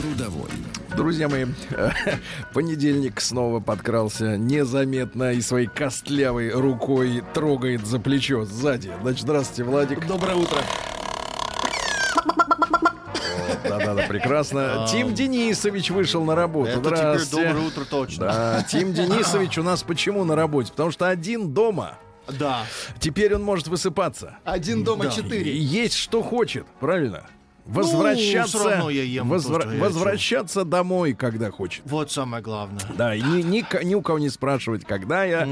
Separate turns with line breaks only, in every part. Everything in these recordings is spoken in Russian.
Трудовой.
Друзья мои, понедельник снова подкрался незаметно и своей костлявой рукой трогает за плечо сзади. Значит, здравствуйте, Владик.
Доброе утро.
Да-да-да, прекрасно. Тим Денисович вышел на работу.
Это теперь
Здравствуйте.
доброе утро точно.
Да, Тим Денисович у нас почему на работе? Потому что один дома.
Да.
Теперь он может высыпаться.
Один дома
Да.
Четыре.
есть что хочет, правильно? Возвращаться,
всё равно я ем
возвра-
то, что я
возвращаться домой, когда хочет.
Вот самое главное.
Да, и ни, ни- ни у кого не спрашивать, когда я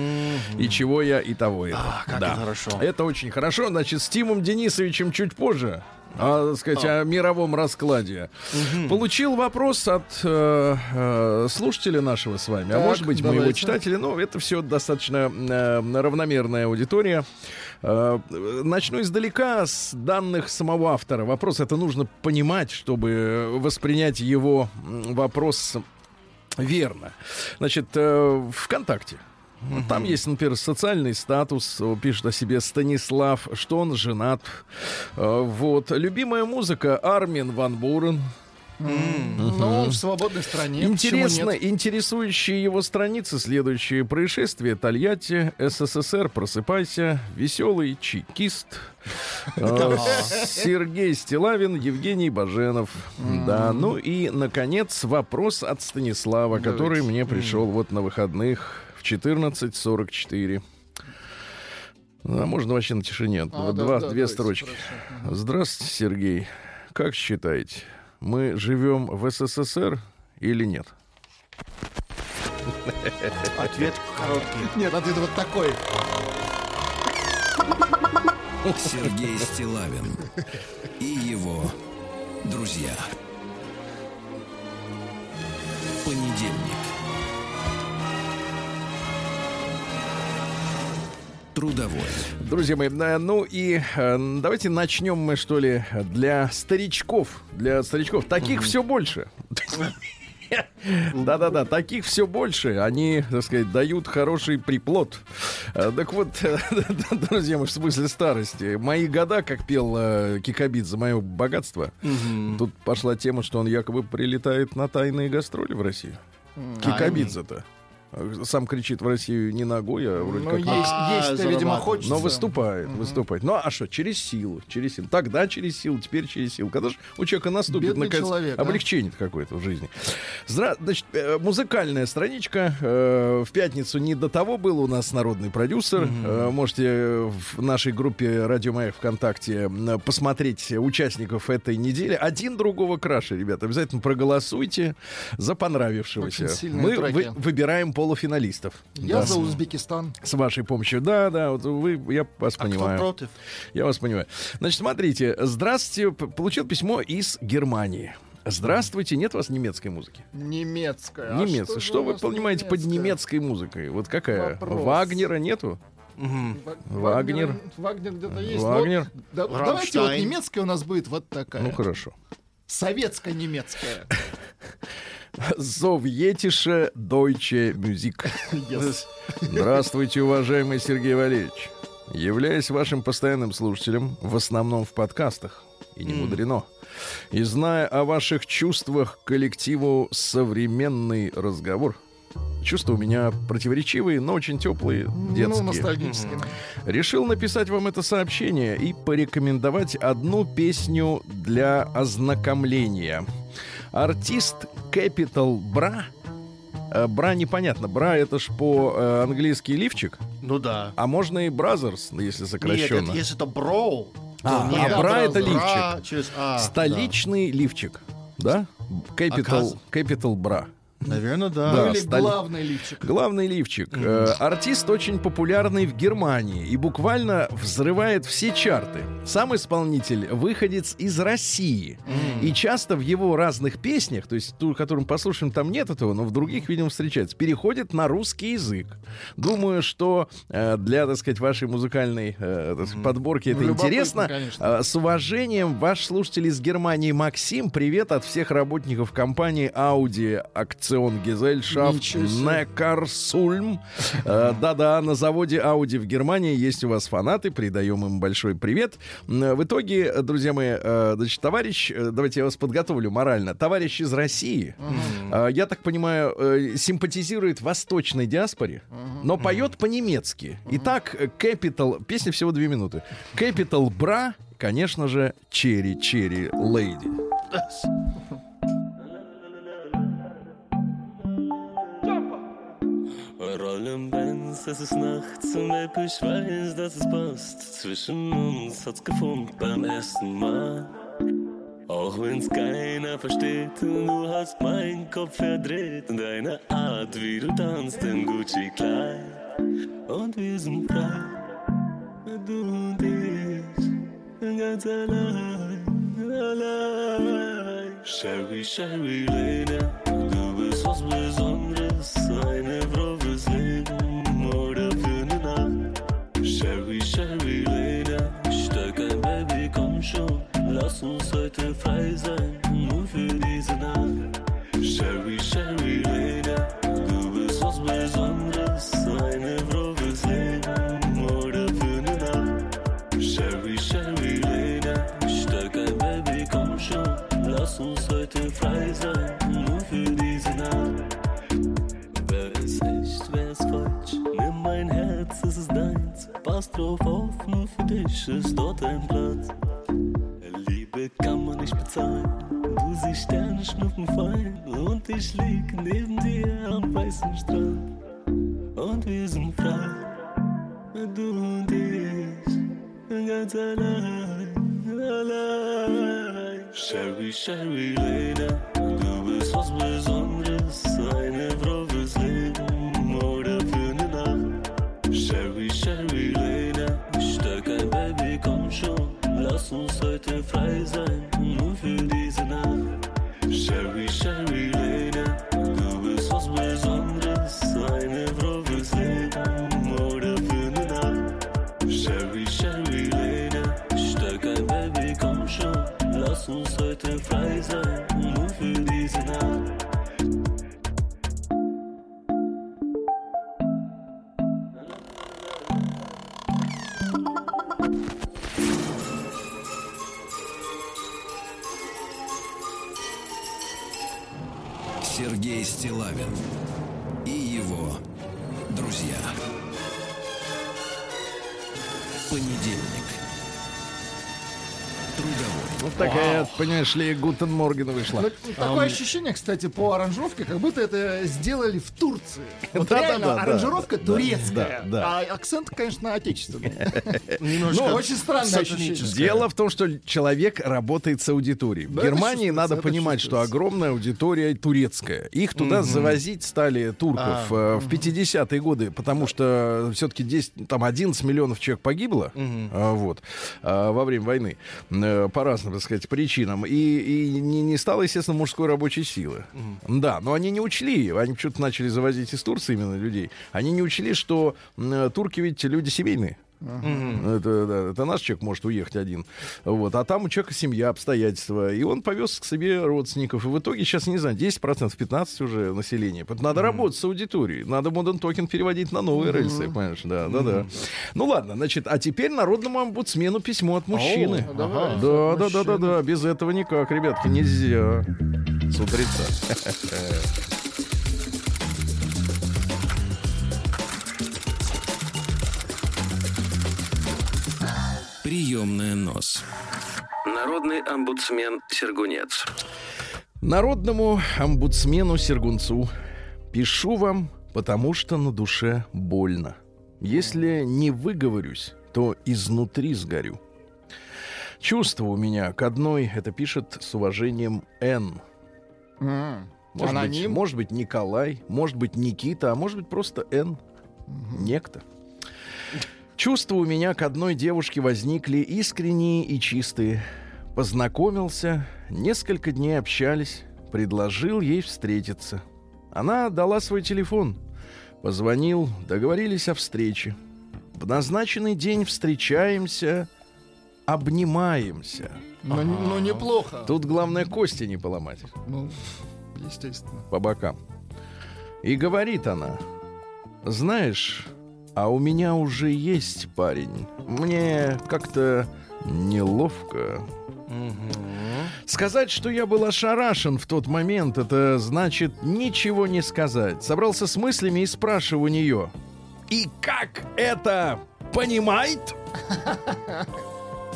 и чего я и того это.
А, как
да.
это хорошо.
Это очень хорошо. Значит, с Тимом Денисовичем чуть позже. А, так сказать, о мировом раскладе. Получил вопрос от э, э, слушателя нашего с вами, а
Так,
может быть, моего
давайте.
читателя. Но это все достаточно э, равномерная аудитория. Э, начну издалека с данных самого автора. Вопрос это нужно понимать, чтобы воспринять его вопрос верно. Значит, э, ВКонтакте. Там есть, например, социальный статус, э, пишет о себе Станислав, что он женат. Э, Вот. Любимая музыка Армин Ван Бурен.
Но он в свободной стране.
Интересно,
нет?
интересующие его страницы следующие. Происшествие Тольятти, СССР, просыпайся, веселый чекист, э, Сергей Стилавин, Евгений Баженов. Да, ну и, наконец, вопрос от Станислава, который мне пришел вот на выходных в 14.44. А можно вообще на тишине.
А,
Два,
да,
две строчки.
хорошо.
Здравствуйте, Сергей. Как считаете, мы живем в СССР или нет?
Ответ короткий.
Нет, ответ вот такой.
Сергей Стилавин и его друзья. Понедельник. Трудовой.
Друзья мои, э, ну и э, давайте начнем мы, что ли, для старичков. Для старичков. Таких все больше. Да-да-да, таких все больше. Они, так сказать, дают хороший приплод. Э, Так вот, друзья мои, в смысле старости. Мои года, как пел э, Кикабидзе, мое богатство. Тут пошла тема, что он якобы прилетает на тайные гастроли в Россию. Кикабидзе-то. Сам кричит в Россию не ногой, а вроде
Ну,
как...
есть,
А,
есть-то, видимо, хочется.
Но выступает, выступает. Ну а что, через силу, через силу. Тогда через силу, теперь через силу. Когда же у человека наступит,
Бедный
наконец,
человек, а?
облегчение какое-то в жизни. Здра... Значит, э, музыкальная страничка. Э, В пятницу не до того был у нас народный продюсер. Э, Можете в нашей группе Радио Маяк ВКонтакте посмотреть участников этой недели. Один другого краше, ребята. Обязательно проголосуйте за понравившегося. Мы вы- выбираем полуфиналистов.
Я
Да.
за Узбекистан.
С вашей помощью. Да, да, вот вы, я вас
А кто
понимаю.
против?
Я вас понимаю. Значит, смотрите, здравствуйте, получил письмо из Германии. Здравствуйте, нет у вас немецкой музыки?
Немецкая. А
Немецкая. Что,
же у
вы понимаете под
немецкая?
немецкой музыкой? Вот какая?
Вопрос.
Вагнера нету?
Ва-
Вагнер.
Вагнер где-то есть.
Вагнер.
Вот, да- давайте вот немецкая у нас будет вот такая.
Ну хорошо.
Советская
Советише Deutsche Musik.
Yes.
Здравствуйте, уважаемый Сергей Валерьевич. Являясь вашим постоянным слушателем, в основном в подкастах, и не мудрено, и зная о ваших чувствах к коллективу «Современный разговор», чувства у меня противоречивые, но очень теплые,
Ну,
детские.
ностальгически.
Решил написать вам это сообщение и порекомендовать одну песню для ознакомления. Артист Capital Bra. э, Бра непонятно. Бра это ж по-английски лифчик.
Ну да.
А можно и Brothers, если
Нет,
сокращенно.
это, если это броу,
А,
то
а
нет.
бра это
Бра
лифчик.
через А.
Столичный лифчик. Да? Capital, Capital Bra.
Наверное, да.
Да,
Ну или
стали-
главный лифчик.
Главный лифчик. Э, артист очень популярный в Германии и буквально взрывает все чарты. Сам исполнитель выходец из России. И часто в его разных песнях, то есть ту, которую мы послушаем, там нет этого, но в других, видимо, встречается, переходит на русский язык. Думаю, что э, для, так сказать, вашей музыкальной э, так сказать, подборки это
Любопытно,
интересно.
конечно.
Э, С уважением, ваш слушатель из Германии Максим. Привет от всех работников компании Audi Акцион. Neckarsulm. Э, Да-да, на заводе Audi в Германии есть у вас фанаты. Передаем им большой привет. В итоге, друзья мои, э, значит, товарищ, э, давайте я вас подготовлю морально. Товарищ из России, э, я так понимаю, симпатизирует восточной диаспоре, но поет по-немецки. Итак, Capital, песня всего две минуты. Capital Bra, конечно же, Cherry Cherry Lady.
Rollen Benz, es ist nachts und App, ich weiß, dass es passt. Zwischen uns hat's gefunkt beim ersten Mal. Auch wenn's keiner versteht du hast meinen Kopf verdreht und deine Art, wie du tanzt im Gucci-Kleid. Und wir sind frei, du und ich, ganz allein, allein. Sherry, Sherry Lady, du bist was Besonderes, eine Frau lass uns heute frei sein, nur für diese Nacht. Sherry, Sherry Lady, du bist was Besonderes, eine Frau fürs Leben oder für eine Nacht. Sherry, Sherry Lady, steig ein Baby, komm schon, lass uns heute frei sein, nur für diese Nacht. Wer ist echt, wer ist falsch? Nimm mein Herz, es ist deins. Pass drauf auf, nur für dich ist dort ein Platz. Liebe kann man nicht bezahlen. Du siehst Sterne schnuppen fein. Und ich lieg neben dir am weißen Strand. Und wir sind frei. Du und ich. Ganz allein. Allein. Sherry, Sherry Lady. Du bist was Besonderes. Eine Frau lass uns heute frei sein,
Такая, понимаешь ли, Guten Morgen вышла.
Ну, Такое ощущение, кстати, по аранжировке, как будто это сделали в Турции. Вот
Да,
реально,
да, да,
аранжировка турецкая. А акцент, конечно, отечественный.
Немножко
Ну, очень
сатаническое.
Дело в том, что человек работает с аудиторией. В Германии надо понимать, что огромная аудитория турецкая. Их туда завозить стали турков э, в 50-е годы, потому что все-таки 10, там 11 миллионов человек погибло а, вот, а, во время войны э, по разным, так сказать, причинам. И, и не, не стало, естественно, мужской рабочей силы. Да, но они не учли, они почему-то начали завозить из Турции именно людей. Они не учли, что м, турки, видите, люди семейные. Это, да, это наш человек может уехать один. Вот. А там у человека семья, обстоятельства. И он повез к себе родственников. И в итоге сейчас, не знаю, 10%, 15% уже населения. Надо работать с аудиторией. Надо моден токен переводить на новые рельсы, понимаешь? Да, да, да. Ну ладно, значит, а теперь народному омбудсмену письмо от мужчины.
О, давай,
да, да, да, да, да. Без этого никак, ребятки, нельзя. С утреца.
Приемная нос. Народный омбудсмен Сергунец.
Народному омбудсмену Сергунцу пишу вам, потому что на душе больно. Если не выговорюсь, то изнутри сгорю. Чувство у меня к одной, это пишет с уважением Н. Может быть, может быть, Николай, может быть, Никита, а может быть, просто Н. Некто. Чувства у меня к одной девушке возникли искренние и чистые. Познакомился, несколько дней общались, предложил ей встретиться. Она дала свой телефон. Позвонил, договорились о встрече. В назначенный день встречаемся, обнимаемся.
Ну, н- ну, неплохо.
Тут главное кости не поломать
Ну, естественно.
по бокам. И говорит она, знаешь, а у меня уже есть парень. Мне как-то неловко. Сказать, что я был ошарашен в тот момент, это значит ничего не сказать. Собрался с мыслями и спрашиваю у нее. И как это понимает?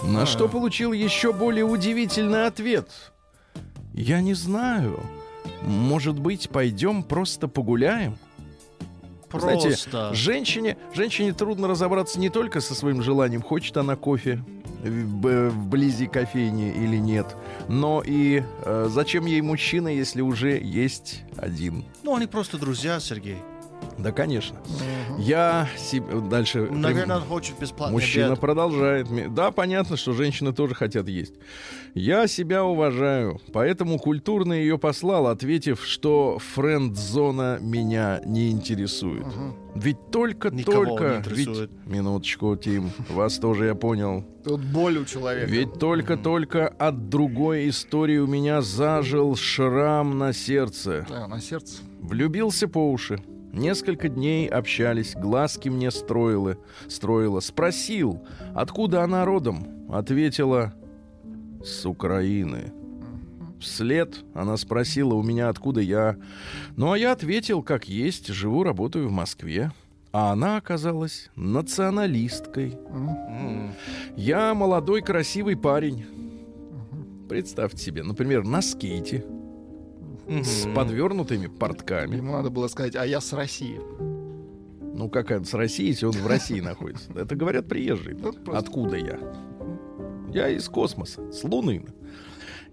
На что получил еще более удивительный ответ. Я не знаю. Может быть, пойдем просто погуляем? Знаете,
Просто.
женщине, женщине трудно разобраться не только со своим желанием, хочет она кофе вблизи кофейни или нет, но и э, зачем ей мужчина, если уже есть один.
Ну, они просто друзья, Сергей.
Да, конечно. Я себе дальше. прям-
Наверное, он хочет бесплатный
Мужчина
обед.
продолжает. Да, понятно, что женщины тоже хотят есть. Я себя уважаю, поэтому культурно ее послал, ответив, что френд-зона меня не интересует. Ведь
Никого
только-только...
не
Ведь...
интересует.
Минуточку, Тим, вас тоже я понял.
Тут боль у человека.
Ведь только-только от другой истории у меня зажил шрам на сердце.
Да, на сердце.
Влюбился по уши. Несколько дней общались, глазки мне строила, строила. Спросил, откуда она родом? Ответила, с Украины. Вслед она спросила у меня, откуда я. Ну, а я ответил, как есть, живу, работаю в Москве. А она оказалась националисткой. Я молодой, красивый парень. Представьте себе, например, на скейте с подвернутыми портками.
Ему надо было сказать, а я с России.
Ну, как это с России, если он в России находится? Это говорят приезжие.
Ну,
Откуда я? Я из космоса, с Луны.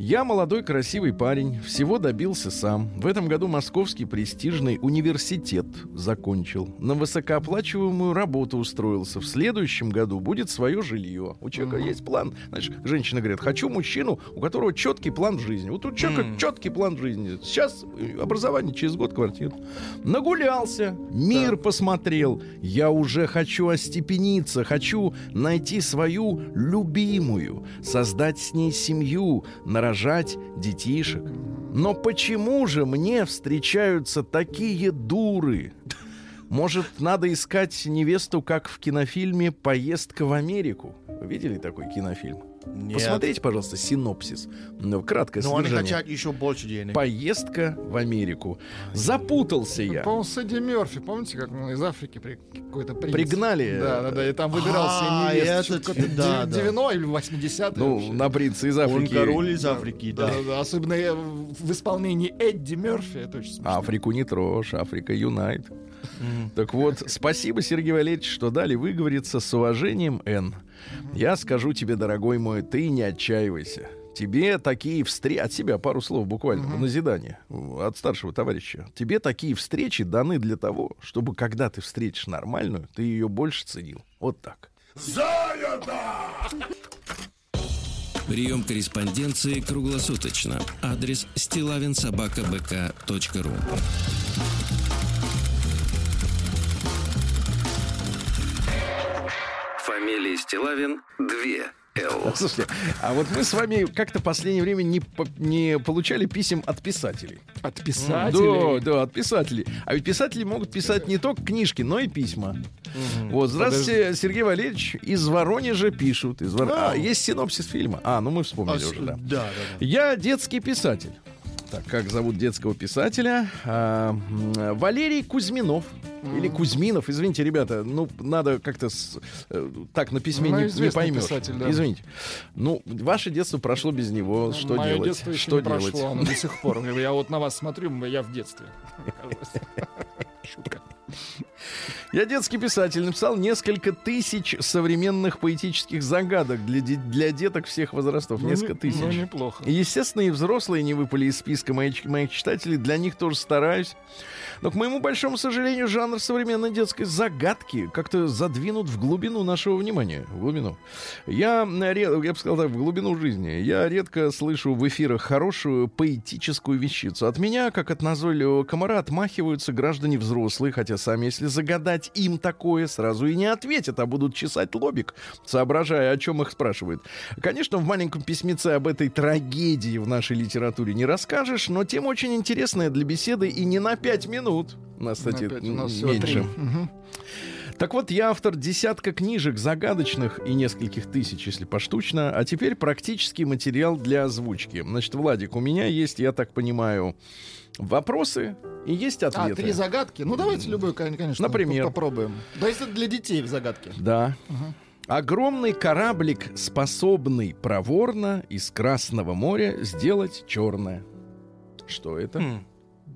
Я молодой красивый парень, всего добился сам. В этом году Московский престижный университет закончил. На высокооплачиваемую работу устроился. В следующем году будет свое жилье. У человека есть план. Знаешь, женщина говорит, хочу мужчину, у которого четкий план жизни. Вот у человека
Мгм.
четкий план жизни. Сейчас э, образование, через год квартира. Нагулялся, мир посмотрел. Я уже хочу остепениться, хочу найти свою любимую, создать с ней семью, нарожать детишек. Но почему же мне встречаются такие дуры? Может, надо искать невесту, как в кинофильме «Поездка в Америку». Видели такой кинофильм?
Нет.
Посмотрите, пожалуйста, синопсис. Ну, краткое
Но они
содержание.
хотят еще больше денег.
Поездка в Америку. Запутался я.
По-моему, с Эдди Мерфи, помните, как он из Африки при... какой-то принц?
Пригнали.
Да, да, да, и там выбирался
А,
невесту.
этот,
Какой-то
да,
дев-
да.
90 или 80
Ну, на принца из Африки.
Он король из Африки,
да,
да.
да, да, особенно э, в исполнении Эдди Мерфи, это очень смешно.
Африку не трожь, Африка Юнайт. Так вот, спасибо, Сергей Валерьевич, что дали выговориться с уважением, Н. Я скажу тебе, дорогой мой, ты не отчаивайся. Тебе такие встречи... От себя пару слов буквально, в назидание. От старшего товарища. Тебе такие встречи даны для того, чтобы, когда ты встретишь нормальную, ты ее больше ценил. Вот так.
Прием корреспонденции круглосуточно. Адрес стилавинсобакабк.ру Фамилия Стилавин 2 Л.
Слушайте, а вот мы с вами как-то в последнее время не, по- не получали писем от писателей.
От писателей.
Да, да, от писателей. А ведь писатели могут писать не только книжки, но и письма. Вот, здравствуйте, Сергей Валерьевич. Из Воронежа пишут. Из Вор-
А.
А, есть синопсис фильма. А, ну мы
А,
вспомнили
с-
уже, да.
Да, да, да.
Я детский писатель. Так, как зовут детского писателя? А, Валерий Кузьминов. Или Кузьминов, извините, ребята, ну, надо как-то с- э, так на письме
Ну,
не, не поймешь.
писатель, да.
Извините. Ну, ваше детство прошло без него. Что
Мое
делать?
детство еще
Что
не
делать?
прошло, оно до сих пор. Я вот на вас смотрю, я в детстве. Шутка.
Я детский писатель, написал несколько тысяч современных поэтических загадок для, де- для деток всех возрастов. несколько тысяч.
Ну, неплохо.
И, естественно, и взрослые не выпали из списка моих, моих читателей. Для них тоже стараюсь. Но, к моему большому сожалению, жанр современной детской загадки как-то задвинут в глубину нашего внимания. В глубину. Я, я бы сказал так, в глубину жизни. Я редко слышу в эфирах хорошую поэтическую вещицу. От меня, как от назойливого комара, отмахиваются граждане взрослые, хотя сами, если загадать им такое, сразу и не ответят, а будут чесать лобик, соображая, о чем их спрашивают. Конечно, в маленьком письмеце об этой трагедии в нашей литературе не расскажешь, но тема очень интересная для беседы и не на пять минут. У нас, кстати,
Опять у нас
меньше. Так вот, я автор десятка книжек загадочных и нескольких тысяч, если поштучно, а теперь практический материал для озвучки. Значит, Владик, у меня есть, я так понимаю, вопросы и есть
А,
ответы.
три загадки? Ну, давайте любую, кон- конечно,
Например?
по- попробуем. Да, если для детей загадки.
Да. Огромный кораблик, способный проворно из Красного моря сделать черное. Что это?
Хм.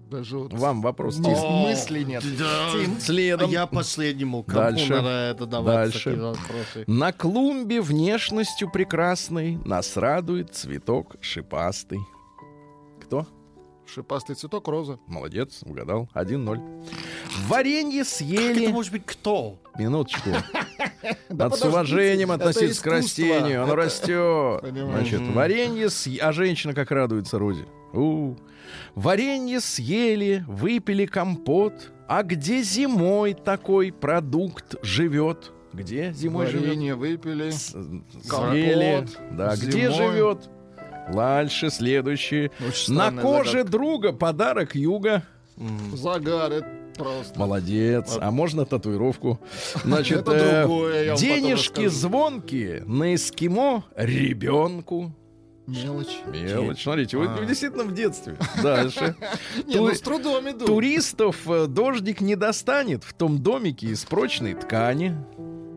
Даже вот
Вам вопрос.
мыс-
Тим.
мыслей нет.
Да.
Тим,
Следом.
Я последнему кому
Дальше.
надо это давать
Дальше.
такие вопросы.
На клумбе внешностью прекрасной нас радует цветок шипастый. Кто?
Шипастый цветок, роза.
Молодец, угадал. 1-0. Варенье
Это
съели.
может быть кто?
Минуточку. Надо с уважением
это
относиться к растению. Оно
Это-
растет. Значит, варенье съ- А женщина как радуется Розе. У. Варенье съели, выпили компот. А где зимой такой продукт живет? Где зимой живет?
Варенье выпили.
Съели. Да, где живет? Дальше, следующий.
Очень
На коже
загадка.
друга подарок юга.
Загар, это просто.
Молодец. А можно татуировку? Значит, э,
другое,
денежки звонкие на эскимо ребенку.
Мелочь.
Мелочь. Смотрите, вы
А.
действительно в детстве. Дальше.
Не, ну с трудом иду.
Туристов э, дождик не достанет в том домике из прочной ткани.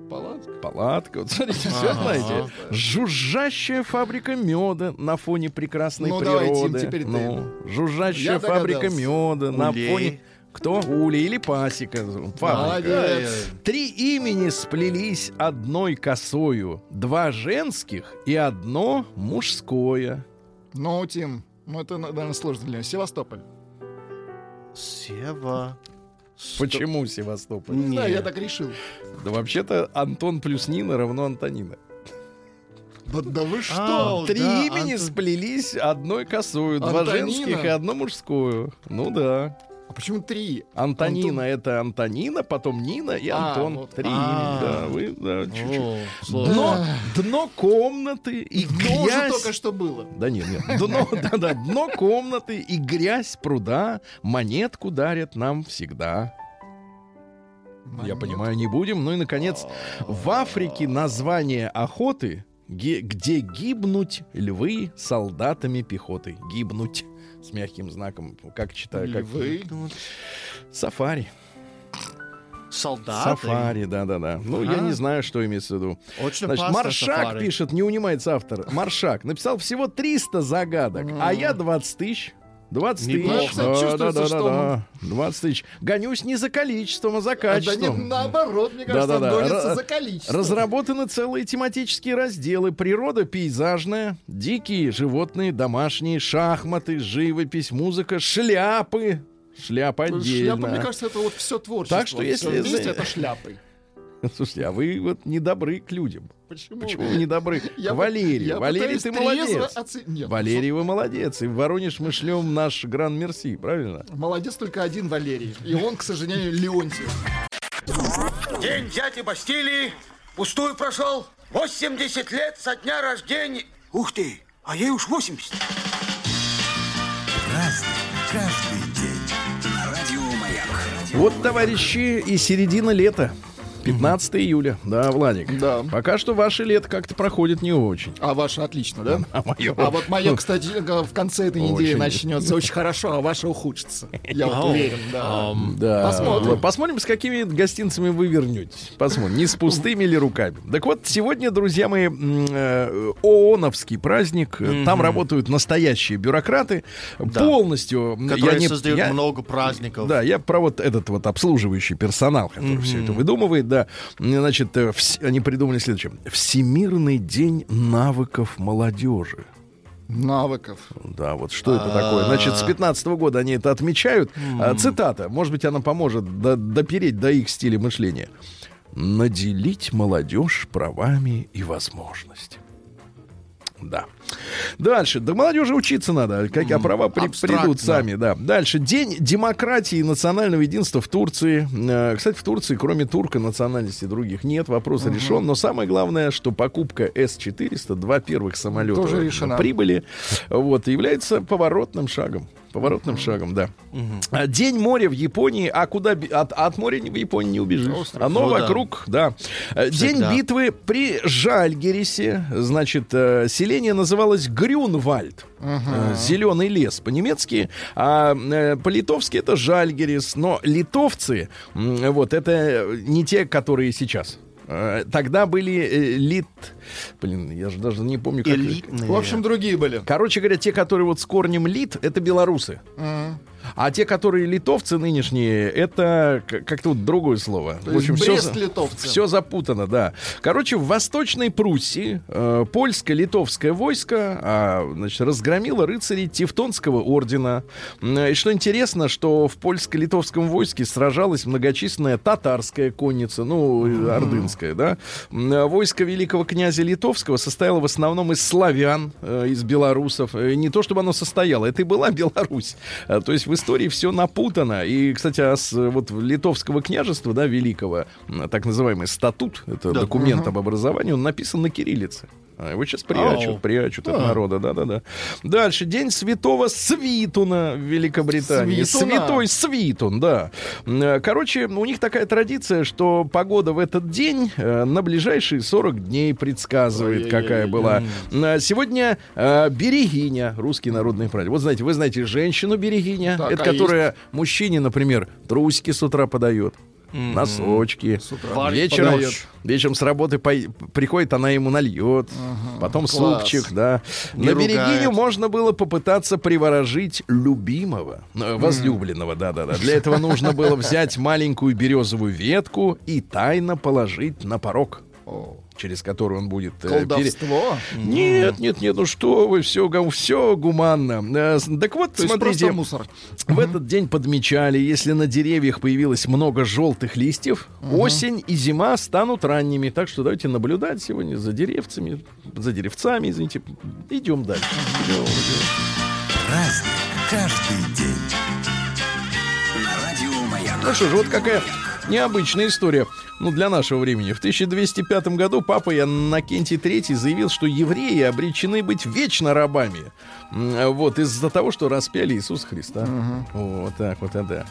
Палатка.
Палатка. Вот смотрите, все знаете. Жужжащая фабрика меда на фоне прекрасной
Ну, давай, Тим,
природы.
теперь ты.
ну, жужжащая
Я
фабрика меда на фоне... Кто? Ули или пасека. Фабрика.
Молодец.
Три имени сплелись одной косою. Два женских и одно мужское.
Ну, Тим, ну это, наверное, сложно для меня. Севастополь.
Сева.
Почему Севастополь?
Не знаю,
Не.
я так решил.
Да вообще-то Антон плюс Нина равно Антонина.
Да, да вы что?
Три
да,
имени
Антон-
сплелись одной косою. Два
Антонина?
женских и одно мужское. Ну да.
А почему три?
Антонина
Антон.
это Антонина, потом Нина и
А,
Антон.
вот.
Три
А.
имени. Да, вы, да, чуть-чуть.
О.
Дно, дно комнаты и
уже
грязь.
только что было.
Да нет, нет. Дно, да, да, дно комнаты и грязь пруда монетку дарят нам всегда. Я понимаю, не будем. Ну и, наконец, в Африке название охоты, где гибнуть львы солдатами пехоты. Гибнуть с мягким знаком, как читаю, как
Львы.
сафари.
Солдаты.
Сафари, да-да-да. Ну, я
А.
не знаю, что имеется в виду.
Очень
Значит, Маршак
сафари.
пишет, не унимается автор. Маршак написал всего 300 загадок, а я 20 тысяч. 20 тысяч.
Неплохо.
Ну, кстати, чувствуется, что
да. 20 тысяч. Гонюсь не за количеством, а за
А, Да
качеством.
нет, наоборот, мне кажется, он
Да-да-да.
гонится
Ра-
за количеством.
Разработаны целые тематические разделы. Природа пейзажная, дикие животные, домашние, шахматы, живопись, музыка, шляпы. Шляпа отдельно.
Шляпа, мне кажется, это вот все творчество.
Так что если
Всё вместе это шляпой.
Слушайте, а вы вот не добры к людям.
Почему?
Почему вы не добры?
Я
Валерий,
я
Валерий, ты молодец.
оце- Нет,
Валерий, вы молодец. И в Воронеж мы шлем наш гран-мерси, правильно?
ну, Молодец только один Валерий. И он, к сожалению, Леонтьев.
День дяди Бастилии пустую прошел. 80 лет со дня рождения. Ух ты, а ей уж 80.
Каждый день. Радио Маяк.
Вот, товарищи, и середина лета. 15 июля, да, Владик.
Да.
Пока что ваше лето как-то проходит не очень.
А ваше отлично, да?
А мое.
А вот мое, кстати, в конце этой недели
Очень.
начнется очень хорошо, а ваше ухудшится. Я вот уверен, да. Посмотрим.
Посмотрим, с какими гостинцами вы вернетесь. Посмотрим, не с пустыми ли руками. Так вот, сегодня, друзья мои, э, ООНовский праздник. Там работают настоящие бюрократы. Полностью.
Которые
я не-
создают
я-
много праздников.
Да, я про вот этот вот обслуживающий персонал, который все это выдумывает, да. Значит, э, они придумали следующее. Всемирный день навыков молодежи.
Навыков.
Да, вот что это такое? Значит, с 15 года они это отмечают. А, Цитата. Может быть, она поможет до- допереть до их стиля мышления. Наделить молодежь правами и возможностями. Да. Дальше. Да молодежи учиться надо. Как а права при- придут сами, да. Дальше. День демократии и национального единства в Турции. Э, Кстати, в Турции, кроме турка, национальностей других нет. Вопрос решен. Но самое главное, что покупка С-400, два первых самолета
решена.
прибыли, вот, является поворотным шагом. Поворотным шагом, да. А, День моря в Японии. А куда от, от моря в Японии не убежишь? Оно
Ну да.
вокруг, да. А, День
Всегда.
битвы при Жальгерисе. Значит, э, селение называлось Грюнвальд. Зеленый лес по-немецки. А э, по-литовски это Жальгерис. Но литовцы, вот, это не те, которые сейчас. Э, Тогда были э, лит... Блин, я же даже не помню, как...
Элитные.
В общем, другие были.
Короче говоря, те, которые вот с корнем лит, это белорусы. А те, которые литовцы нынешние, это как-то вот другое слово.
То есть Брест-литовцы.
все запутано, да. Короче, в Восточной Пруссии э, польско-литовское войско а, значит, разгромило рыцарей Тевтонского ордена. И что интересно, что в польско-литовском войске сражалась многочисленная татарская конница, ну, и ордынская, да. Войско великого князя Литовского состояло в основном из славян, э, из белорусов. Э, Не то чтобы оно состояло, это и была Беларусь. А, То есть в истории все напутано. И, кстати, а с э, вот литовского княжества, да, великого, так называемый статут, это
Да.
документ об образовании, он написан на кириллице. А его сейчас прячут,
Ау.
прячут от народа, да-да-да. Дальше. День святого Свитуна в Великобритании.
Свитуна?
Святой Свитун, да. Э, Короче, у них такая традиция, что погода в этот день э, на ближайшие 40 дней предсказывает, какая была. М, Сегодня э, Берегиня, русский народный праздник. Вот знаете, вы знаете женщину Берегиня,
Так,
это
а
которая мужчине, например, трусики с утра подает. Носочки.
Варит
Вечером,
подает.
вечером с работы пой- приходит, она ему нальет. Потом
класс.
супчик, да.
Не
На берегиню
ругает.
можно было попытаться приворожить любимого, э, возлюбленного, да-да-да. Для этого нужно было взять маленькую березовую ветку и тайно положить на порог,
О,
через который он будет... э, пере-
Колдовство.
Нет, нет, нет, ну что вы, все, все гуманно. Э, Так вот,
То
смотрите,
мусор.
в этот день подмечали, если на деревьях появилось много желтых листьев, осень и зима станут ранними. Так что давайте наблюдать сегодня за деревцами, за деревцами, извините. Идем дальше. Идем, идем.
Праздник каждый день.
Ну что ж, вот какая необычная история. Ну, для нашего времени. В 1205 году папа Иннокентий III заявил, что евреи обречены быть вечно рабами. Вот, из-за того, что распяли Иисуса Христа. Вот так вот, это.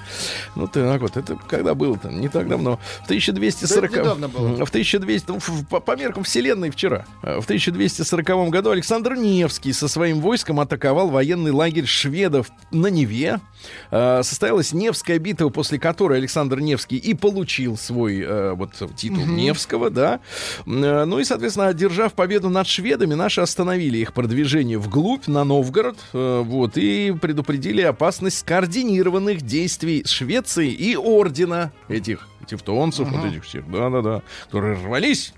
Ну, так вот, это когда было-то? Не так давно. В 1240...
Да, недавно было.
В 1200... ну, в- по, по меркам вселенной вчера. Э, В 1240 году Александр Невский со своим войском атаковал военный лагерь шведов на Неве. Э, Состоялась Невская битва, после которой Александр Невский и получил свой э, вот титул Невского, да. Э, Ну и, соответственно, одержав победу над шведами, наши остановили их продвижение вглубь на Новгород, э, вот, и предупредили опасность скоординированных действий Швеции и ордена этих тевтонцев, вот этих всех, да-да-да, которые рвались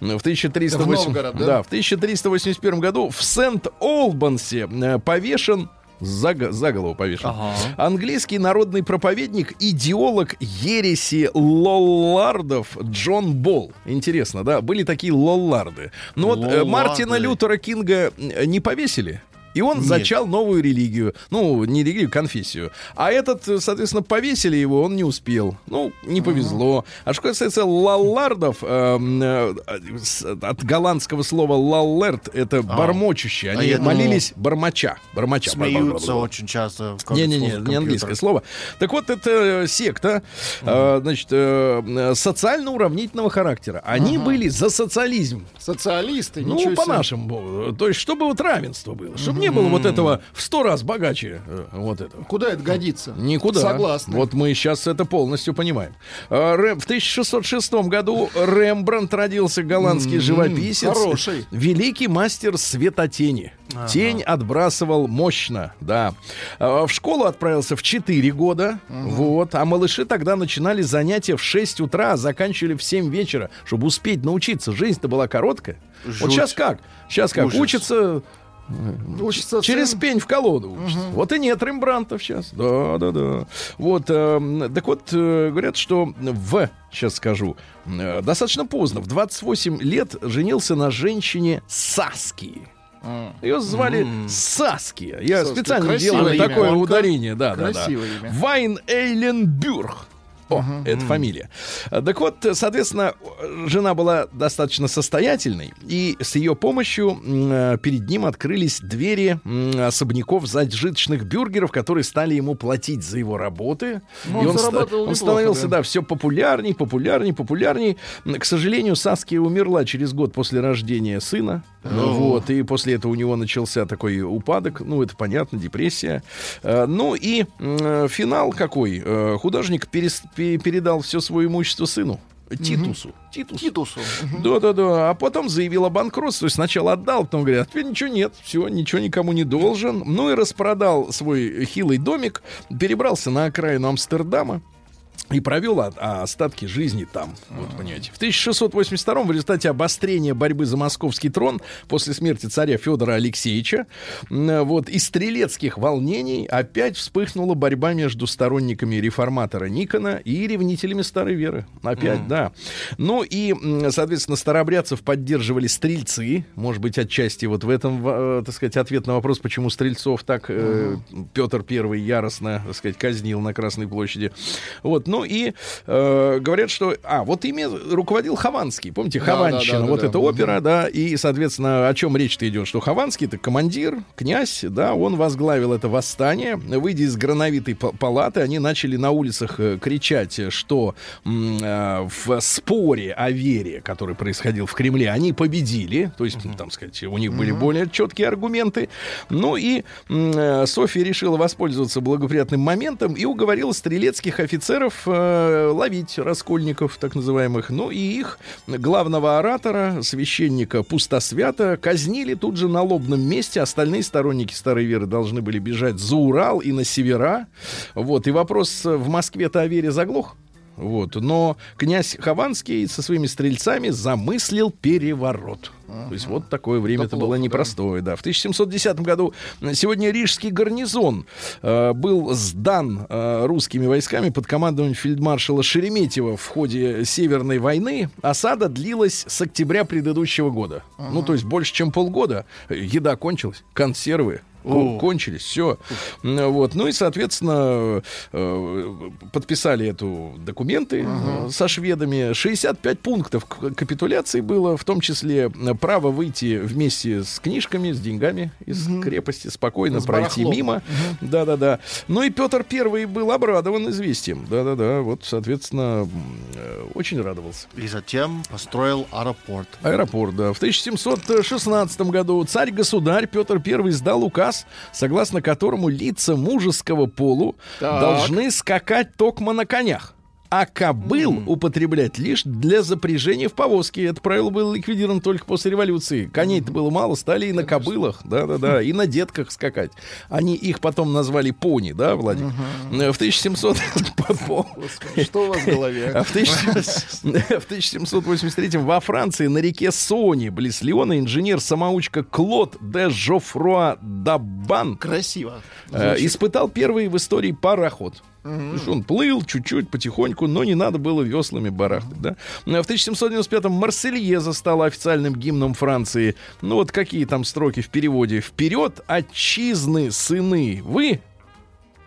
в 1308...
В Новгород, да?
да, в 1381 году в Сент-Олбансе повешен за, за голову повешен.
Ага.
Английский народный проповедник, идеолог ереси лоллардов Джон Болл. Интересно, да? Были такие лолларды. Но вот э. Мартина Лютера Кинга не повесили. И он зачал новую религию. Ну, не религию, конфессию. А этот, э, соответственно, повесили его, он не успел. Ну, не повезло. А что касается лаллардов, эм, э, с- от голландского слова лаллерт, это бормочущие. Они
А я думал,
молились бормоча. Бормоча.
Смеются очень часто.
Не-не-не, не английское слово. Так вот, это э, секта, э, значит, э, э, социально-уравнительного характера. Они были за социализм.
Социалисты,
Ну, по-нашему. То есть, чтобы вот равенство было. Чтобы не было вот этого в сто раз богаче. э, Вот этого.
Куда это годится?
Никуда.
Согласны.
Вот мы сейчас это полностью понимаем. А, В 1606 году Рембрандт родился, голландский живописец.
хороший.
Великий мастер светотени. Тень отбрасывал мощно, да. А, В школу отправился в 4 года, вот. А малыши тогда начинали занятия в 6 утра, а заканчивали в 7 вечера, чтобы успеть научиться. Жизнь-то была короткая. Вот
Жуть.
сейчас как? Сейчас как?
Ужас.
Учатся
Учится
Через
сын.
пень в колоду. учится. Вот и нет Рембрантов сейчас. Да, да, да. Вот, эм, так вот, э, говорят, что в, сейчас скажу, э, достаточно поздно, в 28 лет женился на женщине Саски. Ее звали Саски. Я
Саски.
специально
Красивое
делаю
имя.
такое ударение. Да, да, да.
Красивое имя.
Вайн Эйленбюрг. О, это фамилия. Так вот, соответственно, жена была достаточно состоятельной, и с ее помощью э, перед ним открылись двери особняков зажиточных бюргеров, которые стали ему платить за его работы.
Ну,
и
он зарабатывал
он
неплохо,
становился,
да.
да, все популярней, популярней, популярней. К сожалению, Саския умерла через год после рождения сына. Вот, и после этого у него начался такой упадок, ну, это понятно, депрессия. Э, Ну и м, финал какой? Э, Художник перес- пе- передал все свое имущество сыну. Титусу. Титусу.
Титусу.
Да-да-да. А потом заявил о банкротстве. Сначала отдал, потом говорят, «А теперь ничего нет, все, ничего никому не должен. Ну и распродал свой хилый домик, перебрался на окраину Амстердама. И провел а остатки жизни там. Вот, понимаете. В 1682 в результате обострения борьбы за московский трон после смерти царя Федора Алексеевича вот, из стрелецких волнений опять вспыхнула борьба между сторонниками реформатора Никона и ревнителями старой веры. Опять, да. Ну и, соответственно, старообрядцев поддерживали стрельцы. Может быть, отчасти вот в этом, э, так сказать, ответ на вопрос, почему стрельцов так э, Петр Первый яростно, так сказать, казнил на Красной площади. Вот, ну и э, говорят, что... А, вот ими руководил Хованский. Помните,
Да,
Хованщина,
да, да,
вот
да,
эта
да.
опера, да, и, соответственно, о чем речь-то идет? Что Хованский это командир, князь, да, он возглавил это восстание. Выйдя из грановитой па- палаты, они начали на улицах э, кричать, что э, в споре о вере, который происходил в Кремле, они победили. То есть, там сказать, у них были более четкие аргументы. Ну и э, Софья решила воспользоваться благоприятным моментом и уговорила стрелецких офицеров э, ловить раскольников, так называемых. Ну и их главного оратора, священника Пустосвята, казнили тут же на лобном месте. Остальные сторонники старой веры должны были бежать за Урал и на севера. Вот. И вопрос в Москве-то о вере заглох. Вот. Но князь Хованский со своими стрельцами замыслил переворот. То есть вот такое время это было непростое. Да. В 1710 году сегодня рижский гарнизон э, был сдан э, русскими войсками под командованием фельдмаршала Шереметьева в ходе Северной войны. Осада длилась с октября предыдущего года. Ну, то есть больше, чем полгода. Еда кончилась, консервы кон- кончились, все. Вот. Ну и, соответственно, э, подписали эту документы э, со шведами. 65 пунктов капитуляции было, в том числе э, право выйти вместе с книжками, с деньгами из крепости, спокойно
С
пройти
барахлом.
мимо. Да-да-да. Ну и Петр Первый был обрадован известием. Да-да-да. Вот, соответственно, очень радовался.
И затем построил аэропорт.
Аэропорт, да. В 1716 году царь-государь Петр I издал указ, согласно которому лица мужеского полу
Так.
должны скакать токмо на конях. А кобыл употреблять лишь для запряжения в повозке. Это правило было ликвидировано только после революции. Коней-то было мало, стали и на кобылах, да-да-да, и на детках скакать. Они их потом назвали пони, да, Владик? Э, В 1700...
Господи, что у вас в голове?
В, 1000 в 1783 во Франции на реке Сони, близ Леона, инженер-самоучка Клод де Жофруа Дабан
Красиво.
э, испытал первый в истории пароход. Что он плыл чуть-чуть, потихоньку, но не надо было веслами барахтать, да. В 1795-м Марсельеза стала официальным гимном Франции. Ну вот какие там строки в переводе. «Вперед, отчизны, сыны, вы,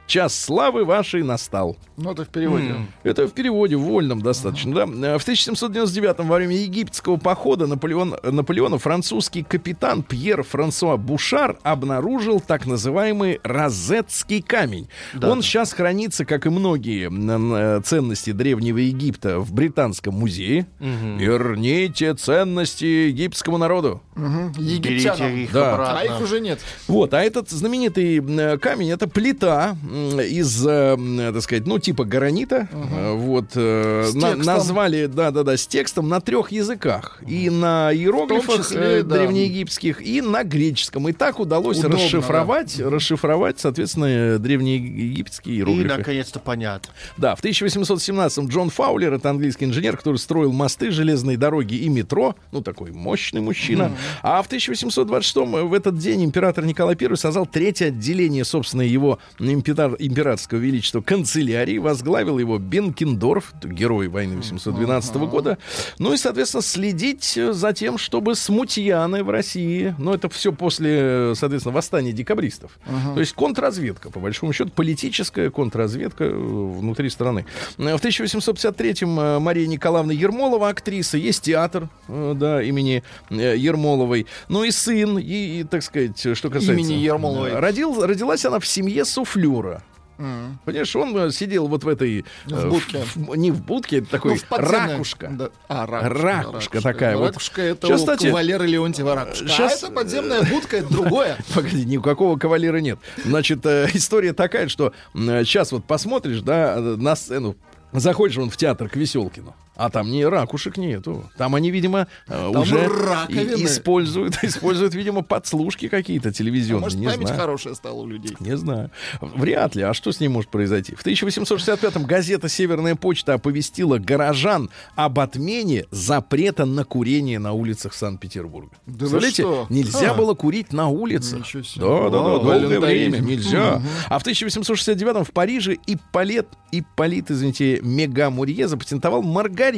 час славы вашей настал».
Ну, это в переводе.
Это в переводе, в вольном достаточно, да. В 1799 во время египетского похода Наполеон, Наполеона французский капитан Пьер Франсуа Бушар обнаружил так называемый розетский камень. Он сейчас хранится, как и многие м, ценности Древнего Египта, в Британском музее. Верните ценности египетскому народу.
Берите
Египтянам.
их
Да.
А их уже нет.
Вот, а этот знаменитый м, камень это плита из, э, так сказать, ну типа гранита. Э, Вот э, на- назвали, да, да, да, с текстом на трех языках и на иероглифах
числе,
э,
да.
древнеегипетских и на греческом. И так удалось
Удобно,
расшифровать, расшифровать, соответственно, древнеегипетские
И,
иероглифы.
наконец-то, понятно.
Да, в 1817-м Джон Фаулер, это английский инженер, который строил мосты, железные дороги и метро, ну, такой мощный мужчина. А в 1826-м в этот день император Николай I создал третье отделение, собственно, его импетар- императорского величества канцелярии, возглавил его Бенкендорф, герой войны 1812 года. Ну и, соответственно, следить э, за тем, чтобы смутьяны в России, ну, это все после, э, соответственно, восстания декабристов. То есть контрразведка, по большому счету, политическая контрразведка э, внутри страны. В 1853-м э, Мария Николаевна Ермолова, актриса, есть театр, да, имени Ермоловой. Ну и сын, и, и, так сказать, что касается...
Имени Ермоловой.
Родил, родилась она в семье суфлера.
М.
Понимаешь, он э, сидел вот в этой... э,
В будке.
в- не в будке, это такой
Ну, в подземной-
ракушка.
Да. А, ракушка.
Ракушка такая вот.
Ракушка это
Сейчас,
у
кстати,
Валеры Леонтьева ракушка.
щас-
А это подземная будка, это другое.
Погоди, никакого кавалера нет. Значит, э, история такая, что сейчас вот посмотришь, да, э, на сцену, заходишь он в театр к Веселкину, а там ни ракушек нету. Там они, видимо, э,
Там
уже
раковины.
используют, используют, видимо, подслушки какие-то
А
телевизионные.
может,
не
память
знаю.
хорошая стала у людей.
Не знаю. Вряд ли. А что с ней может произойти? В 1865-м газета «Северная почта» оповестила горожан об отмене запрета на курение на улицах Санкт-Петербурга.
Да
Представляете,
что?
нельзя
А.
было курить на улицах. Да, да, да, долгое время нельзя. А в 1869-м в Париже Ипполит, Ипполит, извините, Мегамурье запатентовал маргарин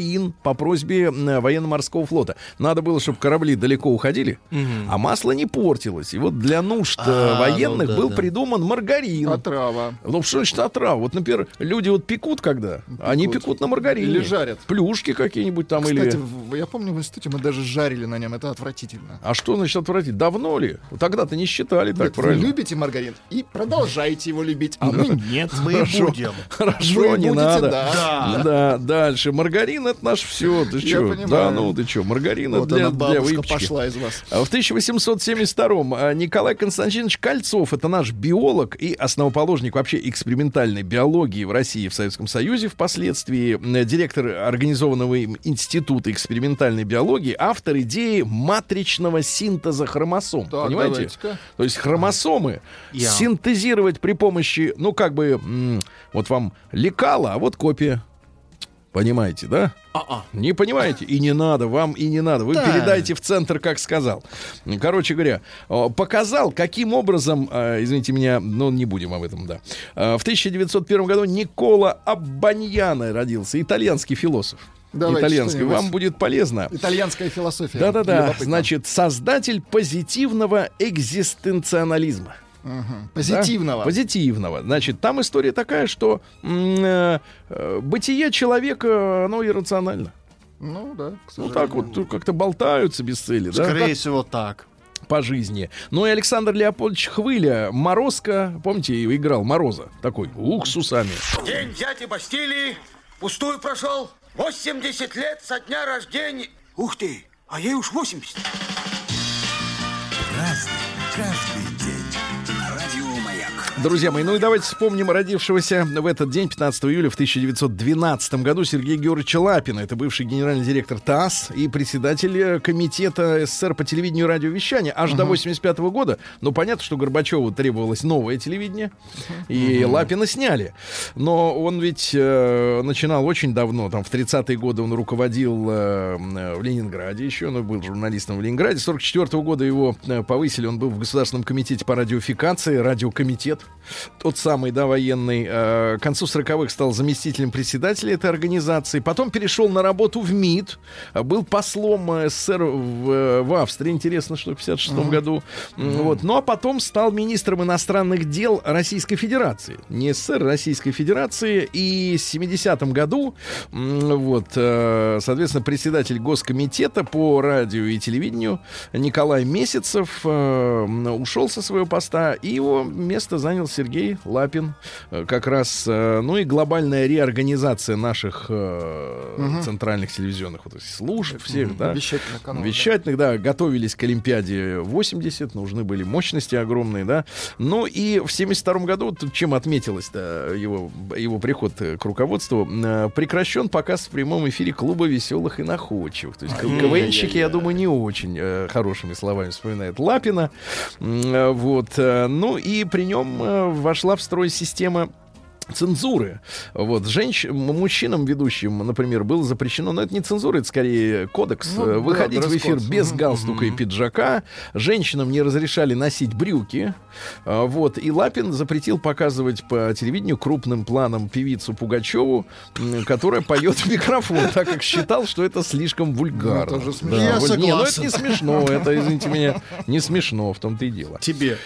по просьбе военно-морского флота. Надо было, чтобы корабли далеко уходили, а масло не портилось. И вот для нужд э,
А,
военных
ну да,
был
да.
придуман маргарин.
Отрава.
Ну, что значит отрава? Вот, например, люди вот пекут когда? Они пекут на маргарине.
Или жарят.
Плюшки какие-нибудь там
Кстати,
или...
я помню, в институте мы даже жарили на нем. Это отвратительно.
А что значит отвратить? Давно ли? Тогда-то не считали так,
Нет, вы
правильно?
любите маргарин и продолжаете его любить, а мы нет.
Мы
Хорошо.
будем.
Хорошо,
Вы
не
будете,
надо.
да.
Да. дальше. Маргарин это наш все. Ты что? Да, ну ты что? Маргарин
Вот
для, для выпечки.
пошла из вас.
А В 1872-м а, Николай Константинович Кольцов, это наш биолог и основоположник вообще экспериментальной биологии в России и в Советском Союзе, впоследствии директор организованного им Института экспериментальной биологии, автор идеи матричного синтеза хромосом.
Так,
Понимаете? То есть хромосомы
Я.
синтезировать при помощи, ну как бы, вот вам лекала, а вот копия. Понимаете, да? Не понимаете? И не надо, вам и не надо. Вы
Да.
передайте в центр, как сказал. Короче говоря, показал, каким образом, э, извините меня, но не будем об этом, да. Э, В 1901 году Никола Аббаньяно родился, итальянский философ.
Давайте
итальянский.
что-нибудь.
Вам будет полезно.
Итальянская философия.
Да-да-да. Значит, создатель позитивного экзистенционализма.
Мгм.
Да?
Позитивного.
Позитивного. Значит, там история такая, что э, э, бытие человека, оно иррационально.
Ну да, к
Ну так вот, как-то болтаются без цели, да,
Скорее всего, так.
по жизни. Ну и Александр Леопольдович Хвыля, Морозко, помните, играл Мороза, такой, ух, с усами.
День дяди Бастилии пустую прошел. 80 лет со дня рождения. Ух ты, а ей уж 80.
Разный, каждый.
Друзья мои, ну и давайте вспомним родившегося в этот день, 15 июля в 1912 году, Сергея Георгиевича Лапина. Это бывший генеральный директор ТАСС и председатель э, комитета СССР по телевидению и радиовещанию аж до 85 года. Но понятно, что Горбачеву требовалось новое телевидение, и Лапина сняли. Но он ведь э, начинал очень давно, там в 30-е годы он руководил э, э, в Ленинграде еще, он был журналистом в Ленинграде. 44 года его э, повысили, он был в Государственном комитете по радиофикации, радиокомитет. Тот самый, да, военный. Э, К концу 40-х стал заместителем председателя этой организации. Потом перешел на работу в МИД. Был послом э, СССР в, э, в Австрии. Интересно, что в 56 году. М, Вот. Ну, а потом стал министром иностранных дел Российской Федерации. Не СССР, Российской Федерации. И в 70-м году, вот, э, соответственно, председатель Госкомитета по радио и телевидению Николай Месяцев э, ушел со своего поста, и его место занял Сергей Лапин. Э, Как раз, э, ну и глобальная реорганизация наших э, центральных телевизионных вот, служб всех, да.
Вещательных каналов, да.
Вещательных, да, готовились к Олимпиаде 80, нужны были мощности огромные, да. Ну и в 72 году, чем отметилось его, его приход к руководству, прекращен показ в прямом эфире клуба веселых и находчивых. То есть КВНщики, я думаю, не очень э, хорошими словами вспоминают Лапина. Вот. Ну и при нем вошла в строй система цензуры. Вот, женщ... мужчинам ведущим, например, было запрещено, но это не цензура, это скорее кодекс,
Ну,
э,
да,
выходить в эфир без галстука и пиджака. Женщинам не разрешали носить брюки. А, Вот, и Лапин запретил показывать по телевидению крупным планом певицу Пугачеву, которая поет в микрофон, так как считал, что это слишком вульгарно.
Ну.
Да,
Я
вуль- Не, ну это
согласен.
не смешно, это, извините меня, не смешно, в том-то и дело.
Тебе.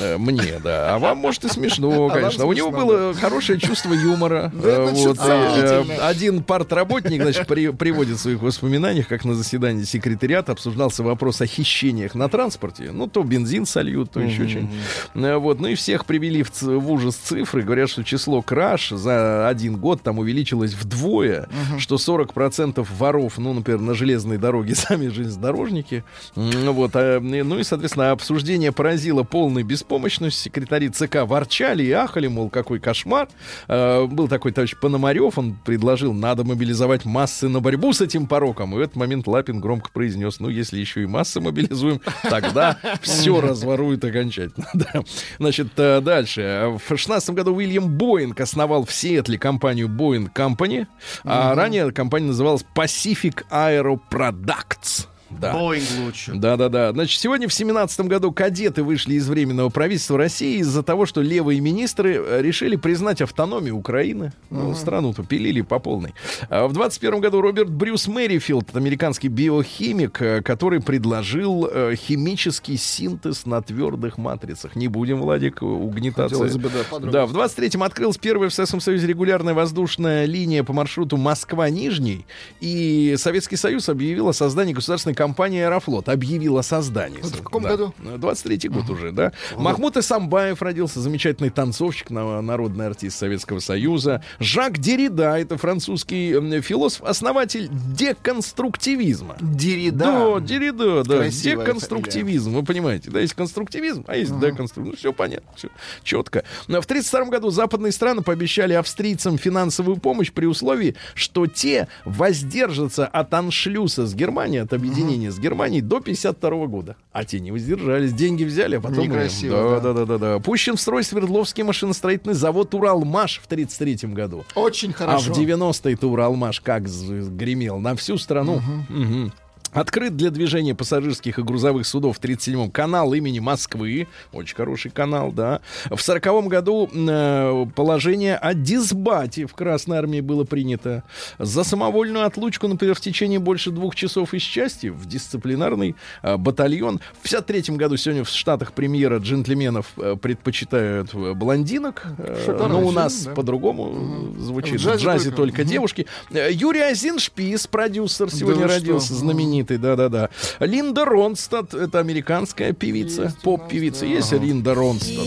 Э, Мне, да. А вам, может, и смешно, конечно. У него было хорошее чувство юмора. Э, вот, э. Один партработник, значит, при- приводит в своих воспоминаниях, как на заседании секретариата обсуждался вопрос о хищениях на транспорте. Ну, то бензин сольют, то еще что-нибудь. Э, Вот, ну и всех привели в, ужас цифры. Говорят, что число краж за один год там увеличилось вдвое, что 40% воров, ну, например, на железной дороге сами железнодорожники. Вот, а, ну и, соответственно, обсуждение поразило полной беспомощностью. Секретари ЦК ворчали и ахали, мол, какой кошмар. Э, Был такой товарищ Пономарев, он предложил, надо мобилизовать массы на борьбу с этим пороком. И в этот момент Лапин громко произнес, ну, если еще и массы мобилизуем, тогда все разворуют окончательно. Да. Значит, э, дальше. В 16 году Уильям Боинг основал в Сиэтле компанию Boeing Company, а ранее компания называлась Pacific Aero Products. Да.
Боинг лучше.
Да-да-да. Значит, сегодня в семнадцатом году кадеты вышли из Временного правительства России из-за того, что левые министры э, решили признать автономию Украины. Ну, страну-то пилили по полной. А в 21 году Роберт Брюс Мэрифилд, американский биохимик, э, который предложил э, химический синтез на твердых матрицах. Не будем, Владик, угнетаться.
Бы, да.
Да, в 23-м открылась первая в Советском Союзе регулярная воздушная линия по маршруту Москва-Нижний. И Советский Союз объявил о создании государственной компании «Аэрофлот». Объявил о создании.
Это в каком
Да.
году?
23-й год уже, да. Махмуд Исамбаев родился, замечательный танцовщик, на- народный артист Советского Союза. Жак Деррида, это французский философ, основатель деконструктивизма.
Деррида.
Да, Деррида, да.
Красивая
Деконструктивизм, вы понимаете. Да, есть конструктивизм, а есть деконструктивизм. Ну, все понятно, все четко. Но в 1932 году западные страны пообещали австрийцам финансовую помощь при условии, что те воздержатся от аншлюса с Германией, от объединения с Германией до 52 года. А те не воздержались, деньги взяли, а потом...
Некрасиво,
да, да, да, да, да. Пущен в строй Свердловский машиностроительный завод «Уралмаш» в 1933 году.
Очень
А
хорошо.
в 90-е-то Уралмаш как гремел на всю страну. Мгм. Открыт для движения пассажирских и грузовых судов в 37-м канал имени Москвы. Очень хороший канал, да. В 40-м году э, положение о дисбате в Красной Армии было принято. За самовольную отлучку, например, в течение больше двух часов из части в дисциплинарный э, батальон. В 53-м году сегодня в Штатах премьера джентльменов э, предпочитают э, блондинок. Э, но у нас
да.
по-другому э, звучит.
В джазе
В джазе
только.
только, девушки. Э, Юрий Азиншпис, продюсер, сегодня
что?
родился, знаменитый, да-да-да. Линда Ронстад, это американская певица, поп-певица. Есть Линда Ронстад.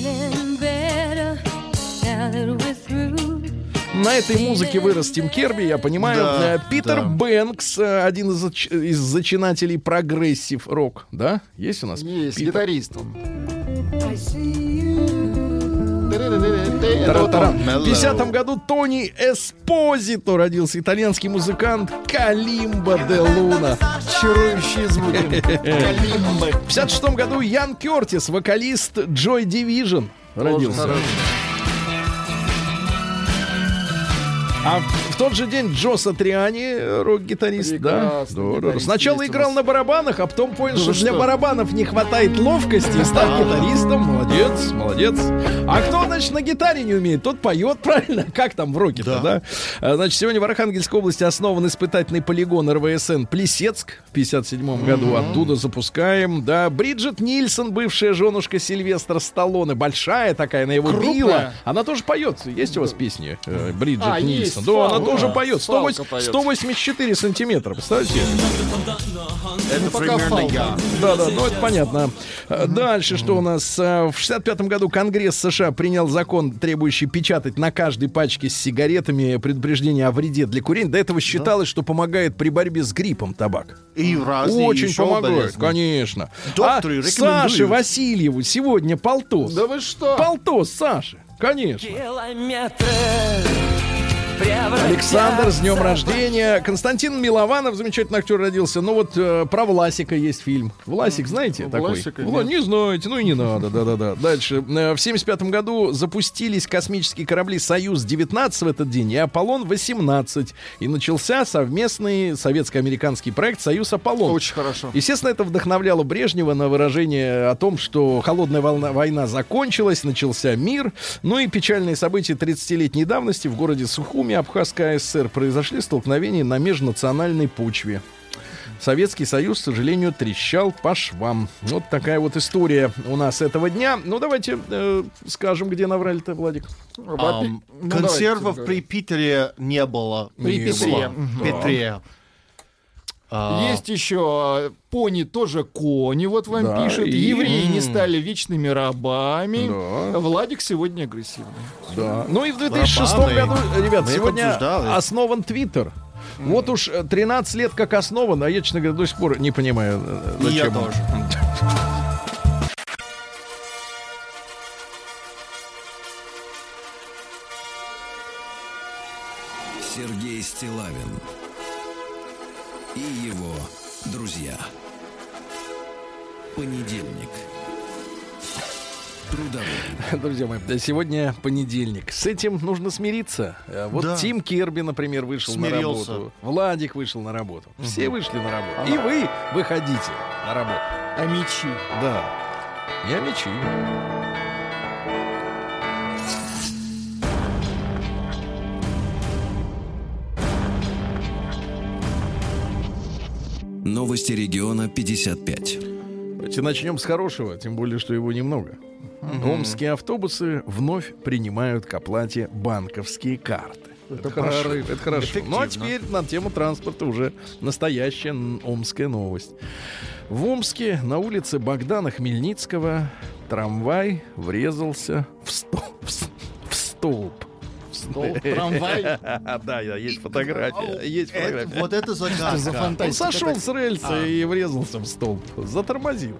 На этой музыке вырос Тим Керби, я понимаю.
Да,
Э, Питер
да.
Бэнкс, э, один из, из зачинателей прогрессив рок, да? Есть у нас?
Есть,
Питер?
гитарист он.
Тара-тарам. В
Mellow.
50 году Тони Эспозито родился итальянский музыкант Kalimba de Luna.
Чарующие звуки. Калимбы.
В 56 году Ян Кертис, вокалист Joy Division, родился. А тот же день Джо Сатриани, э, рок-гитарист, да. Здорово. Сначала играл на барабанах, а потом понял,
Да
что
вы
для
что?
барабанов не хватает ловкости и стал гитаристом. Молодец, молодец. А кто, значит, на гитаре не умеет, тот поет правильно. Как там в роке-то, да? А, Значит, сегодня в Архангельской области основан испытательный полигон РВСН Плесецк в 57 году. Оттуда запускаем. Да, Бриджит Нильсон, бывшая женушка Сильвестра Сталлоне, большая такая, на его
Крупная?
била. Она тоже поет. Есть у вас песни? э, Бриджит
А,
Нильсон.
есть,
Да, она. Тоже поет.
Фалка
108
поет.
184 сантиметра, представляете?
Это
пока Фалка.
я.
Да, да, ну это понятно. А, Дальше что у нас? А, В 65 году Конгресс США принял закон, требующий печатать на каждой пачке с сигаретами предупреждение о вреде для курения. До этого считалось, что помогает при борьбе с гриппом табак.
И разные
Очень помогает, конечно.
Докторы
а. Саше Васильеву сегодня полтос.
Да вы что?
Полтос, Саша, конечно. Александр, с днем рождения. Константин Милованов, замечательный актер, родился. Ну вот э, про Власика есть фильм. Власик, знаете такой?
Власика
Вла-
нет.
не знаете, ну и не надо, да-да-да. Дальше. Э, В 75 году запустились космические корабли «Союз-19» в этот день и «Аполлон-18». И начался совместный советско-американский проект «Союз-Аполлон».
Очень хорошо.
Естественно, это вдохновляло Брежнева на выражение о том, что холодная волна, война закончилась, начался мир. Ну и печальные события 30-летней давности в городе Сухуми, Абхазская ССР, произошли столкновения на межнациональной почве. Советский Союз, к сожалению, трещал по швам. Вот такая вот история у нас этого дня. Ну, давайте э, скажем, где наврали-то, Владик.
Ам,
ну,
консервов
давайте,
при Питере не было.
При
Не
Петре.
было.
Петре. А,
Есть еще э, пони тоже кони, вот вам
Да,
пишут.
и-
Евреи не стали вечными рабами.
Да.
Владик сегодня агрессивный.
Да. Ну и в 2006
Барабаны.
году, ребят,
Мы
сегодня основан Твиттер. Вот уж э, 13 лет как основан, а я, честно говоря, до сих пор не понимаю, э,
И я
зачем.
тоже.
Сергей Стилавин Понедельник. Трудовой.
Друзья мои, да, сегодня понедельник. С этим нужно смириться. Э, Вот
Да.
Тим Керби, например, вышел на
Смирился.
работу. Владик вышел на работу. Все вышли на работу. И вы выходите на работу.
А мечи?
Да. Я мечи.
Новости региона 55.
Давайте начнем с хорошего, тем более, что его немного. Омские автобусы вновь принимают к оплате банковские карты. Это, хорошо.
прорыв.
Это хорошо. Ну а
Эффективно.
теперь на тему транспорта уже настоящая омская новость. В Омске на улице Богдана Хмельницкого трамвай врезался в, стол- в с- в столб.
Столб, трамвай.
Да, да, есть фотография. Есть фотография.
вот это
За
загадка.
Он сошел с рельса и врезался в столб. Затормозил.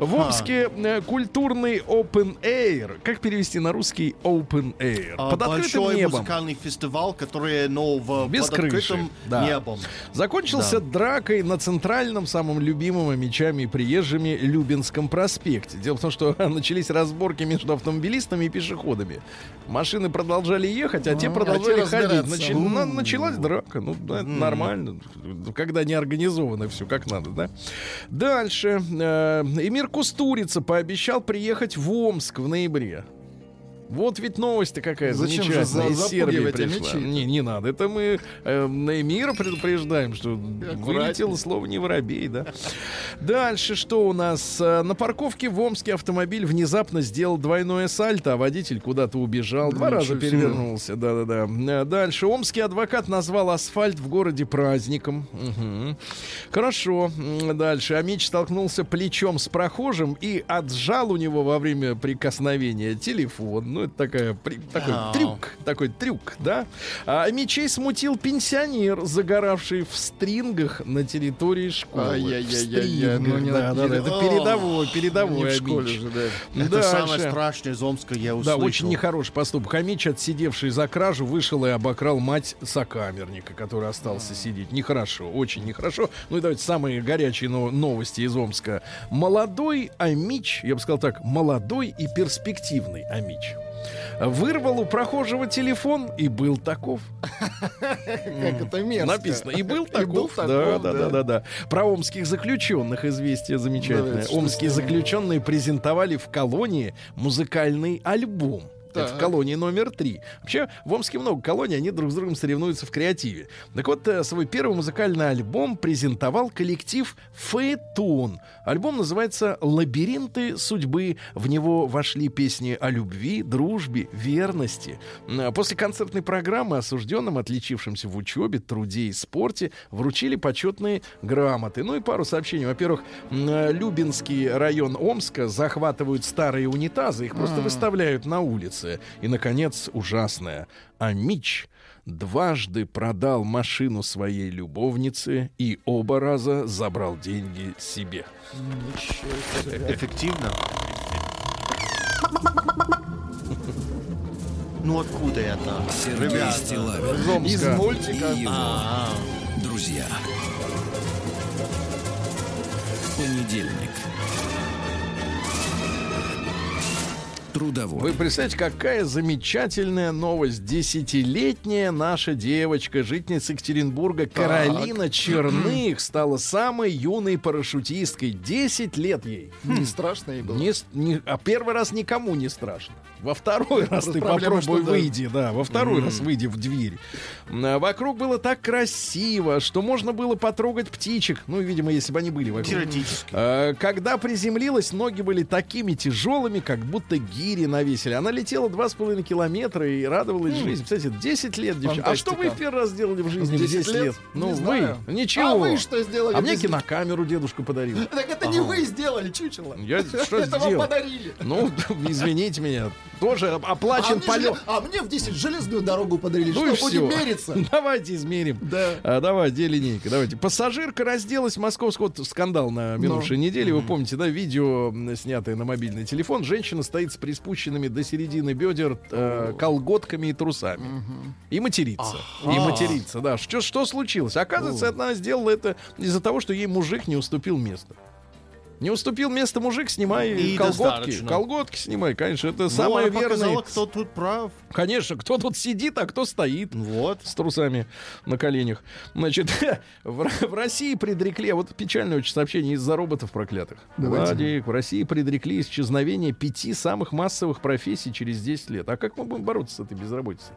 В Омске э, культурный open air. Как перевести на русский open air?
А,
Под открытым
Большой
небом.
музыкальный фестиваль, который, ну, в,
Без
под
крыши,
открытым
да.
небом.
Закончился дракой на центральном, самом любимом мечами и приезжими Любинском проспекте. Дело в том, что начались разборки между автомобилистами и пешеходами. Машины продолжали ехать, а те
А,
продолжали
а те
ходить. Начи- на- началась драка. Ну, да, это нормально. Когда не организовано все как надо, да? Дальше. Э, Эмир Кустурица пообещал приехать в Омск в ноябре. Вот ведь новость-то какая
Зачем же
замечательная.
за-
Из Сербии пришла.
мечи-то?
Не, не надо. Это мы э, на Эмира предупреждаем, что вылетело слово не воробей, да. Дальше что у нас? Э, На парковке в Омске автомобиль внезапно сделал двойное сальто, а водитель куда-то убежал. Два раза
Ничего себе.
перевернулся. Да-да-да. Э, Дальше. Омский адвокат назвал асфальт в городе праздником. Мгм. Хорошо. Дальше. Амич столкнулся плечом с прохожим и отжал у него во время прикосновения телефон. Ну, это такая, при- такой
Ау.
трюк. Такой трюк, да? А мечей смутил пенсионер, загоравший в стрингах на территории школы. Стрингах,
ну не
да, да, да, это передовой,
Не
передовой
в школе же, да.
Это
Дальше.
самое страшное из Омска я
Да,
услышал.
очень нехороший поступок. Хамич, отсидевший за кражу, вышел и обокрал мать сокамерника, который остался сидеть. Нехорошо, очень нехорошо. Ну и давайте самые горячие но- новости из Омска. Молодой Амич, я бы сказал так, молодой и перспективный Амич. Вырвал у прохожего телефон и был таков.
Как это мерзко.
Написано. И был таков. да, да, да, да, да. Про омских заключенных известие замечательное. Омские заключенные презентовали в колонии музыкальный альбом. Это в колонии номер три. Вообще, в Омске много колоний, они друг с другом соревнуются в креативе. Так вот, э, свой первый музыкальный альбом презентовал коллектив «Фаэтон». Альбом называется «Лабиринты судьбы». В него вошли песни о любви, дружбе, верности. М, После концертной программы осужденным, отличившимся в учебе, труде и спорте, вручили почетные грамоты. Ну и пару сообщений. Во-первых, э, Любинский район Омска захватывают старые унитазы, их просто выставляют на улице. И, наконец, ужасное. А Мич дважды продал машину своей любовнице и оба раза забрал деньги себе.
Эффективно. Ну откуда это?
Сергей
Ребята.
Стилавин
Из
мультика.
и его
А,
друзья. Понедельник. Трудовой.
Вы представляете, какая замечательная новость. Десятилетняя наша девочка, жительница Екатеринбурга, Каролина Черных, стала самой юной парашютисткой. Десять лет ей.
Не страшно ей было.
Не, не- а первый раз никому не страшно. Во второй раз ты попробуй выйди, да, во второй раз выйди в дверь. А Вокруг было так красиво, что можно было потрогать птичек. Ну, видимо, если бы они были вокруг. А, Когда приземлилась, ноги были такими тяжелыми, как будто гири навесили. Она летела два с половиной километра и радовалась жизни. Представляете, 10 лет, девчонки. А что вы в первый раз сделали в жизни в 10 лет? Ну, вы.
знаю.
Ничего.
А вы что сделали?
А мне
в 10 лет?
кинокамеру дедушка подарил.
Так это не вы сделали, чучело.
Я что
Это вам
сделал?
подарили.
Ну, извините меня. Тоже оплачен
а, мне
полет.
желе- а мне в 10 железную дорогу подарили.
Ну
что, будем мериться?
Давайте измерим.
Да.
А, давай, где линейка? Давайте. Пассажирка разделась в московском... Вот скандал на минувшей
Ну.
неделе. Вы помните, да? Видео, снятое на мобильный телефон. Женщина стоит с приспущенными до середины бедер э, колготками и трусами. И матерится. И матерится, да. Что, что случилось? Оказывается, она сделала это из-за того, что ей мужик не уступил место. Не уступил место мужик, снимай
И
колготки.
достаточно.
Колготки снимай, конечно, это
Ну,
самое
она показала,
верное.
кто тут прав.
Конечно, кто тут сидит, а кто стоит.
Вот.
С трусами на коленях. Значит, в, в России предрекли, а вот печальное очень сообщение из-за роботов проклятых.
Давайте.
Владик, в России предрекли исчезновение пяти самых массовых профессий через 10 лет. А как мы будем бороться с этой безработицей?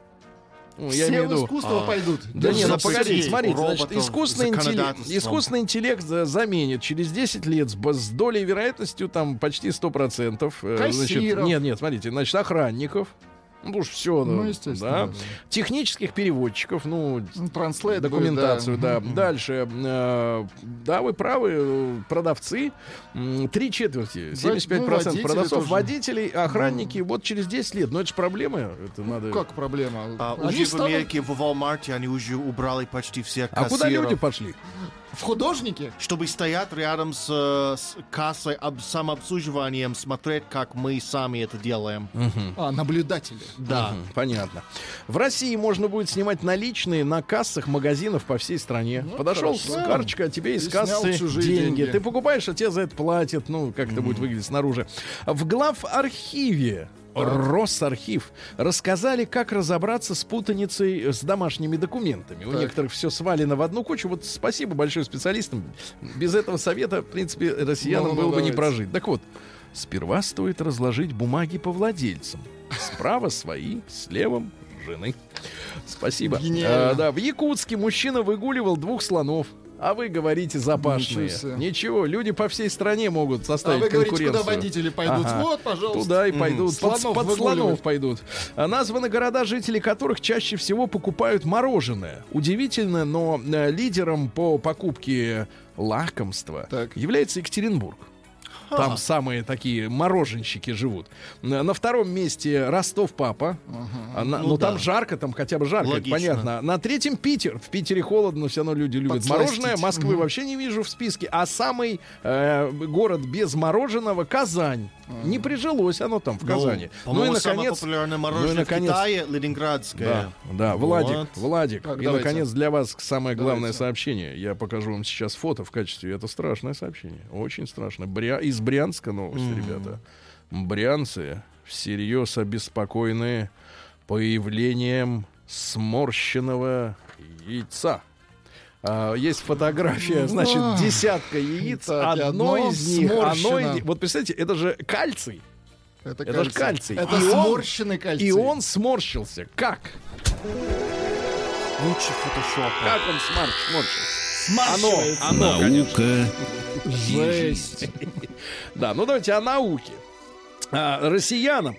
Ну, я
Все
имею в виду...
искусство
А.
пойдут.
Да не, ну
запретить
погодите,
у
смотрите, значит,
роботов
искусственный интеллект, искусственный интеллект за- заменит через 10 лет с, с долей вероятностью там почти 100%. э, значит,
Кассиров.
нет, нет, смотрите, значит, охранников, ну уж все,
Ну, естественно,
да.
да.
технических переводчиков, ну,
Ну, Транслейт будет,
документацию, да.
Мгм.
Дальше, э, да, вы правы, продавцы, три четверти, 75%
ну, водители
продавцов,
тоже.
водителей, охранники, вот через 10 лет. Но это же проблема, это надо...
Ну, Как проблема?
А
Они
уже в Америке, в Walmart, они уже убрали почти всех
А куда
кассиров.
люди пошли?
В художники?
Чтобы стоять рядом с, э, с кассой об, самообслуживанием, смотреть, как мы сами это делаем.
А, наблюдатели.
Да.
Мгм, понятно. В России можно будет снимать наличные на кассах магазинов по всей стране. Подошел с
хорошо.
карточкой, а тебе из
И снял
кассы
чужие
деньги.
деньги.
Ты покупаешь, а тебе за это платят. Ну, как это будет выглядеть снаружи. В главархиве Росархив рассказали, как разобраться с путаницей с домашними документами. У
Так.
некоторых все свалено в одну кучу. Вот спасибо большое специалистам. Без этого совета, в принципе, россиянам
Ну-ну-ну,
было бы не
давайте.
прожить. Так вот, сперва стоит разложить бумаги по владельцам. Справа свои, слева жены. Спасибо. А, да, в Якутске мужчина выгуливал двух слонов. А вы говорите запашные.
Ничего.
Ничего, люди по всей стране могут
А
составить
вы говорите,
конкуренцию.
куда водители пойдут?
Ага.
Вот, пожалуйста.
Туда и пойдут. Под,
Слонов
под слонов пойдут. А названы города, жители которых чаще всего покупают мороженое. Удивительно, но э, лидером по покупке лакомства
Так.
является Екатеринбург. Там самые такие мороженщики живут. На, втором месте Ростов-Папа. А на-
Ну
ну, там
да.
жарко, там хотя бы жарко, это понятно. На третьем Питер. В Питере холодно, все равно люди любят мороженое. Москвы вообще не вижу в списке. А самый э, город без мороженого Казань. Не прижилось оно там в Казани.
Ну,
ну и
по-моему, самое
наконец.
популярное
ну и
мороженое
наконец.
в Китае ленинградское.
Да, да, Владик,
Вот.
Владик.
Так,
и,
давайте.
наконец, для вас самое главное
Давайте.
сообщение. Я покажу вам сейчас фото в качестве. Это страшное сообщение. Очень страшно. Бря... Из Брянска новость, ребята. Брянцы всерьез обеспокоены появлением сморщенного яйца. А, есть фотография, значит, десятка яиц. Одно
одно
из них,
сморщено.
из- вот представьте, это же кальций.
Это,
Это ж кальций.
Это
И он-
сморщенный кальций.
И он сморщился. Как?
Лучше фотошопа.
Как он смор- сморщился? Оно, оно, конечно.
Наука
Жесть.
Да, ну давайте о науке. А, россиянам,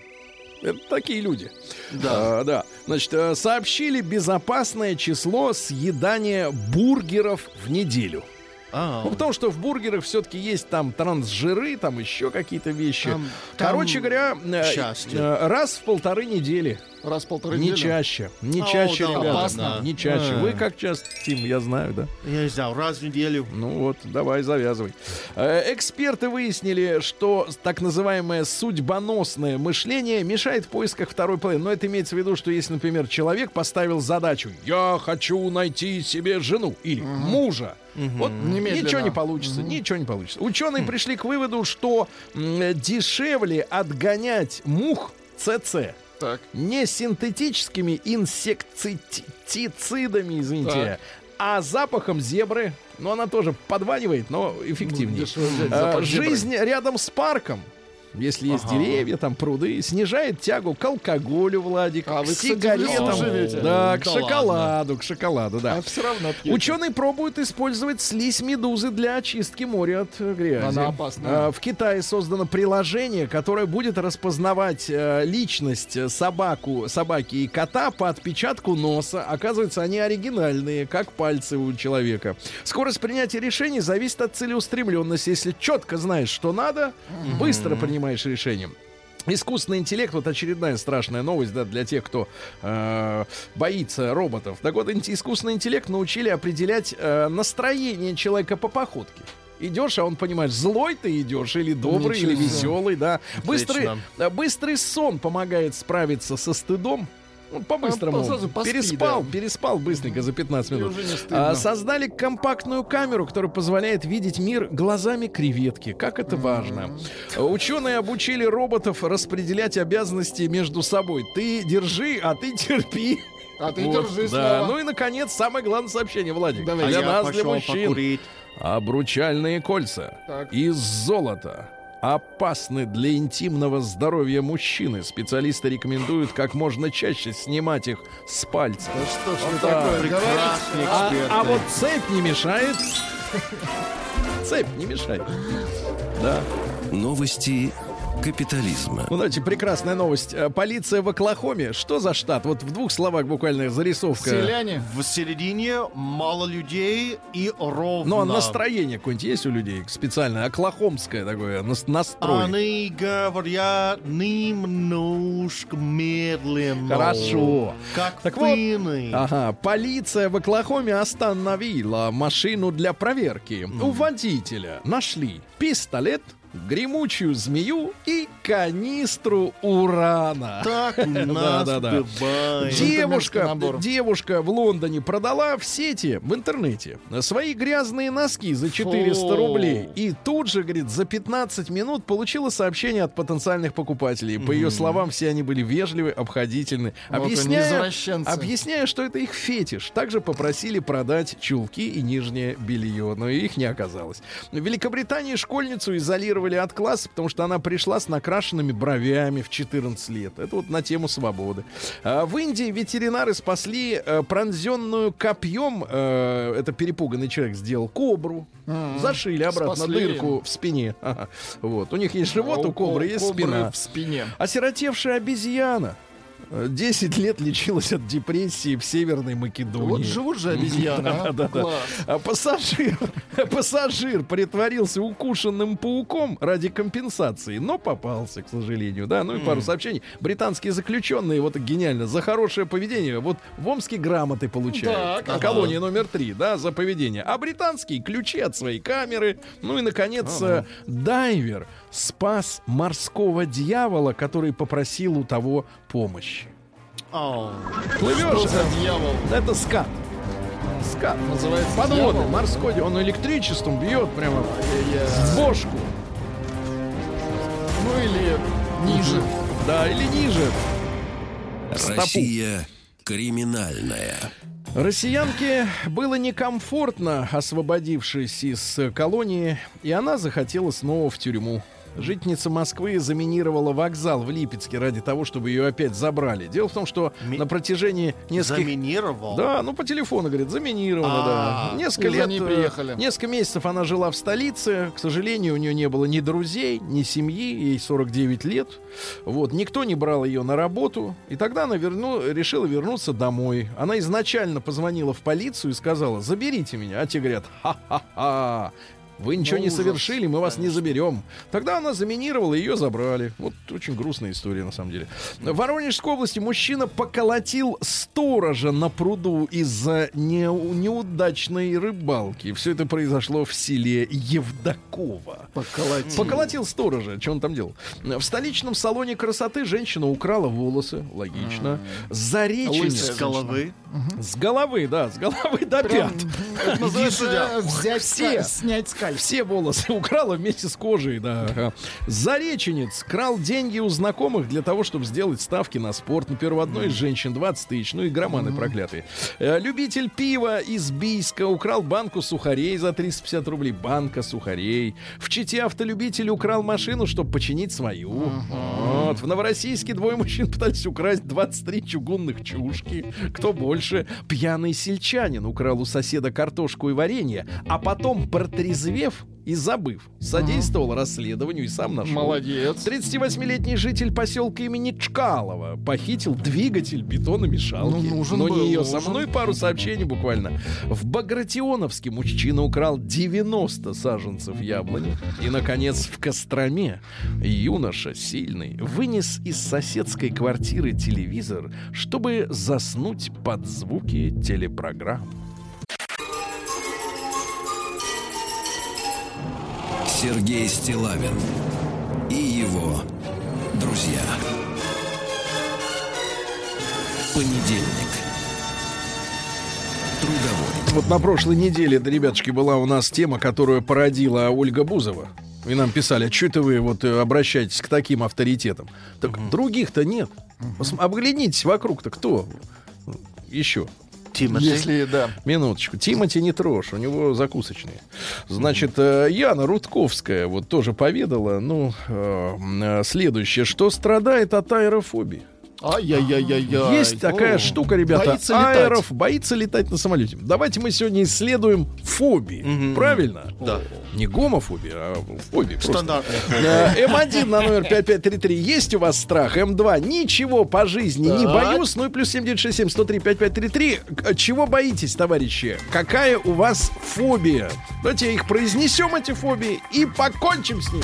это такие люди, да, да значит, э, сообщили безопасное число съедания бургеров в неделю.
А,
Ну, потому что в бургерах все-таки есть там трансжиры, там еще какие-то вещи.
Там-
Короче
там
говоря, э,
части.
э, раз в полторы недели.
Раз в полторы
Не
недели.
чаще. Не
О,
чаще,
да
ребята.
ладно.
Не чаще.
А.
Вы как часто, Тим, я знаю, да?
я не знаю, раз в неделю.
Ну вот, давай, завязывай. Э, Эксперты выяснили, что так называемое судьбоносное мышление мешает в поисках второй половины. Но это имеется в виду, что если, например, человек поставил задачу «Я хочу найти себе жену» или «мужа», вот
Немедленно.
ничего не получится, ничего не получится. Ученые пришли к выводу, что м, дешевле отгонять мух ЦЦ
Так.
не синтетическими инсектицидами, извините,
Так.
а запахом зебры. Ну, она тоже подванивает, но эффективнее.
Взять
А. Жизнь рядом с парком. Если есть деревья, там пруды, снижает тягу к алкоголю, Владик,
А
к
вы, кстати,
сигаретам,
лесу живете?
да, к
Да
шоколаду, к шоколаду, да.
А все равно пьете.
Ученые пробуют использовать слизь медузы для очистки моря от грязи.
Она опасная.
А, В Китае создано приложение, которое будет распознавать э, личность э, собаку, собаки и кота по отпечатку носа. Оказывается, они оригинальные, как пальцы у человека. Скорость принятия решений зависит от целеустремленности. Если четко знаешь, что надо, быстро принимаешь решение. Искусственный интеллект, вот очередная страшная новость, да, для тех, кто э, боится роботов. Так вот, искусственный интеллект научили определять э, настроение человека по походке. Идешь, а он понимаешь, злой ты идешь, или добрый,
Ничего
или веселый, да. Быстрый,
Отлично.
э, быстрый сон помогает справиться со стыдом. Ну, по-быстрому.
А, сразу поспи,
переспал,
да.
переспал быстренько за 15
И
минут. А, создали компактную камеру, которая позволяет видеть мир глазами креветки. Как это важно. Ученые обучили роботов распределять обязанности между собой. Ты держи, а ты терпи.
А ты
Вот,
держи
да. Ну и, наконец, самое главное сообщение, Владик.
Давай.
А
Для
я
нас, для мужчин.
покурить.
Обручальные кольца
Так.
из золота опасны для интимного здоровья мужчины. Специалисты рекомендуют как можно чаще снимать их с пальца.
Да что ж
Вот так.
такое
Прекрасный
А, а вот цепь не мешает. Цепь не мешает. Да.
Новости капитализма.
Ну, давайте, прекрасная новость. Э, Полиция в Оклахоме. Что за штат? Вот в двух словах буквально зарисовка.
Селяне.
В середине мало людей и ровно.
Но настроение какое-нибудь есть у людей специальное, оклахомское такое, нас- настрой.
Они говорят немножко медленно.
Хорошо.
Как
Так вот. Ага, полиция в Оклахоме остановила машину для проверки. У водителя нашли пистолет, гремучую змею и канистру урана.
Так у нас бывает.
Девушка, девушка в Лондоне продала в сети, в интернете, свои грязные носки за 400
Фу.
рублей. И тут же, говорит, за 15 минут получила сообщение от потенциальных покупателей. По ее словам, все они были вежливы, обходительны.
Вот
объясняя, объясняя, что это их фетиш. Также попросили продать чулки и нижнее белье, но их не оказалось. В Великобритании школьницу изолировали от класса, потому что она пришла с накрашенными бровями в 14 лет. Это вот на тему свободы. А в Индии ветеринары спасли э, пронзенную копьем, э, это перепуганный человек сделал, кобру. Зашили обратно
Спасли.
дырку в спине. Ага. Вот. У них есть живот,
А
у кобры
ко-
есть
кобры
спина.
в спине.
Осиротевшая обезьяна. Э, 10 лет лечилась от депрессии в Северной Македонии.
Вот живут же обезьяны, а?
Да-да-да.
Класс.
А пассажир, пассажир притворился укушенным пауком ради компенсации, но попался, к сожалению. Да, ну и пару сообщений. Британские заключенные, вот гениально, за хорошее поведение, вот в Омске грамоты получают.
Так,
А
ага.
Колония номер три, да, за поведение. А британские ключи от своей камеры. Ну и, наконец, э, дайвер спас морского дьявола, который попросил у того помощи.
О,
Плывешь,
Что за дьявол?
это скат. Скат.
Называется
Подводный,
дьявол?
морской. Он электричеством бьет прямо
Ай-яй-яй.
в бошку.
Ну или ниже.
Да, или ниже.
Россия криминальная.
Россиянке было некомфортно, освободившись из колонии, и она захотела снова в тюрьму. Жительница Москвы заминировала вокзал в Липецке ради того, чтобы ее опять забрали. Дело в том, что
Ми-
на протяжении нескольких...
Заминировал?
Да, ну по телефону, говорит, заминировано,
А,
да. Несколько
и за
лет, э,
приехали.
несколько месяцев она жила в столице. К сожалению, у нее не было ни друзей, ни семьи, ей 49 лет. Вот, никто не брал ее на работу. И тогда она верну, решила вернуться домой. Она изначально позвонила в полицию и сказала, заберите меня. А те говорят, ха-ха-ха. Вы ничего
Ну,
не совершили, мы вас не заберем. Тогда она заминировала, ее забрали. Вот очень грустная история, на самом деле. В Воронежской области мужчина поколотил сторожа на пруду из-за не- неудачной рыбалки. Все это произошло в селе Евдокова.
Поколотил.
Поколотил сторожа. Что он там делал? В столичном салоне красоты женщина украла волосы. Логично. Зареченец.
С головы.
С головы, да, с головы до
Прям,
пят.
это называется,
сюда.
взять,
Все.
ска- снять скальп.
Все волосы украла вместе с кожей, да. Зареченец крал деньги у знакомых для того, чтобы сделать ставки на спорт. Например, у одной из женщин 20 тысяч, ну и громаны проклятые. Э, Любитель пива из Бийска украл банку сухарей за 350 рублей. Банка сухарей. В Чите автолюбитель украл машину, чтобы починить свою. Вот. В Новороссийске двое мужчин пытались украсть 23 чугунных чушки. Кто больше? Пьяный сельчанин украл у соседа картошку и варенье, а потом, протрезвев и забыв, содействовал расследованию и сам нашел.
Молодец.
38-летний житель поселка имени Чкалова похитил двигатель бетономешалки.
Ну, нужен
Но
был,
не ее
нужен.
со мной пару сообщений буквально. В Багратионовске мужчина украл 90 саженцев яблони. И, наконец, в Костроме юноша сильный вынес из соседской квартиры телевизор, чтобы заснуть под звуки телепрограмм.
Сергей Стилавин и его друзья. Понедельник. Трудовой.
Вот на прошлой неделе, да, ребятушки, была у нас тема, которую породила Ольга Бузова. И нам писали, а что это вы вот э, обращаетесь к таким авторитетам? Так других-то нет. Посм- Обглянитесь вокруг-то кто еще?
Тимати.
Если, да.
Минуточку. Тимати не трожь, у него закусочные. Значит, э, Яна Рудковская вот тоже поведала, ну, э, э, следующее, что страдает от аэрофобии.
Ай-яй-яй-яй-яй.
Есть такая
О,
штука, ребята.
Боится летать.
Аэроф боится летать на самолете. Давайте мы сегодня исследуем фобии. Правильно?
Да.
Не гомофобия, а фобии. просто.
Стандартная
Э, М1 на номер 5533. Есть у вас страх? М2. Ничего по жизни не
Так.
боюсь. Ну и плюс 7967 103 5533. К- Чего боитесь, товарищи? Какая у вас фобия? Давайте их произнесем, эти фобии, и покончим с ними.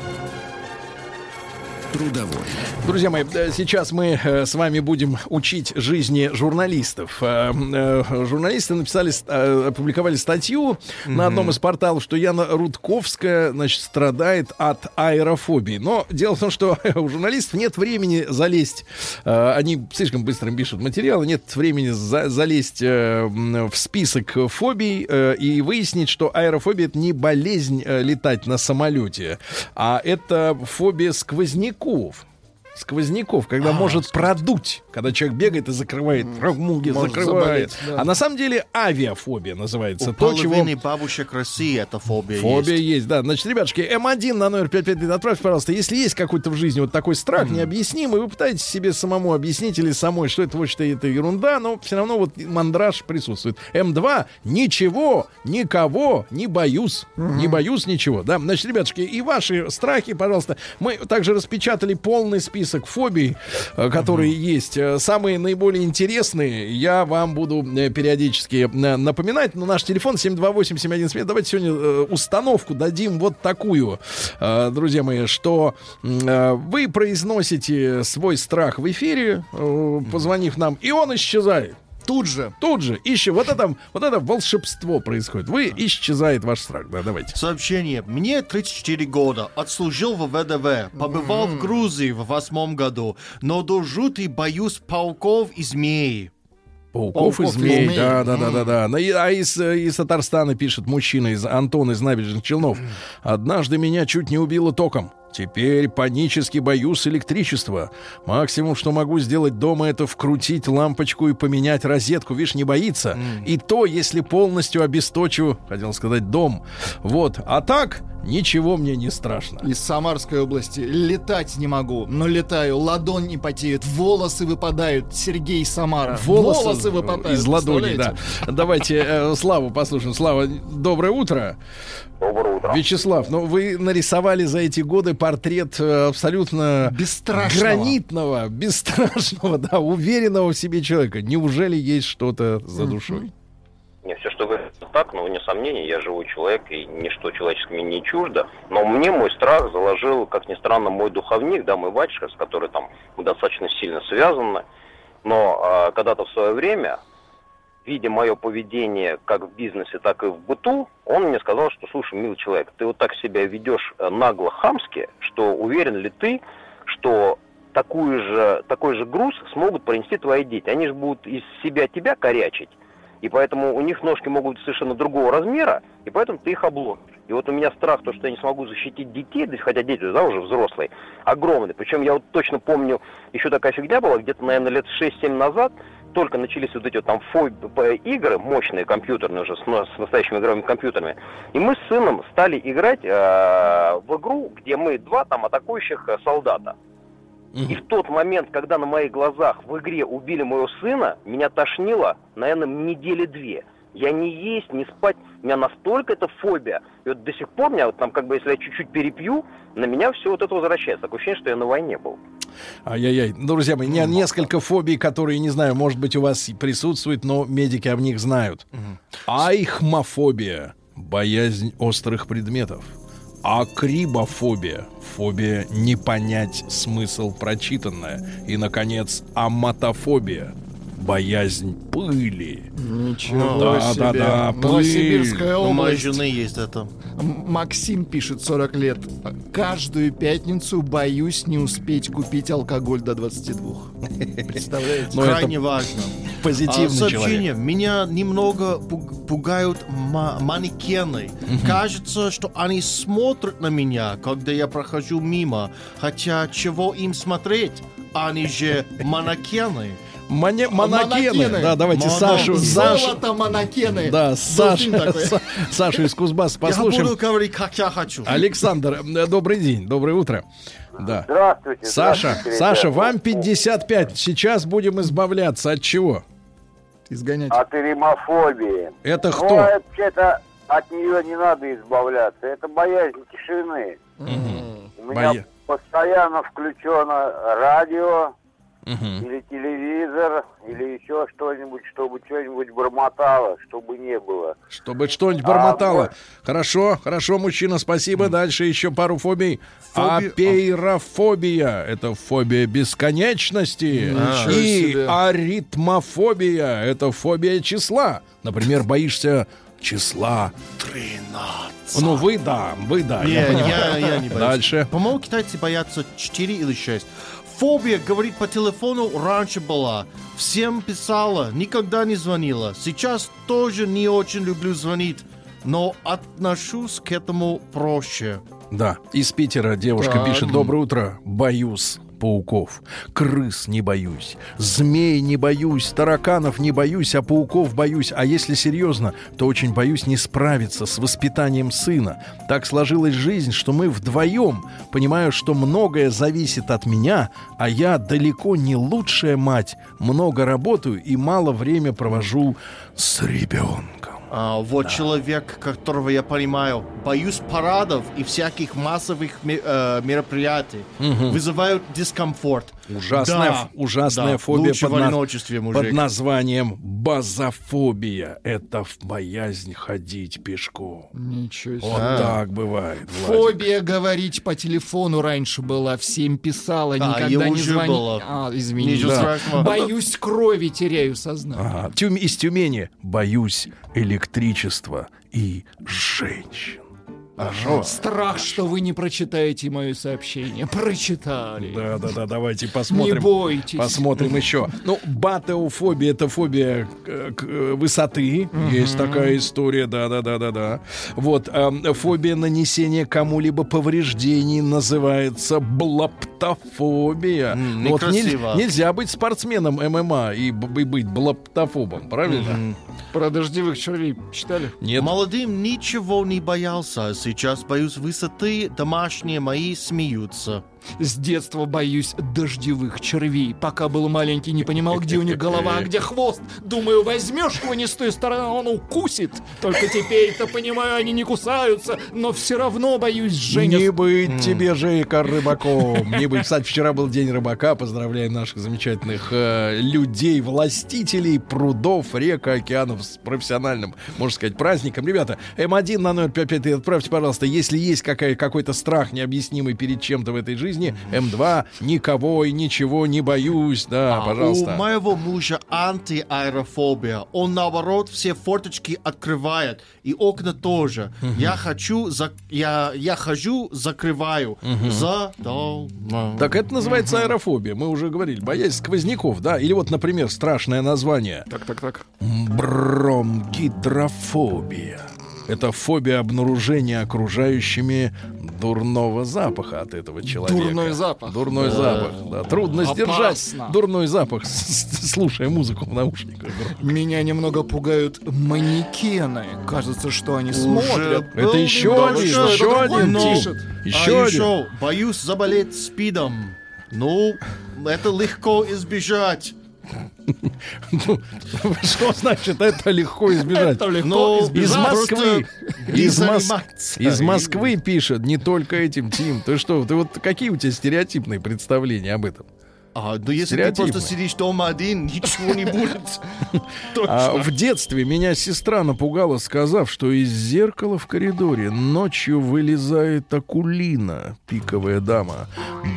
Трудовой.
Друзья мои, э, сейчас мы э, с вами будем учить жизни журналистов. Э, Журналисты написали, опубликовали статью на одном из порталов, что Яна Рудковская, значит, страдает от аэрофобии. Но дело в том, что у журналистов нет времени залезть. Они слишком быстро пишут материалы, нет времени за- залезть в список фобий и выяснить, что аэрофобия это не болезнь летать на самолете, а это фобия сквозняков. Сквозняков, когда может продуть, когда человек бегает и закрывает
Может
закрывает.
заболеть, да.
А на самом деле авиафобия называется.
У
То, чего
бабушек России это фобия,
Фобия
есть.
есть. да. Значит, ребятушки, М1 на номер 55 отправьте, пожалуйста. Если есть какой-то в жизни вот такой страх необъяснимый, вы пытаетесь себе самому объяснить или самой, что это, что это ерунда, но все равно вот мандраж присутствует. М2 ничего, никого не боюсь. Не боюсь ничего. Да, значит, ребятушки, и ваши страхи, пожалуйста. Мы также распечатали полный список фобий, э, которые есть. Э, Самые наиболее интересные я вам буду э, периодически напоминать. Но наш телефон 728-7171. Давайте сегодня установку дадим вот такую, друзья мои, что вы произносите свой страх в эфире, позвонив нам, и он исчезает.
Тут же.
Тут же ищем. Вот это, вот это волшебство происходит. Вы исчезает ваш страх. Да, давайте.
Сообщение. Мне 34 года. Отслужил в ВДВ. Побывал в Грузии в восьмом году. Но до жути боюсь пауков и змей.
Пауков, и
Пауков и
змей.
змей.
Да, да, да, да, да. А из, э, из Татарстана пишет мужчина из Антон из набережных Челнов. Однажды меня чуть не убило током. Теперь панически боюсь электричества. Максимум, что могу сделать дома, это вкрутить лампочку и поменять розетку. Видишь, не боится. И то, если полностью обесточу, хотел сказать, дом. Вот. А так, ничего мне не страшно.
Из Самарской области. Летать не могу, но летаю. Ладонь не потеет, волосы выпадают. Сергей Самара. Волосы, выпадают.
из ладони, да. Давайте э, Славу послушаем. Слава, доброе утро.
Доброе утро.
Вячеслав, ну вы нарисовали за эти годы портрет э, абсолютно
Бесстрашного.
гранитного, бесстрашного, да, уверенного в себе человека. Неужели есть что-то за душой?
Не, все, что вы так, но вне сомнений, я живой человек, и ничто человеческое мне не чуждо. Но мне мой страх заложил, как ни странно, мой духовник, да, мой батюшка, с которым там мы достаточно сильно связаны. Но а, когда-то в свое время, видя мое поведение как в бизнесе, так и в быту, он мне сказал, что, слушай, милый человек, ты вот так себя ведешь э, нагло хамски, что уверен ли ты, что такую же, такой же груз смогут пронести твои дети. Они же будут из себя тебя корячить, и поэтому у них ножки могут быть совершенно другого размера, и поэтому ты их обломишь. И вот у меня страх, то, что я не смогу защитить детей, хотя дети, да, уже взрослые, огромный. Причем я вот точно помню, еще такая фигня была, где-то, наверное, лет 6-7 назад, только начались вот эти вот там игры, мощные компьютерные уже, с, с настоящими игровыми компьютерами. И мы с сыном стали играть э, в игру, где мы два там атакующих э, солдата. И в тот момент, когда на моих глазах в игре убили моего сына, меня тошнило, наверное, недели две. Я не есть, не спать. У меня настолько это фобия. И вот до сих пор, меня вот там, как бы, если я чуть-чуть перепью, на меня все вот это возвращается. Такое ощущение, что я на войне был.
Ай-яй-яй. Ну, Друзья мои, не- несколько фобий, которые, не знаю, может быть, у вас присутствуют, но медики об них знают. Айхмофобия. Боязнь острых предметов. Акрибофобия. Фобия не понять смысл прочитанное. И, наконец, аматофобия. Боязнь пыли.
Ничего
Да,
себе.
да, да, пыль.
Новосибирская
У моей
область.
жены есть это.
Максим пишет 40 лет. Каждую пятницу боюсь не успеть купить алкоголь до 22. Представляете?
Ну, это
Крайне важно.
позитивный
А, сообщение.
человек.
Меня немного пуг- пугают ма- манекены. Кажется, что они смотрят на меня, когда я прохожу мимо. Хотя чего им смотреть? Они же манекены.
Мане- монокены.
Монокены.
Да, давайте
Моно-
Сашу, Сашу,
Золото манекены.
да, Саша. Са- Сашу из Кузбасса
Я
послушаем.
буду говорить, как я хочу.
Александр, э, добрый день, доброе утро. Да.
Здравствуйте.
Саша, Саша, вам 55. Сейчас будем избавляться от чего?
Изгонять.
От эримофобии.
Это
Ну,
кто?
вообще-то от нее не надо избавляться. Это боязнь тишины. У меня
Боя-
постоянно включено радио
Мгм.
или телевизор, или еще что-нибудь, чтобы что-нибудь бормотало, чтобы не было.
Чтобы что-нибудь бормотало.
вот.
Хорошо, хорошо, мужчина, спасибо. Дальше еще пару фобий.
Фоби-
Апейрофобия. Это фобия бесконечности.
Ничего
И
себе.
аритмофобия. Это фобия числа. Например, боишься числа.
13.
Ну, вы да, вы да.
Не,
я понимаю.
я, я не боюсь.
Дальше.
По-моему, китайцы боятся 4 или 6. Фобия, говорит, по телефону раньше была. Всем писала, никогда не звонила. Сейчас тоже не очень люблю звонить, но отношусь к этому проще.
Да, из Питера девушка
Так.
пишет «Доброе утро, боюсь пауков, крыс не боюсь, змей не боюсь, тараканов не боюсь, а пауков боюсь, а если серьезно, то очень боюсь не справиться с воспитанием сына. Так сложилась жизнь, что мы вдвоем, понимаю, что многое зависит от меня, а я далеко не лучшая мать, много работаю и мало время провожу с ребенком».
А, вот человек, которого я понимаю, боюсь парадов и всяких массовых э, мероприятий. Вызывают дискомфорт.
Ужасная,
Да,
ужасная
да,
фобия под, на-
мужик.
под названием базофобия. Это боязнь ходить пешком.
Ничего себе.
Вот
А.
так бывает. Владик.
Фобия говорить по телефону раньше была, всем писала,
Да,
никогда
я
не
уже
звонила.
была.
А, извини.
Ничего
Да.
страшного.
Боюсь крови, теряю сознание.
Ага. Тюм- из Тюмени. Боюсь электричества и женщин. Пожалуйста.
Страх, что вы не прочитаете мое сообщение. Прочитали.
Да, да, да, давайте посмотрим.
Не бойтесь.
Посмотрим еще. Ну, батеофобия это фобия э, высоты. Есть такая история, да, да, да, да, да. Вот эм, фобия нанесения кому-либо повреждений называется блаптофобия. Ну, вот нельзя быть спортсменом ММА и, быть блаптофобом, правильно?
Про дождевых червей читали?
Нет.
Молодым ничего не боялся. Сейчас боюсь высоты, домашние мои смеются.
С детства боюсь дождевых червей. Пока был маленький, не понимал, где у них голова, а где хвост. Думаю, возьмешь его не с той стороны, он укусит. Только теперь-то понимаю, они не кусаются, но все равно боюсь, Женя.
Не быть тебе, Жейка, рыбаком. Не быть. Кстати, вчера был день рыбака. Поздравляем наших замечательных э, людей, властителей прудов, рек, океанов с профессиональным, можно сказать, праздником. Ребята, М1 на номер 55 отправьте, пожалуйста, если есть какая, какой-то страх необъяснимый перед чем-то в этой жизни, М2, никого и ничего не боюсь. Да,
А
пожалуйста.
У моего мужа антиаэрофобия. Он наоборот все форточки открывает и окна тоже. Я хочу, за... я, я хожу, закрываю. За
Так это называется аэрофобия. Мы уже говорили. Боязнь сквозняков, да? Или вот, например, страшное название.
Так, так, так.
Бронхидрофобия. Это фобия обнаружения окружающими дурного запаха от этого человека.
Дурной запах.
Дурной запах, да. Трудно сдержать
Опасно.
дурной запах, слушая музыку в наушниках.
Меня немного пугают манекены. Кажется, что они смотрят.
Это еще один,
другой
еще один
но-
пишет.
А
Еще один.
еще боюсь заболеть спидом. Ну, это легко избежать.
Ну, Что значит это легко избежать?
Это легко избежать.
Из Москвы. Из, Мос- из Москвы пишет, не только этим, Тим. Ты что, ты вот какие у тебя стереотипные представления об этом?
А, ну если ты просто сидишь дома один, ничего не будет.
А в детстве меня сестра напугала, сказав, что из зеркала в коридоре ночью вылезает акулина, пиковая дама.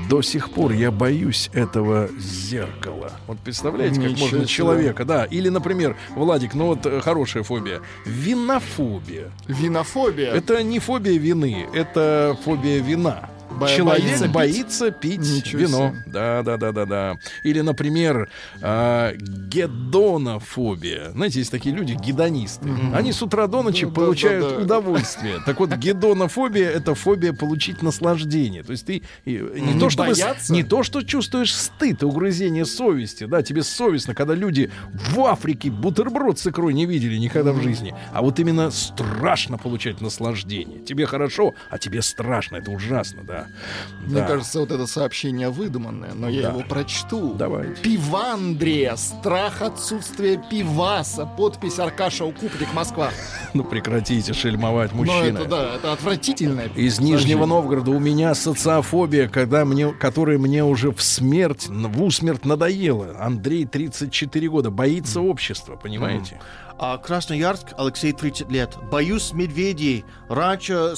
До сих пор я боюсь этого зеркала. Вот представляете, как
Ничего
можно
себе.
человека, да. Или, например, Владик, ну вот э, хорошая фобия. Винофобия.
Винофобия.
Это не фобия вины, это фобия вина.
Бо-
Человек
боится
боится,
пить. Ничего
вино.
себе.
Да, да, да, да, да. Или, например, а, гедонофобия. Знаете, есть такие люди, гедонисты. Они с утра до ночи
Да,
получают
да, да.
удовольствие. Так вот, гедонофобия это фобия получить наслаждение. То есть ты э, не,
Не
то,
бояться?
не то, что чувствуешь стыд, и угрызение совести, да, тебе совестно, когда люди в Африке бутерброд с икрой не видели никогда в жизни. А вот именно страшно получать наслаждение. Тебе хорошо, а тебе страшно. Это ужасно, да.
Мне
Да.
кажется, вот это сообщение выдуманное, но я
Да.
его прочту.
Давайте.
Пивандрия. Страх отсутствия пиваса. Подпись Аркаша Укупник, Москва.
Ну прекратите шельмовать мужчина.
это, да, это отвратительно.
Из Нижнего Новгорода у меня социофобия, когда мне, которая мне уже в смерть, в усмерть надоела. Андрей 34 года, боится общества, понимаете?
А Красноярск, Алексей, 30 лет. Боюсь медведей. Раньше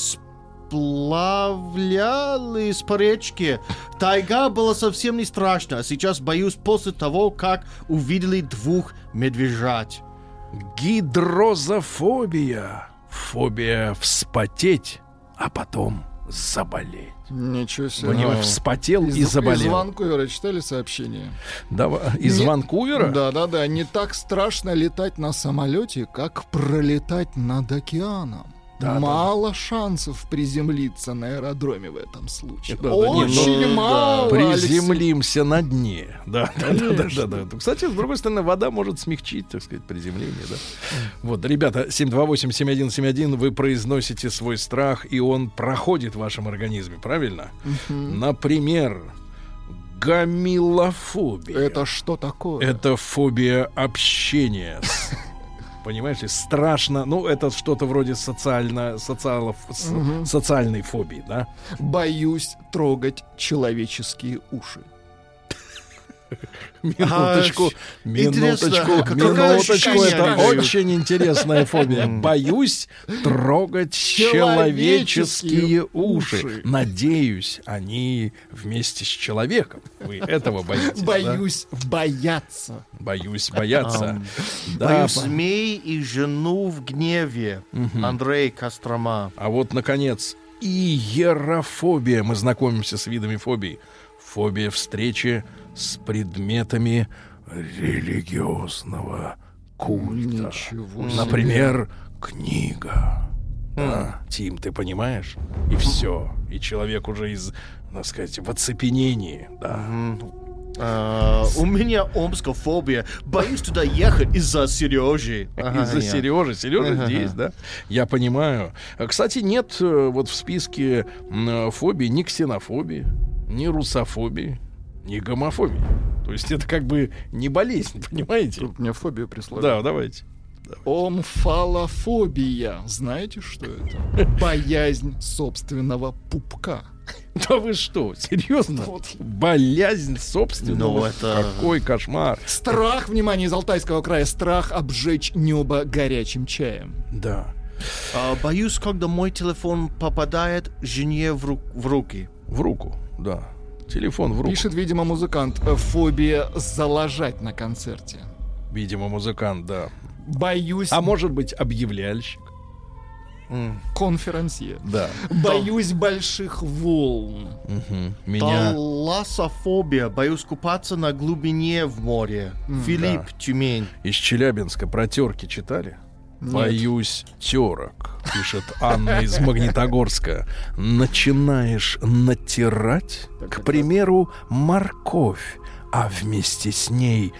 сплавлялись по речке. Тайга была совсем не страшна. А сейчас боюсь после того, как увидели двух медвежат.
Гидрозофобия. Фобия вспотеть, а потом заболеть.
Ничего себе.
Понимаешь, вспотел
Из,
и
из
заболел.
Ванкувера читали сообщение?
Давай. Из
Не-
Ванкувера?
Да, да, да. Не так страшно летать на самолете, как пролетать над океаном.
Да,
мало шансов приземлиться на аэродроме в этом случае.
Да, да, не,
Очень
ну,
мало. Алексей.
Приземлимся на дне. Да, да, да, да, да, да. Кстати, с другой стороны, вода может смягчить, так сказать, приземление, да. Вот, ребята, 728-7171, вы произносите свой страх, и он проходит в вашем организме, правильно? Например, гамилофобия.
Это что такое?
Это фобия общения. с- Понимаешь ли, страшно. Ну, это что-то вроде социально, социалов, с- социальной фобии, да?
Боюсь трогать человеческие уши.
Минуточку,
А,
минуточку, минуточку. Это очень интересная фобия. Боюсь трогать человеческие уши. Надеюсь, они вместе с человеком. Вы этого боитесь? да?
Боюсь бояться.
Боюсь бояться. Да,
Боюсь змей и жену в гневе. Андрей Кострома.
А вот, наконец, иерофобия. Мы знакомимся с видами фобий. Фобия встречи с предметами религиозного культа.
Ничего себе.
Например, книга. Да, Тим, ты понимаешь? И все. И человек уже из, так сказать, в оцепенении. Да.
А, у меня омскофобия. Боюсь туда ехать из-за Сережи. Ага,
Из-за. Сережи. Сережа
Ага.
здесь, да? Я понимаю. А, Кстати, нет э, вот в списке м, фобий ни ксенофобии, ни русофобии, ни гомофобии. То есть это как бы не болезнь, понимаете?
Тут мне фобию прислали.
Да, давайте.
Омфалофобия. Знаете, что это? Боязнь собственного пупка.
Да вы что, серьезно?
Вот.
Боязнь собственного?
Ну, это-
Какой кошмар.
Страх, внимание, из Алтайского края, страх обжечь небо горячим чаем.
Да.
А, боюсь, когда мой телефон попадает жене в, ру- в руки.
В руку, да. Телефон в руку.
Пишет, видимо, музыкант, фобия залажать на концерте.
Видимо, музыкант, да.
Боюсь
А может быть, объявляльщик?
конферансье.
Да.
Боюсь больших волн.
Мгм. Меня...
Таласофобия. Боюсь купаться на глубине в море. Филипп, Тюмень.
Из Челябинска про терки Боюсь терок, пишет Анна из Магнитогорска. Начинаешь натирать, к примеру, морковь, а вместе с ней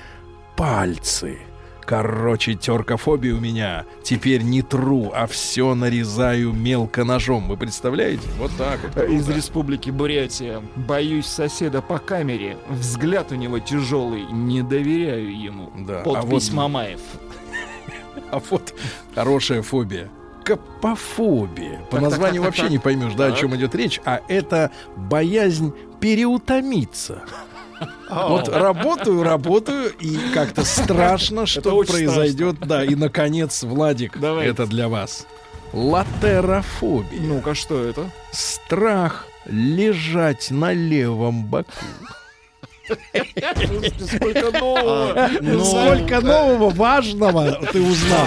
пальцы. Короче, теркофобия у меня. Теперь не тру, а все нарезаю мелко ножом. Вы представляете? Вот так вот.
Из
круто.
республики Бурятия. Боюсь соседа по камере. Взгляд у него тяжелый. Не доверяю ему.
Да, а
Подпись
вот-
Мамаев.
А вот хорошая фобия. Капофобия. По
Так,
названию
так,
вообще
так.
не поймешь, да, о чем идет речь. А это боязнь переутомиться. Вот работаю, работаю, и как-то страшно, что произойдет. Да, и, наконец, Владик,
Давайте.
это для вас. Латерофобия.
Ну-ка, что это?
Страх лежать на левом боку.
Сколько нового.
Ну,
Сколько нового важного ты узнал.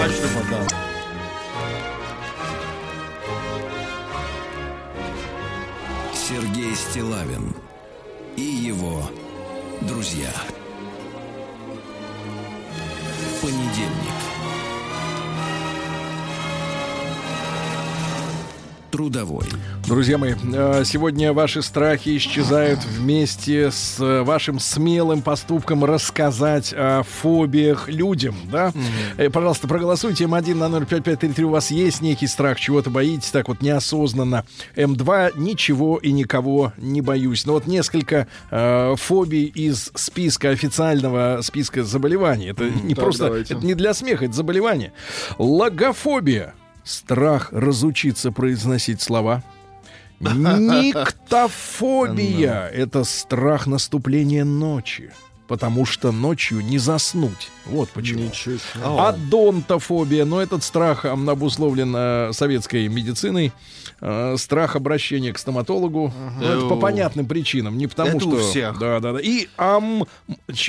Сергей Стилавин и его друзья. Понедельник. Трудовой.
Друзья мои, э, сегодня ваши страхи исчезают вместе с э, вашим смелым поступком рассказать о фобиях людям, да? Э, Пожалуйста, проголосуйте М1 на 05533. У вас есть некий страх, чего-то боитесь, так вот неосознанно. М2 ничего и никого не боюсь. Но вот несколько э, фобий из списка официального списка заболеваний. Это не
так,
просто,
давайте.
это не для смеха, это заболевание. Логофобия. Страх разучиться произносить слова. Никтофобия — это страх наступления ночи. Потому что ночью не заснуть. Вот почему. Адонтофобия, но этот страх обусловлен э, советской медициной. Э, страх обращения к стоматологу. Ну, это по понятным причинам, не потому
Это
что...
у всех.
Да, да, да. И ам...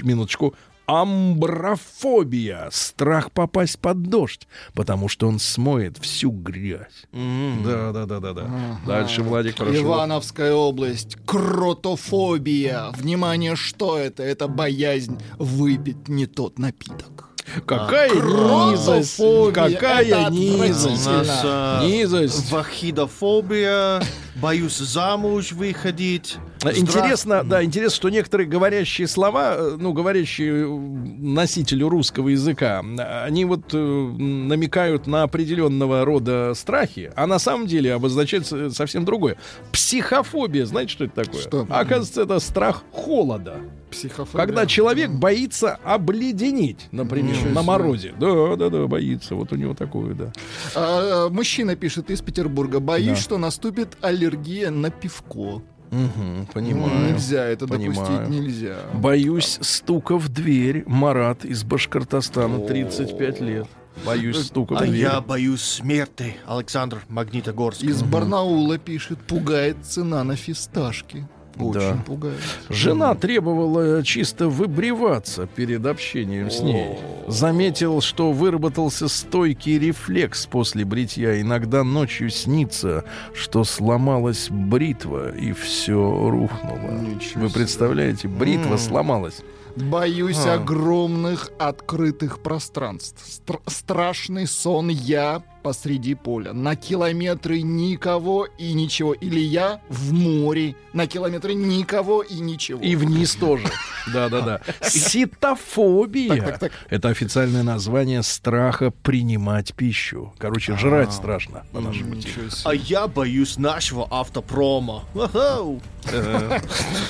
Минуточку. Амброфобия. Страх попасть под дождь, потому что он смоет всю грязь. Да, да, да, да, да. Дальше, Владик, прошу.
Ивановская область. Кротофобия. Внимание, что это? Это боязнь выпить не тот напиток.
Какая
Кротофобия.
низость! Какая низость!
нас а,
Низость!
вахидофобия. Боюсь замуж выходить. Страх-
Интересно, да, интересно, что некоторые говорящие слова, э, ну, говорящие э, носителю русского языка, э, они вот э, намекают на определенного рода страхи, а на самом деле обозначает с- совсем другое. Психофобия, знаете, что это такое?
Что?
Оказывается, это страх холода.
Психофобия.
Когда человек боится обледенить, например,
Ничего
на
себе.
морозе. Да, да, да, боится. Вот у него такое, да.
А, мужчина пишет из Петербурга. Боюсь,
Да.
что наступит аллергия на пивко.
Мгм, понимаю.
Нельзя это допустить,
Понимаю.
нельзя.
Боюсь стука в дверь. Марат из Башкортостана, 35 лет. Боюсь стука в
А я боюсь смерти. Александр Магнитогорск.
Из Барнаула пишет, пугает цена на фисташки. Очень
Да.
пугает.
Жена требовала чисто выбриваться перед общением с ней. Заметил, что выработался стойкий рефлекс после бритья. Иногда ночью снится, что сломалась бритва и все рухнуло.
Ничего
Вы представляете, бритва сломалась.
Боюсь
А.
огромных открытых пространств. Стр- страшный сон я посреди поля. На километры никого и ничего. Или я в море. На километры никого и ничего.
И вниз тоже. Да-да-да. Ситофобия. Это официальное название страха принимать пищу. Короче, жрать страшно на нашем
себе.
А я боюсь нашего автопрома. Ага.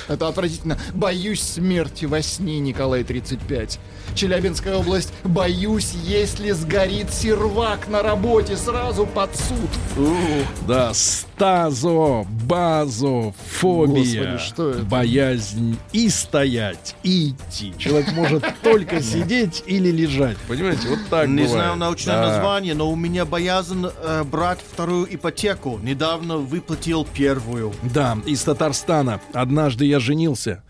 Это отвратительно. Боюсь смерти во сне, Николай 35. Челябинская область. Боюсь, если сгорит сервак на работе, сразу под суд.
Да, стазо, базо, фобия,
Господи, что это?
боязнь и стоять, и идти. Человек может только сидеть или лежать. Понимаете, вот так
Не знаю научное название, но у меня боязнь э, брать вторую ипотеку. Недавно выплатил первую.
Да, из Татарстана. Однажды я женился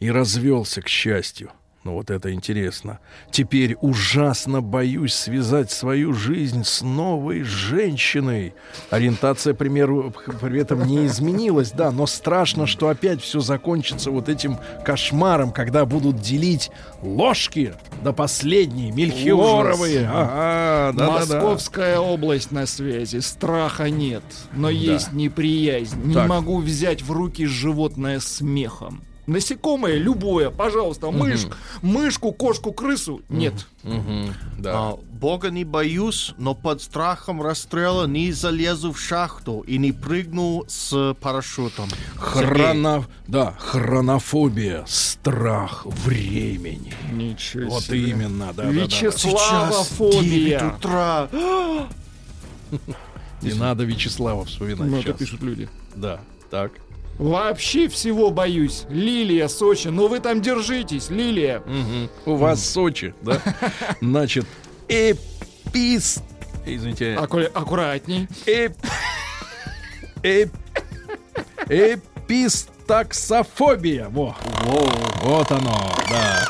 и развелся, к счастью. Ну вот это интересно. Теперь ужасно боюсь связать свою жизнь с новой женщиной. Ориентация, к примеру, при этом не изменилась, да, но страшно, что опять все закончится вот этим кошмаром, когда будут делить ложки до последней, мельхиоровые. Ага, да-да-да.
Московская область на связи. Страха нет, но есть неприязнь. Не
Так.
могу взять в руки животное смехом. Насекомое любое, пожалуйста, мышь, мышку, кошку, крысу. Нет.
Мгм, да.
А, Бога не боюсь, но под страхом расстрела не залезу в шахту и не прыгну с парашютом.
Хроно... Да, хронофобия, страх времени.
Ничего
Вот
себе.
именно, да, да, да.
Вячеслава фобия.
9 утра.
Не надо Вячеслава вспоминать
Ну, это
сейчас.
пишут люди.
Да, так.
Вообще всего боюсь. Лилия, Сочи. Ну вы там держитесь, Лилия.
У вас Сочи, да? Значит, эпис... Извините.
Акку- аккуратней.
Эп... Эп... Эпистаксофобия. Во. Вот оно, да.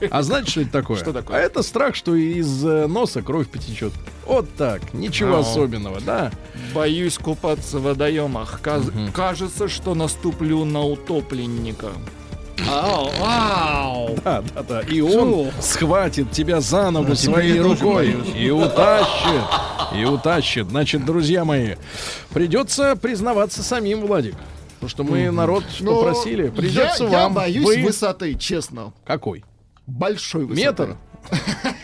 А знаете, что это такое?
Что такое?
А это страх, что из э, носа кровь потечет. Вот так. Ничего
Ау.
особенного, да?
Боюсь купаться в водоемах. Каз- Кажется, что наступлю на утопленника. Ау, ау.
Да, да, да. И он схватит тебя за ногу
теперь
своей рукой и утащит. И утащит. Значит, друзья мои, придется признаваться самим, Владик. Потому что мы народ
Ну,
попросили. Придется
я,
вам.
Я боюсь
Вы-
высоты, честно.
Какой?
Большой высоты.
Метр?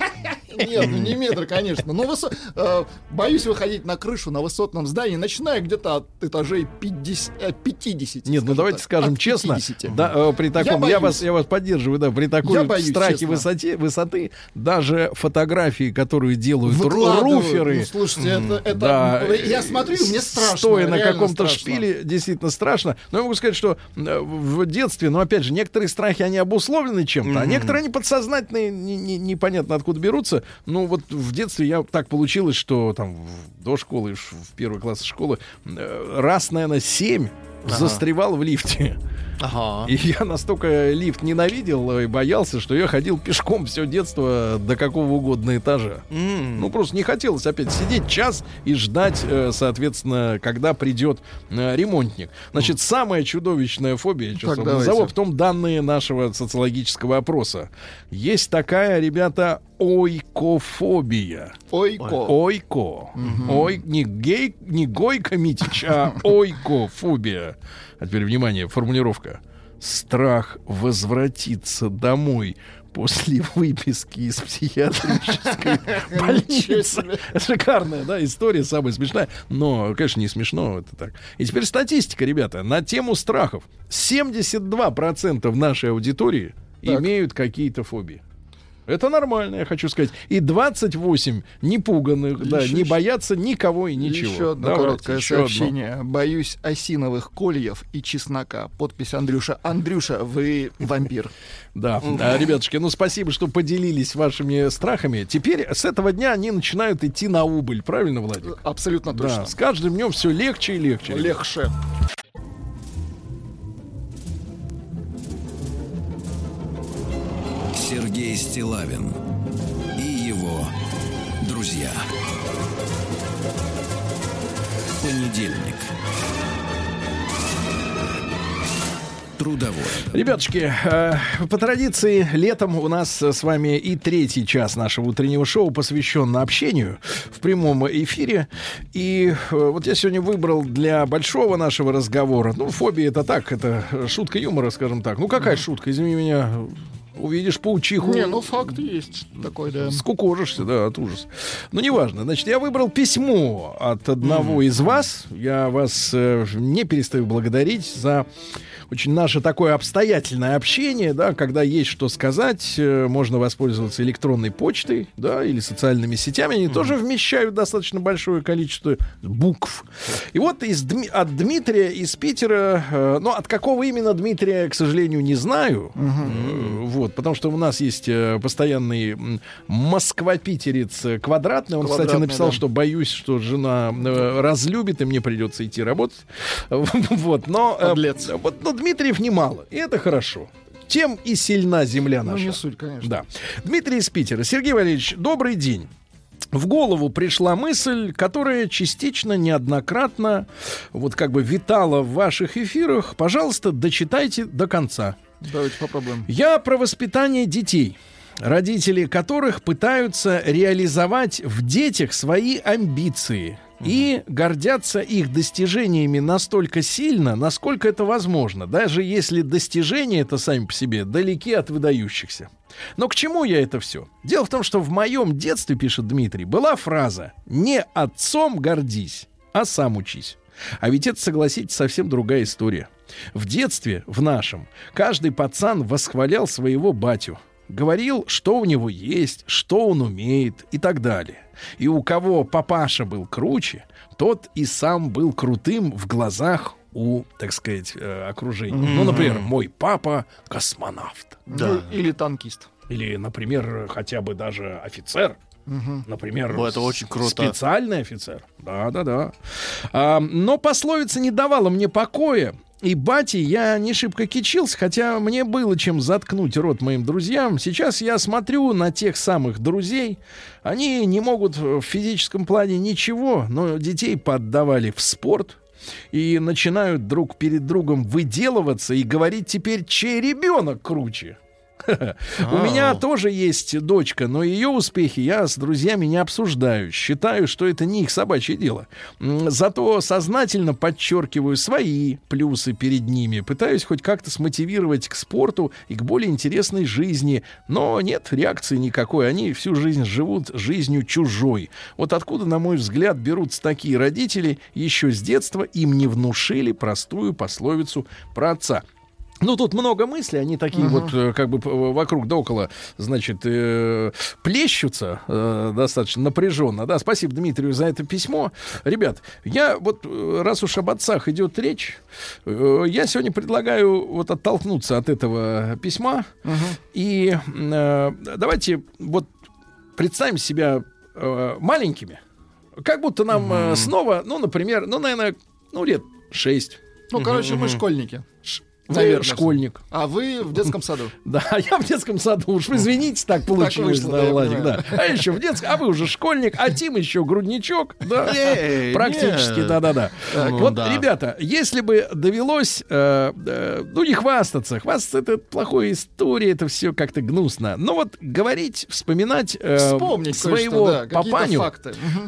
Нет, ну не метр, конечно. Но высо- э, боюсь выходить на крышу на высотном здании, начиная где-то от этажей 50. э, 50
Нет, ну давайте
так.
скажем
От
честно.
50.
Да, э, при таком, я,
боюсь.
вас, я вас поддерживаю, да, при такой
Я боюсь,
страхе
честно.
высоте, высоты, даже фотографии, которую делают ру-
Выкладываю.
руферы,
Ну, слушайте, это, это-
Да,
я смотрю, и мне страшно.
Стоя на каком-то шпиле, действительно страшно. Но я могу сказать, что э, в детстве, ну, опять же, некоторые страхи, они обусловлены чем-то, а некоторые, они подсознательные, не- не- непонятно откуда берутся. Ну, вот в детстве я так получилось, что там в- до школы, в первый класс школы, э, раз, наверное, семь застревал в лифте.
Ага.
И я настолько лифт ненавидел и боялся, что я ходил пешком все детство до какого угодно этажа.
М.
Ну, просто не хотелось опять сидеть час и ждать, э, соответственно, когда придет э, ремонтник. Значит, самая чудовищная фобия, я сейчас
Так,
назову, а потом данные нашего социологического опроса. Есть такая, ребята, ойкофобия.
Ойко.
Ойко. Ой, не гей, не Гойко Митич, а ойкофобия. А теперь, внимание, формулировка. Страх возвратиться домой после выписки из психиатрической больницы. Шикарная, да, история, самая смешная. Но, конечно, не смешно, это так. И теперь статистика, ребята, на тему страхов. 72% нашей аудитории
Так.
имеют какие-то фобии. Это нормально, я хочу сказать. И 28 непуганных, да,
Еще-
не боятся никого и ничего.
Еще одно
Давайте,
короткое
еще одно.
сообщение. Боюсь осиновых кольев и чеснока. Подпись Андрюша. Андрюша, вы вампир.
Да, А, ребятушки, ну спасибо, что поделились вашими страхами. Теперь с этого дня они начинают идти на убыль, правильно, Владик?
Абсолютно
Да,
точно.
с каждым днем все легче и легче.
Легче.
Сергей Стилавин и его друзья. Понедельник. Трудовой.
Ребятушки, э, по традиции, летом у нас с вами и третий час нашего утреннего шоу посвящен общению в прямом эфире. И э, вот я сегодня выбрал для большого нашего разговора, ну, фобия это так, это шутка юмора, скажем так. Ну, какая шутка, извини меня, увидишь паучиху.
Не, ну факт есть такой, да.
Скукожишься, да, от ужаса. Ну, неважно. Значит, я выбрал письмо от одного из вас. Я вас э, не перестаю благодарить за очень наше такое обстоятельное общение, да, когда есть что сказать, э, можно воспользоваться электронной почтой, да, или социальными сетями. Они тоже вмещают достаточно большое количество букв. И вот из, Дми- от Дмитрия из Питера, э, ну, от какого именно Дмитрия, к сожалению, не знаю. Э, Вот, потому что у нас есть э, постоянный москва-питерец э, квадратный. Он, кстати,
Квадратный,
написал,
да.
что боюсь, что жена э, разлюбит, и мне придется идти работать. Вот, но...
Подлец.
Вот, но Дмитриев немало, и это хорошо. Тем и сильна земля
Ну,
наша.
не суть, конечно.
Да. Дмитрий из Питера. Сергей Валерьевич, добрый день. В голову пришла мысль, которая частично неоднократно вот как бы витала в ваших эфирах. Пожалуйста, дочитайте до конца.
Давайте попробуем.
Я про воспитание детей, родители которых пытаются реализовать в детях свои амбиции и гордятся их достижениями настолько сильно, насколько это возможно, даже если достижения это сами по себе далеки от выдающихся. Но к чему я это все? Дело в том, что в моем детстве, пишет Дмитрий, была фраза «Не отцом гордись, а сам учись». А ведь это, согласитесь, совсем другая история. В детстве, в нашем, каждый пацан восхвалял своего батю. Говорил, что у него есть, что он умеет и так далее. И у кого папаша был круче, тот и сам был крутым в глазах у, так сказать, э, окружения. Ну, например, мой папа космонавт.
Ну, или танкист.
Или, например, хотя бы даже офицер. Например,
О, это очень круто.
специальный офицер. Да, да, да. А, но пословица не давала мне покоя. И бати я не шибко кичился, хотя мне было чем заткнуть рот моим друзьям. Сейчас я смотрю на тех самых друзей. Они не могут в физическом плане ничего, но детей поддавали в спорт, и начинают друг перед другом выделываться и говорить теперь, чей ребенок круче. У меня тоже есть дочка, но ее успехи я с друзьями не обсуждаю. Считаю, что это не их собачье дело. Зато сознательно подчеркиваю свои плюсы перед ними. Пытаюсь хоть как-то смотивировать к спорту и к более интересной жизни. Но нет реакции никакой. Они всю жизнь живут жизнью чужой. Вот откуда, на мой взгляд, берутся такие родители, еще с детства им не внушили простую пословицу про отца. Ну, тут много мыслей, они такие вот э, как бы п- вокруг да около, значит, э, плещутся э, достаточно напряженно. Да, спасибо Дмитрию за это письмо. Ребят, я вот, э, раз уж об отцах идет речь, э, я сегодня предлагаю вот оттолкнуться от этого письма и э, давайте вот представим себя э, маленькими, как будто нам э, снова, ну, например, ну, наверное, ну, лет шесть.
Ну, короче, мы школьники.
Вы
Наверное.
школьник.
А вы в детском саду.
Да, я в детском саду. Уж вы извините, так получилось,
вышло,
да, Владик, да. А еще в детском, а вы уже школьник, а Тим еще грудничок, да. Практически, да-да-да.
Ну,
вот, ребята, если бы довелось, э, э, ну, не хвастаться, хвастаться это плохая история, это все как-то гнусно. Но вот говорить, вспоминать э, своего папаню,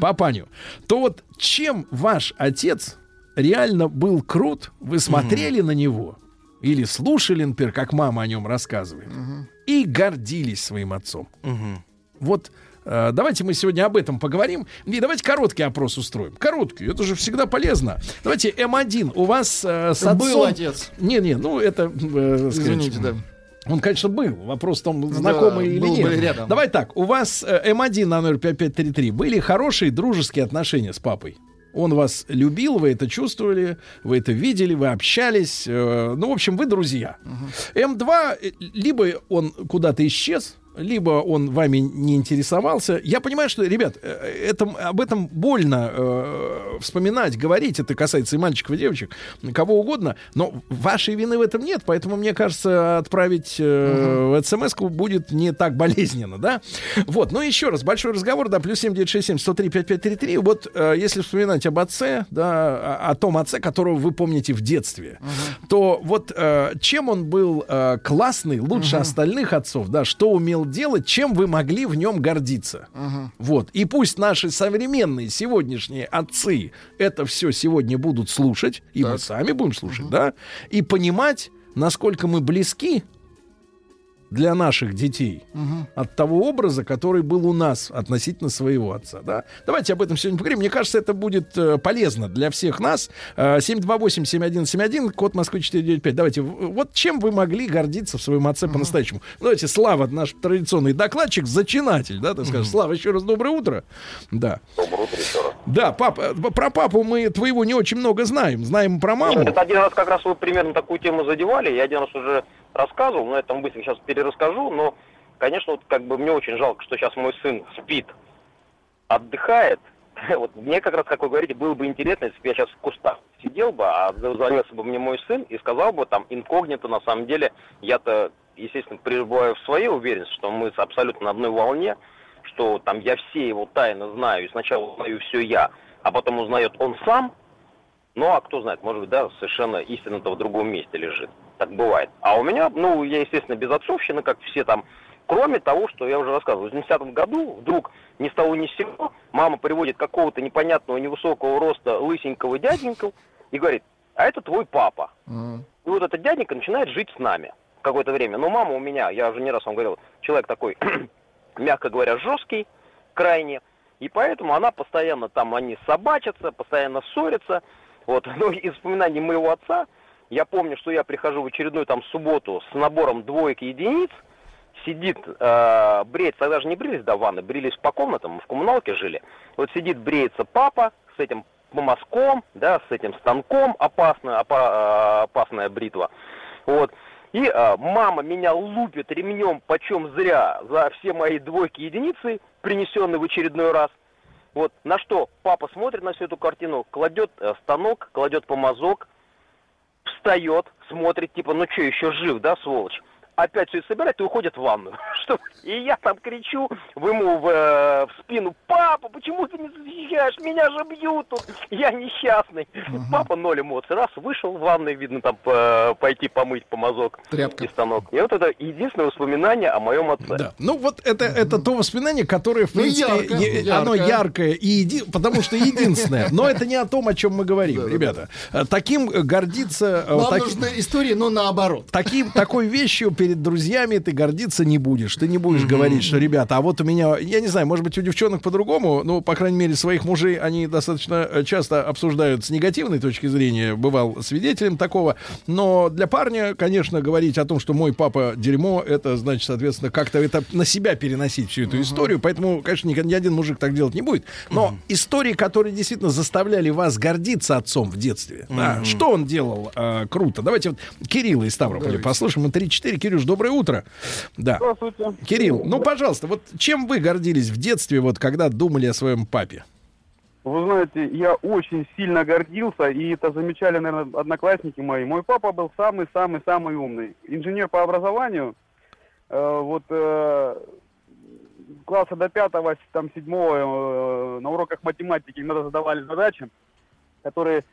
папаню, то вот чем ваш отец реально был крут, вы смотрели на него или слушали, например, как мама о нем рассказывает, и гордились своим отцом. Вот э, давайте мы сегодня об этом поговорим. И давайте короткий опрос устроим. Короткий, это же всегда полезно. Давайте М1. У вас э, с отцом...
Был отец.
Не-не, ну это... э, сказать,
Извините, да.
Он, конечно, был. Вопрос в том, знакомый или
был
нет.
бы рядом.
Давай так. У вас э, М1 на 05533 были хорошие дружеские отношения с папой? Он вас любил, вы это чувствовали, вы это видели, вы общались. э, ну, в общем, вы друзья. М2, э, либо он куда-то исчез, либо он вами не интересовался. Я понимаю, что, ребят, э, это, об этом больно э, вспоминать, говорить. Это касается и мальчиков, и девочек, кого угодно. Но вашей вины в этом нет, поэтому, мне кажется, отправить э, смс будет не так болезненно, да? Вот, ну еще раз, большой разговор, да, плюс 7967 103 5533. Вот э, если вспоминать об отце, да, о, о том отце, которого вы помните в детстве, то вот э, чем он был э, классный, лучше остальных отцов, да, что умел делать, чем вы могли в нем гордиться. Вот. И пусть наши современные сегодняшние отцы это все сегодня будут слушать, и мы сами будем слушать, да, и понимать, насколько мы близки для наших детей от того образа, который был у нас относительно своего отца. Да? Давайте об этом сегодня поговорим. Мне кажется, это будет э, полезно для всех нас. Э, 728-7171, код Москвы 495. Давайте, вот чем вы могли гордиться в своем отце по-настоящему? Ну, Давайте, Слава, наш традиционный докладчик, зачинатель, да, ты скажешь. Слава, еще раз доброе утро. Да.
Доброе утро еще раз.
Да, папа, э, про папу мы твоего не очень много знаем. Знаем про маму.
Это один раз как раз вы примерно такую тему задевали. Я один раз уже рассказывал, но я там быстро сейчас перерасскажу. Но, конечно, вот как бы мне очень жалко, что сейчас мой сын спит, отдыхает. Вот мне как раз, как вы говорите, было бы интересно, если бы я сейчас в кустах сидел бы, а занялся бы мне мой сын и сказал бы там инкогнито, на самом деле, я-то, естественно, пребываю в своей уверенности, что мы абсолютно на одной волне, что там я все его тайны знаю, и сначала узнаю все я, а потом узнает он сам, ну, а кто знает, может быть, да, совершенно истина-то в другом месте лежит. Так бывает. А у меня, ну, я, естественно, без отцовщины, как все там, кроме того, что я уже рассказывал, в 80-м году вдруг ни с того ни с сего мама приводит какого-то непонятного невысокого роста лысенького дяденьку и говорит, а это твой папа. И вот этот дяденька начинает жить с нами какое-то время. Но мама у меня, я уже не раз вам говорил, человек такой, мягко говоря, жесткий, крайне. И поэтому она постоянно там, они собачатся, постоянно ссорятся. Вот, ну, из вспоминаний моего отца, я помню, что я прихожу в очередную там субботу с набором двоек и единиц, сидит, э, бреется, тогда же не брились до ванны, брились по комнатам, мы в коммуналке жили. Вот сидит, бреется папа с этим мазком, да, с этим станком, опасная, опа- э, опасная бритва. Вот. И э, мама меня лупит ремнем почем зря за все мои двойки единицы, принесенные в очередной раз. Вот на что папа смотрит на всю эту картину, кладет э, станок, кладет помазок, встает, смотрит, типа, ну что, еще жив, да, сволочь? Опять все это собирает и уходит в ванную. Что? И я там кричу в ему в, э, в спину, папа, почему ты не защищаешь? Меня же бьют тут, я несчастный. Папа ноль эмоций. Раз, вышел в ванную, видно, там э, пойти помыть помазок
Тряпка.
и станок. И вот это единственное воспоминание о моем отце.
Да. Ну вот это, это то воспоминание, которое, в
Ну,
принципе,
яркое,
е- оно
яркое.
и еди- потому что единственное. Но это не о том, о чем мы говорим, ребята. Э, Таким э, гордиться... э,
Нам
так-
нужны истории, но наоборот.
Таким, такой вещью перед друзьями ты гордиться не будешь. Ты не будешь говорить, что, ребята, а вот у меня, я не знаю, может быть, у девчонок по-другому, ну, по крайней мере, своих мужей они достаточно э, часто обсуждают с негативной точки зрения. Бывал свидетелем такого. Но для парня, конечно, говорить о том, что мой папа дерьмо, это значит, соответственно, как-то это на себя переносить всю эту историю. Поэтому, конечно, ни, ни один мужик так делать не будет. Но истории, которые действительно заставляли вас гордиться отцом в детстве. да, что он делал э, круто? Давайте вот Кирилла из Ставрополя послушаем. Мы 3-4. Кирюш, доброе утро. Да.
Здравствуйте.
Кирилл, ну, пожалуйста, вот чем вы гордились в детстве, вот когда думали о своем папе?
Вы знаете, я очень сильно гордился, и это замечали, наверное, одноклассники мои. Мой папа был самый-самый-самый умный. Инженер по образованию. Э, вот э, класса до пятого, там седьмого э, на уроках математики иногда задавали задачи, которые,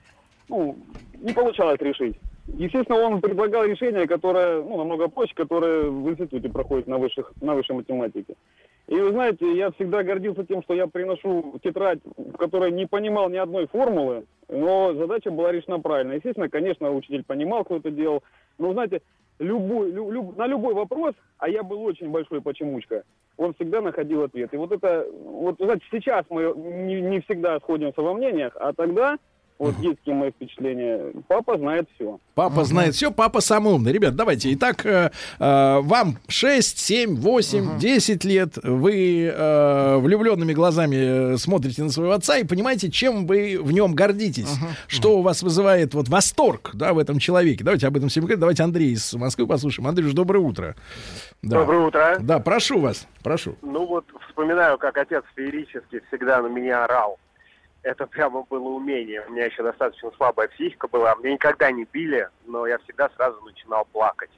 ну, не получалось решить. Естественно, он предлагал решение, которое, ну, намного проще, которое в институте проходит на, высших, на высшей математике. И вы знаете, я всегда гордился тем, что я приношу тетрадь, в которой не понимал ни одной формулы, но задача была решена правильно. Естественно, конечно, учитель понимал, кто это делал. Но, знаете, любой, лю- люб- на любой вопрос, а я был очень большой почемучка, он всегда находил ответ. И вот это, вот, знаете, сейчас мы не, не всегда сходимся во мнениях, а тогда Вот детские мои впечатления. Папа знает все.
Папа знает все, папа самый умный. Ребят, давайте. Итак, э, э, вам 6, 7, 8, 10 лет. Вы э, влюбленными глазами э, смотрите на своего отца и понимаете, чем вы в нем гордитесь. Что у вас вызывает вот восторг да, в этом человеке. Давайте об этом всем говорить. Давайте Андрей из Москвы послушаем. Андрюш, доброе утро. Да.
Доброе утро.
Да, прошу вас, прошу.
Ну вот вспоминаю, как отец феерически всегда на меня орал. Это прямо было умение. У меня еще достаточно слабая психика была. Меня никогда не били, но я всегда сразу начинал плакать.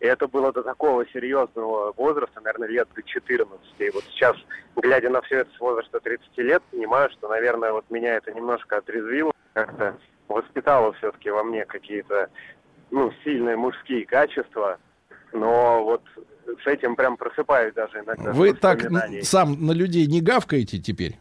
И это было до такого серьезного возраста, наверное, лет до 14. И вот сейчас, глядя на все это с возраста 30 лет, понимаю, что, наверное, вот меня это немножко отрезвило, как-то воспитало все-таки во мне какие-то, ну, сильные мужские качества. Но вот с этим прям просыпаюсь даже иногда.
Вы так сам на людей не гавкаете теперь?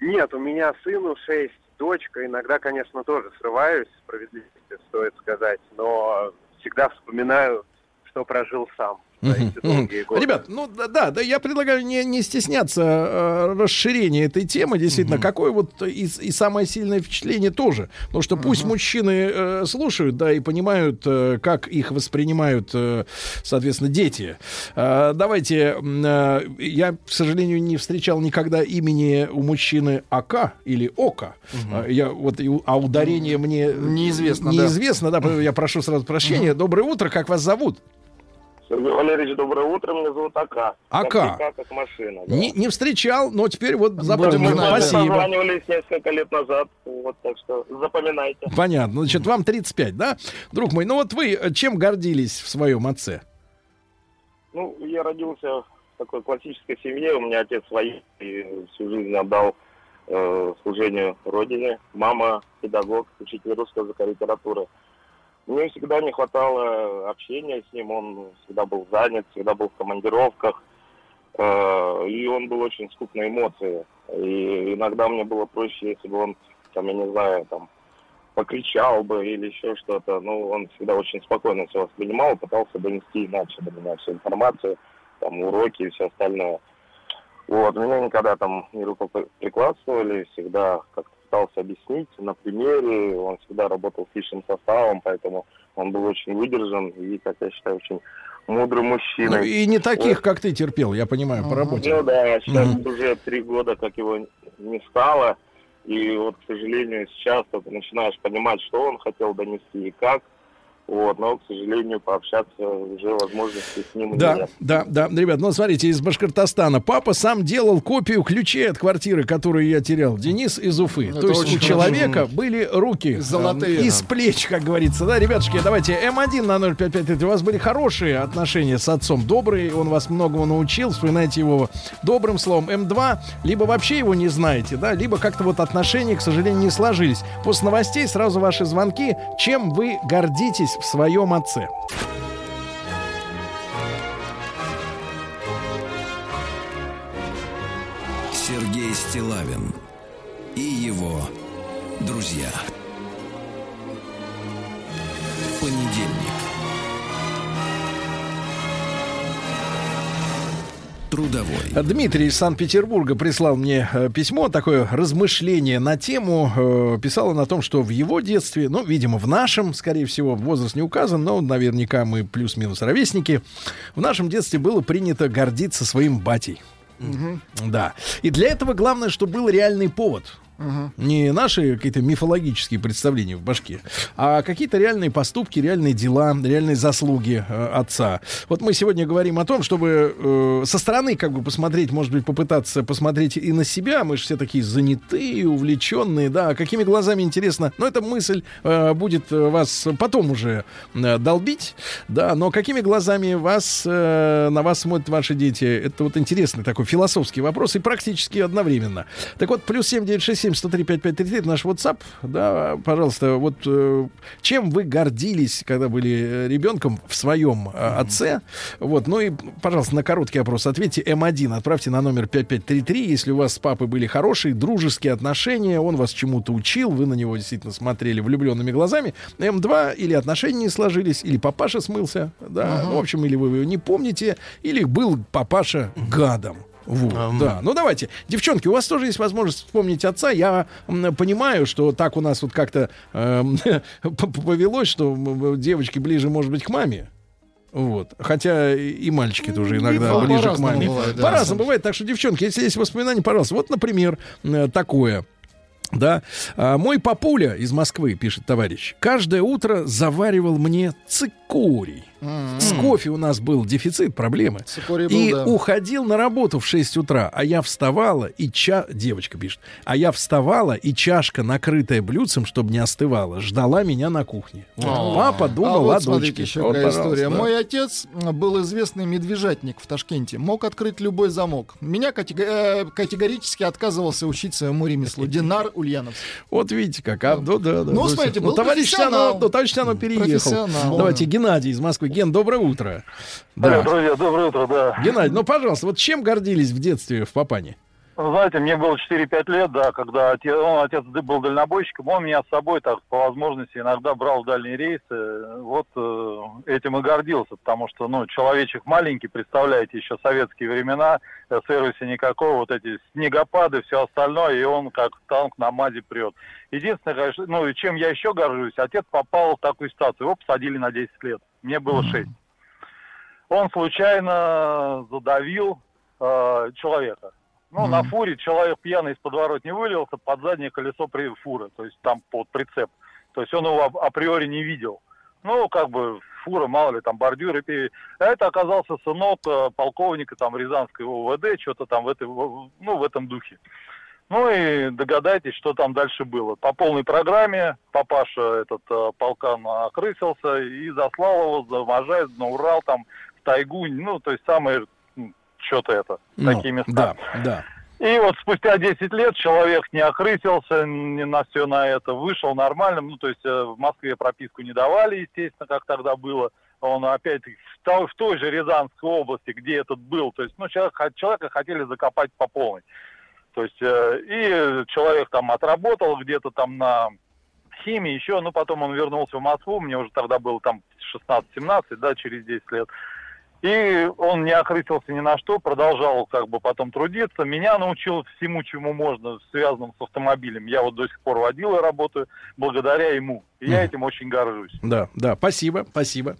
Нет, у меня сыну 6, дочка. Иногда, конечно, тоже срываюсь, справедливости стоит сказать, но всегда вспоминаю, что прожил сам.
Ребят, ну да, да, да, я предлагаю не, не стесняться э, расширения этой темы. Действительно, какое вот и, и самое сильное впечатление тоже. Потому что пусть мужчины э, слушают, да, и понимают, э, как их воспринимают, э, соответственно, дети. Э, давайте, э, я, к сожалению, не встречал никогда имени у мужчины АК или ОКа. Э, я вот, а ударение мне
Неизвестно, да.
неизвестно, да. поэтому я прошу сразу прощения. Доброе утро, как вас зовут?
Сергей Валерьевич, доброе утро. Меня зовут Ака.
Ака.
Как как машина. да.
Не, не встречал, но теперь вот запомнил.
Мы
Спасибо.
созванивались несколько лет назад, вот так что запоминайте.
Понятно. Значит, вам 35, да? Друг мой, ну вот вы э, чем гордились в своем отце?
Ну, я родился в такой классической семье. У меня отец военный, и всю жизнь отдал э, служению родине. Мама педагог, учитель русского языка и литературы. Мне всегда не хватало общения с ним. Он всегда был занят, всегда был в командировках. Э, и он был очень скуп на эмоции. И иногда мне было проще, если бы он, там, я не знаю, там, покричал бы или еще что-то. Ну, он всегда очень спокойно все воспринимал, пытался донести иначе до меня всю информацию, там, уроки и все остальное. Вот, меня никогда там не рукоприкладствовали, всегда как-то пытался объяснить на примере, он всегда работал с личным составом, поэтому он был очень выдержан и, как я считаю, очень мудрый мужчина.
Ну, и не таких, как ты терпел, я понимаю, по работе.
Ну да, сейчас
Мгм.
уже три года, как его не стало. И вот, к сожалению, сейчас только начинаешь понимать, что он хотел донести и как. Вот, но, к сожалению, пообщаться уже возможности с ним
Да,
нет.
да, да, ребят, ну смотрите, из Башкортостана. Папа сам делал копию ключей от квартиры, которую я терял. Денис из Уфы.
Это
То есть у человека
хорошо.
были руки
Золотые.
э, из плеч, как говорится. Да, ребятушки, давайте М1 на 055. У вас были хорошие отношения с отцом, добрые, он вас многому научил, вспоминайте его добрым словом. М2, либо вообще его не знаете, да, либо как-то вот отношения, к сожалению, не сложились. После новостей сразу ваши звонки. Чем вы гордитесь в своем отце?
Сергей Стилавин и его друзья. Понедельник. Трудовой.
Дмитрий из Санкт-Петербурга прислал мне э, письмо, такое размышление на тему. Э, писал он о том, что в его детстве, ну, видимо, в нашем, скорее всего, возраст не указан, но наверняка мы плюс-минус ровесники. В нашем детстве было принято гордиться своим батей. Да. И для этого главное, чтобы был реальный повод. Не наши какие-то мифологические представления в башке, а какие-то реальные поступки, реальные дела, реальные заслуги э, отца. Вот мы сегодня говорим о том, чтобы э, со стороны как бы посмотреть, может быть, попытаться посмотреть и на себя. Мы же все такие занятые, увлеченные, да. Какими глазами интересно? Но эта мысль э, будет э, вас потом уже э, долбить, да. Но какими глазами вас э, на вас смотрят ваши дети? Это вот интересный такой философский вопрос и практически одновременно. Так вот, плюс 7967 103 5533 это наш WhatsApp. Да, пожалуйста, вот э, чем вы гордились, когда были э, ребенком в своем э, отце? Вот, ну и, пожалуйста, на короткий вопрос ответьте М1, отправьте на номер 5533, если у вас с папой были хорошие, дружеские отношения, он вас чему-то учил, вы на него действительно смотрели влюбленными глазами. М2 или отношения не сложились, или папаша смылся, да, ну, в общем, или вы его не помните, или был папаша гадом. Вот, да. Ну давайте, девчонки, у вас тоже есть возможность вспомнить отца. Я понимаю, что так у нас вот как-то п- повелось, что девочки ближе, может быть, к маме. Вот. Хотя и мальчики тоже иногда
Ну,
ближе к маме.
бывает, да.
По-разному бывает. Так что, девчонки, если есть воспоминания, пожалуйста. Вот, например, э, такое. Да, А, мой папуля из Москвы, пишет товарищ, каждое утро заваривал мне цикорий. С кофе у нас был дефицит, проблемы.
Был,
и
да.
уходил на работу в 6 утра, а я вставала и ча... Девочка пишет. А я вставала, и чашка, накрытая блюдцем, чтобы не остывала, ждала меня на кухне. Вот.
О.
Папа
а
думал
вот
о
смотрите,
дочке.
еще
Вот,
какая история.
да.
Мой отец был известный медвежатник в Ташкенте. Мог открыть любой замок. Меня катего- э, категорически отказывался учить своему ремеслу. Динар Ульяновский.
Вот видите как, а, да, да, да.
Ну, смотрите,
ну,
был
товарищ
профессионал.
Сяно, ну, товарищ Сяно переехал.
Профессионал.
Давайте, Геннадий из Москвы. Ген, доброе утро.
Алло, друзья, доброе утро, да.
Геннадий, ну, пожалуйста, вот чем гордились в детстве в Папане?
Знаете, мне было 4-5 лет, да, когда отец, он, отец был дальнобойщиком, он меня с собой так по возможности иногда брал в дальние рейсы. Вот э, этим и гордился, потому что, ну, человечек маленький, представляете, еще советские времена, э, сервиса никакого, вот эти снегопады, все остальное, и он как танк на МАЗе прет. Единственное, ну, и чем я еще горжусь, отец попал в такую ситуацию, его посадили на 10 лет, мне было 6. Он случайно задавил э, человека. Ну, на фуре человек пьяный из подворотни вылился под заднее колесо при фуры, то есть там под прицеп. То есть он его ап- априори не видел. Ну, как бы фура, мало ли, там бордюры. А это оказался сынок э, полковника там Рязанской ОВД, что-то там в, этой, ну, в этом духе. Ну и догадайтесь, что там дальше было. По полной программе папаша этот э, полкан окрысился и заслал его за Можайск, на Урал, там, в тайгу, ну, то есть самое, что-то это,
Ну,
такие места.
Да, да.
И вот спустя 10 лет человек не окрысился не на все на это, вышел нормальным, ну, то есть э, в Москве прописку не давали, естественно, как тогда было. Он той, в той же Рязанской области, где этот был, то есть, ну, человек, человека хотели закопать по полной. То есть, э, и человек там отработал где-то там на химии еще, ну, потом он вернулся в Москву, мне уже тогда было там 16-17, да, через 10 лет. И он не окрысился ни на что, продолжал как бы потом трудиться. Меня научил всему, чему можно, связанному с автомобилем. Я вот до сих пор водил и работаю благодаря ему. И я
Мгм.
этим очень горжусь.
Да, да, спасибо, спасибо.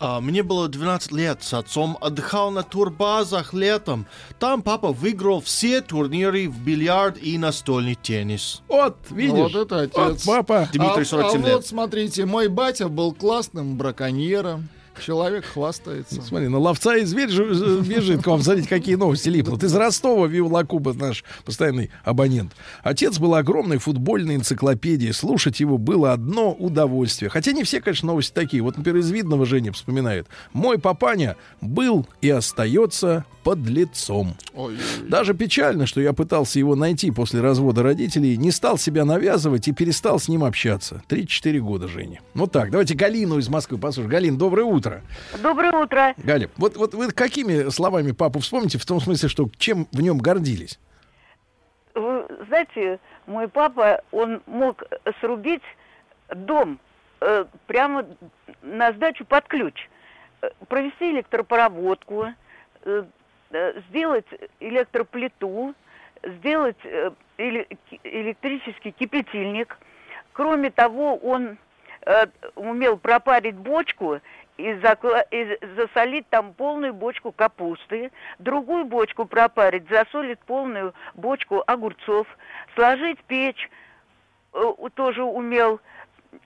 А, мне было 12 лет, с отцом отдыхал на турбазах летом. Там папа выиграл все турниры в бильярд и настольный теннис.
Вот, видишь?
Вот это отец.
Вот папа.
Дмитрий,
а,
47
а
лет.
вот смотрите, мой батя был классным браконьером. Человек хвастается.
Смотри, на ловца и зверь бежит к вам. Смотрите, какие новости липнут. Из Ростова Вива Куба, наш постоянный абонент. Отец был огромной футбольной энциклопедией. Слушать его было одно удовольствие. Хотя не все, конечно, новости такие. Вот, например, из Видного Женя вспоминает. Мой папаня был и остается под лицом.
Ой,
Даже печально, что я пытался его найти после развода родителей, не стал себя навязывать и перестал с ним общаться. 3-4 года, Женя. Вот так. Давайте Галину из Москвы послушаем. Галин, доброе утро.
Доброе утро.
Галя, вот, вот вы какими словами папу вспомните, в том смысле, что чем в нем гордились?
Вы знаете, мой папа, он мог срубить дом э, прямо на сдачу под ключ, Э, провести электропроводку, э, сделать электроплиту, сделать э, эле- ки- электрический кипятильник. Кроме того, он э, умел пропарить бочку и, засолить там полную бочку капусты, другую бочку пропарить, засолить полную бочку огурцов, сложить печь, э, тоже умел.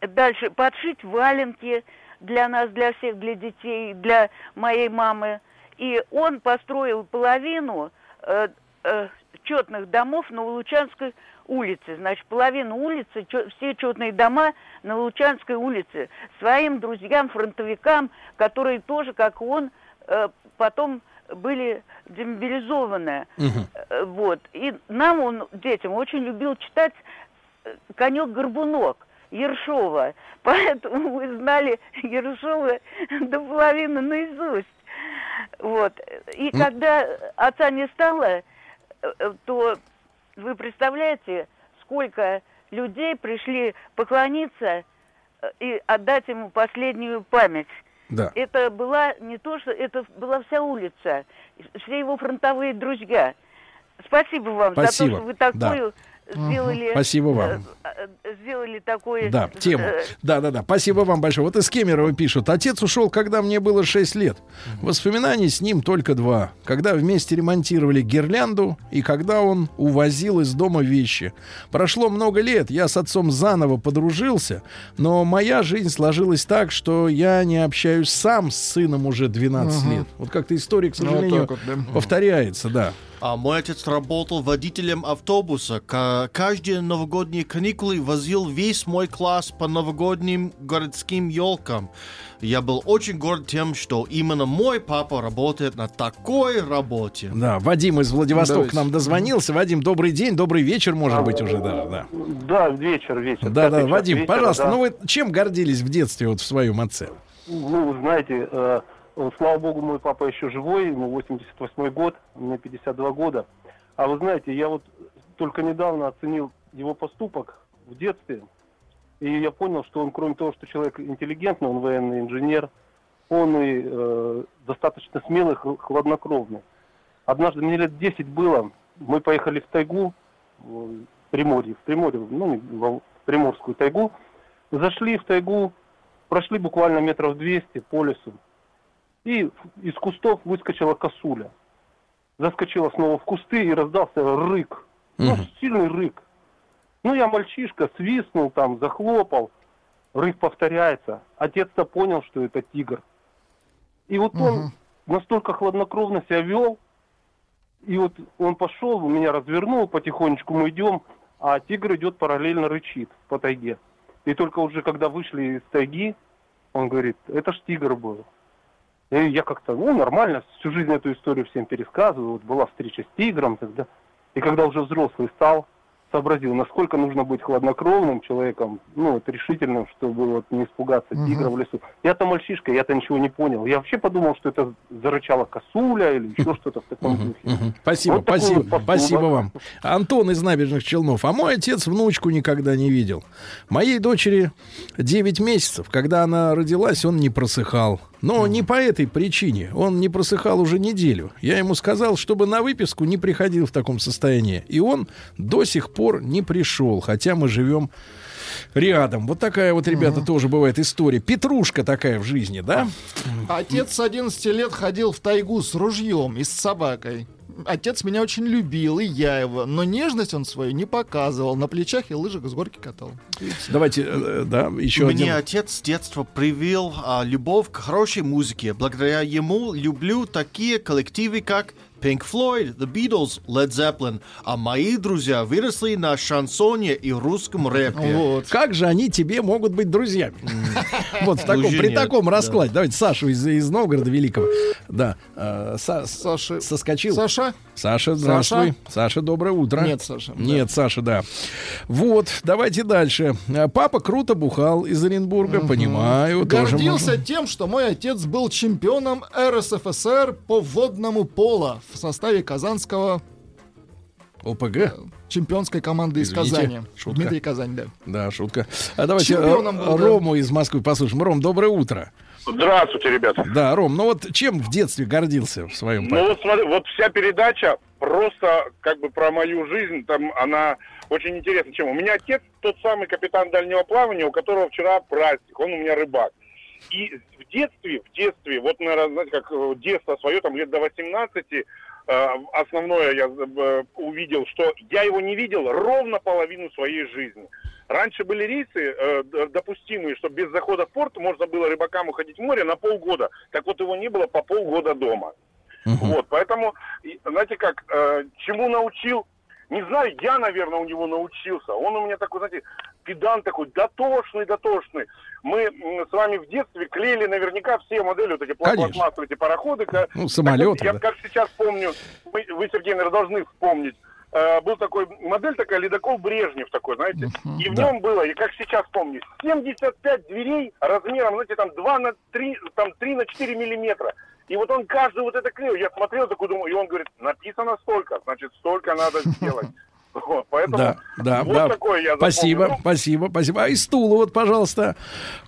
Дальше подшить валенки для нас, для всех, для детей, для моей мамы. И он построил половину э, э, четных домов на Лучанской улице. Значит, половину улицы, чё- все четные дома на Лучанской улице своим друзьям, фронтовикам, которые тоже, как он, э, потом были демобилизованы. Э, Вот. И нам он, детям, очень любил читать э, «Конек-горбунок» Ершова. Поэтому мы знали Ершова до половины наизусть. Вот. И
Ну.
когда отца не стало, э, то вы представляете, сколько людей пришли поклониться э, и отдать ему последнюю память.
Да.
Это была не то, что это была вся улица, все его фронтовые друзья. Спасибо вам за
Спасибо.
то, что вы такую сделали.
Спасибо вам.
э, э, Сделали такое.
Да, тему.
э,
Да, да, да. Спасибо вам большое. Вот из Кемерово пишут. Отец ушел, когда мне было 6 лет. Воспоминаний с ним только два. Когда вместе ремонтировали гирлянду и когда он увозил из дома вещи. Прошло много лет, я с отцом заново подружился, но моя жизнь сложилась так, что я не общаюсь сам с сыном уже 12
Мгм.
лет. Вот как-то история, к
Ну, вот
сожалению,
так вот, да.
повторяется, да.
А мой отец работал водителем автобуса. Ка- Каждые новогодние каникулы возил весь мой класс по новогодним городским елкам. Я был очень горд тем, что именно мой папа работает на такой работе.
Да, Вадим из Владивостока
Давайте.
к нам дозвонился. Вадим, добрый день, добрый вечер, может быть, уже даже, да.
Да, вечер, вечер.
Да, да, Вадим,
вечера,
пожалуйста,
да.
ну вы чем гордились в детстве вот в своем отце?
Ну, вы знаете, э, слава богу, мой папа еще живой, ему 88 год, мне 52 года. А вы знаете, я вот только недавно оценил его поступок в детстве, и я понял, что он, кроме того, что человек интеллигентный, он военный инженер, он и э, достаточно смелый, хл- хладнокровный. Однажды, мне лет 10 было, мы поехали в тайгу, в Приморье, в Приморье, ну, не в Приморскую тайгу, зашли в тайгу, прошли буквально метров 200 по лесу, и из кустов выскочила косуля. Заскочила снова в кусты и раздался рык. Ну, сильный рык. Ну, я мальчишка, свистнул там, захлопал. Рык повторяется. Отец-то понял, что это тигр. И вот он настолько хладнокровно себя вел, и вот он пошел, меня развернул, потихонечку мы идем, а тигр идет параллельно рычит по тайге. И только уже когда вышли из тайги, он говорит, это ж тигр был. И я как-то, ну, нормально, всю жизнь эту историю всем пересказываю. Вот была встреча с тигром тогда. И когда уже взрослый стал, сообразил, насколько нужно быть хладнокровным человеком, ну, вот решительным, чтобы вот не испугаться
Мгм.
тигра в лесу. Я-то мальчишка, я-то ничего не понял. Я вообще подумал, что это зарычала косуля или еще что-то в таком духе.
Спасибо,
Вот
спасибо,
вот
спасибо вам. Антон из набережных Челнов. А мой отец внучку никогда не видел. Моей дочери 9 месяцев. Когда она родилась, он не просыхал. Но не по этой причине. Он не просыхал уже неделю. Я ему сказал, чтобы на выписку не приходил в таком состоянии. И он до сих пор не пришел, хотя мы живем рядом. Вот такая вот, ребята, тоже бывает история. Петрушка такая в жизни, да?
Отец с 11 лет ходил в тайгу с ружьем и с собакой. Отец меня очень любил, и я его. Но нежность он свою не показывал. На плечах и лыжах с горки катал.
Давайте, э, да, еще
Мне
один.
отец с детства привил а, любовь к хорошей музыке. Благодаря ему люблю такие коллективы, как Pink Floyd, The Beatles, Led Zeppelin. А мои друзья выросли на шансоне и русском рэпе.
Как же они тебе могут быть друзьями? Вот в таком,
Уже
при таком раскладе. Давайте Сашу из, Новгорода Великого. Да. э, Са-
Саша.
Соскочил.
Саша?
Саша, здравствуй. Саша, доброе утро.
Нет, Саша.
Нет, Саша, да. Вот, давайте дальше. Э, Папа круто бухал из Оренбурга, понимаю.
Гордился тем, что мой отец был чемпионом РСФСР по водному пола в составе казанского
ОПГ.
чемпионской команды из
Извините,
Казани.
шутка.
Дмитрий Казань, да.
Да, шутка. А давайте
Чемпионом
э,
был, да.
Рому из Москвы послушаем. Ром, доброе утро.
Здравствуйте, ребята.
Да, Ром, ну вот чем в детстве гордился в своем
Ну вот смотри, вот вся передача просто как бы про мою жизнь, там она очень интересна. Чем? У меня отец тот самый капитан дальнего плавания, у которого вчера праздник, он у меня рыбак. И в детстве, в детстве, вот, наверное, знаете, как э, детство свое, там лет до 18, э, основное я э, увидел, что я его не видел ровно половину своей жизни. Раньше были рейсы э, допустимые, что без захода в порт можно было рыбакам уходить в море на полгода. Так вот его не было по полгода дома. Вот, поэтому, знаете как, э, чему научил, не знаю, я, наверное, у него научился. Он у меня такой, знаете, педант такой, дотошный, дотошный. Мы с вами в детстве клеили наверняка все модели, вот эти пластмассовые эти пароходы.
Ну, самолеты,
Я
да.
как сейчас помню, вы, вы, Сергей, наверное, должны вспомнить. Э, был такой модель такая, ледокол Брежнев такой, знаете, и в
да.
нем было, и как сейчас помню, 75 дверей размером, знаете, там 2 на 3, там 3 на 4 миллиметра. И вот он каждый вот это клеил. Я смотрел такой, думаю, и он говорит, написано столько, значит, столько надо сделать. Вот, поэтому
Да, да,
вот
да.
такое я
спасибо,
запомнил.
спасибо, спасибо. А из стула вот, пожалуйста.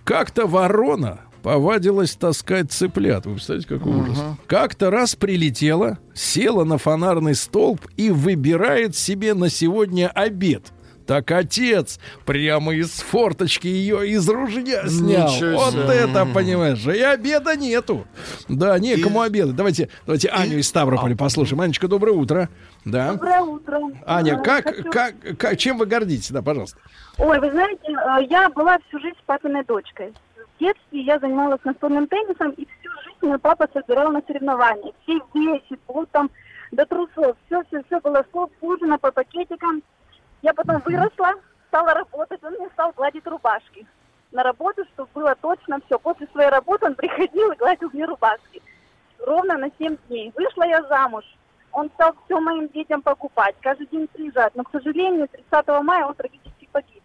Как-то ворона повадилась таскать цыплят. Вы представляете, какой ужас? Как-то раз прилетела, села на фонарный столб и выбирает себе на сегодня обед. Так отец прямо из форточки ее из ружья снял.
Ничего
Вот
себе.
это, понимаешь, и обеда нету. Да, некому обедать. Давайте, давайте Аню из Ставрополя послушаем. Анечка, доброе утро. Да.
Доброе утро.
Аня, как,
хочу-
как, как, чем вы гордитесь? Да, пожалуйста.
Ой, вы знаете, э, я была всю жизнь папиной дочкой. В детстве я занималась настольным теннисом, и всю жизнь мой папа собирал на соревнования. Все вещи, вот там до трусов, все-все-все было сложено по пакетикам. Я потом выросла, стала работать, он мне стал гладить рубашки. На работу, чтобы было точно все. После своей работы он приходил и гладил мне рубашки. Ровно на 7 дней. Вышла я замуж. Он стал все моим детям покупать, каждый день приезжать. Но, к сожалению, 30 мая он трагически погиб.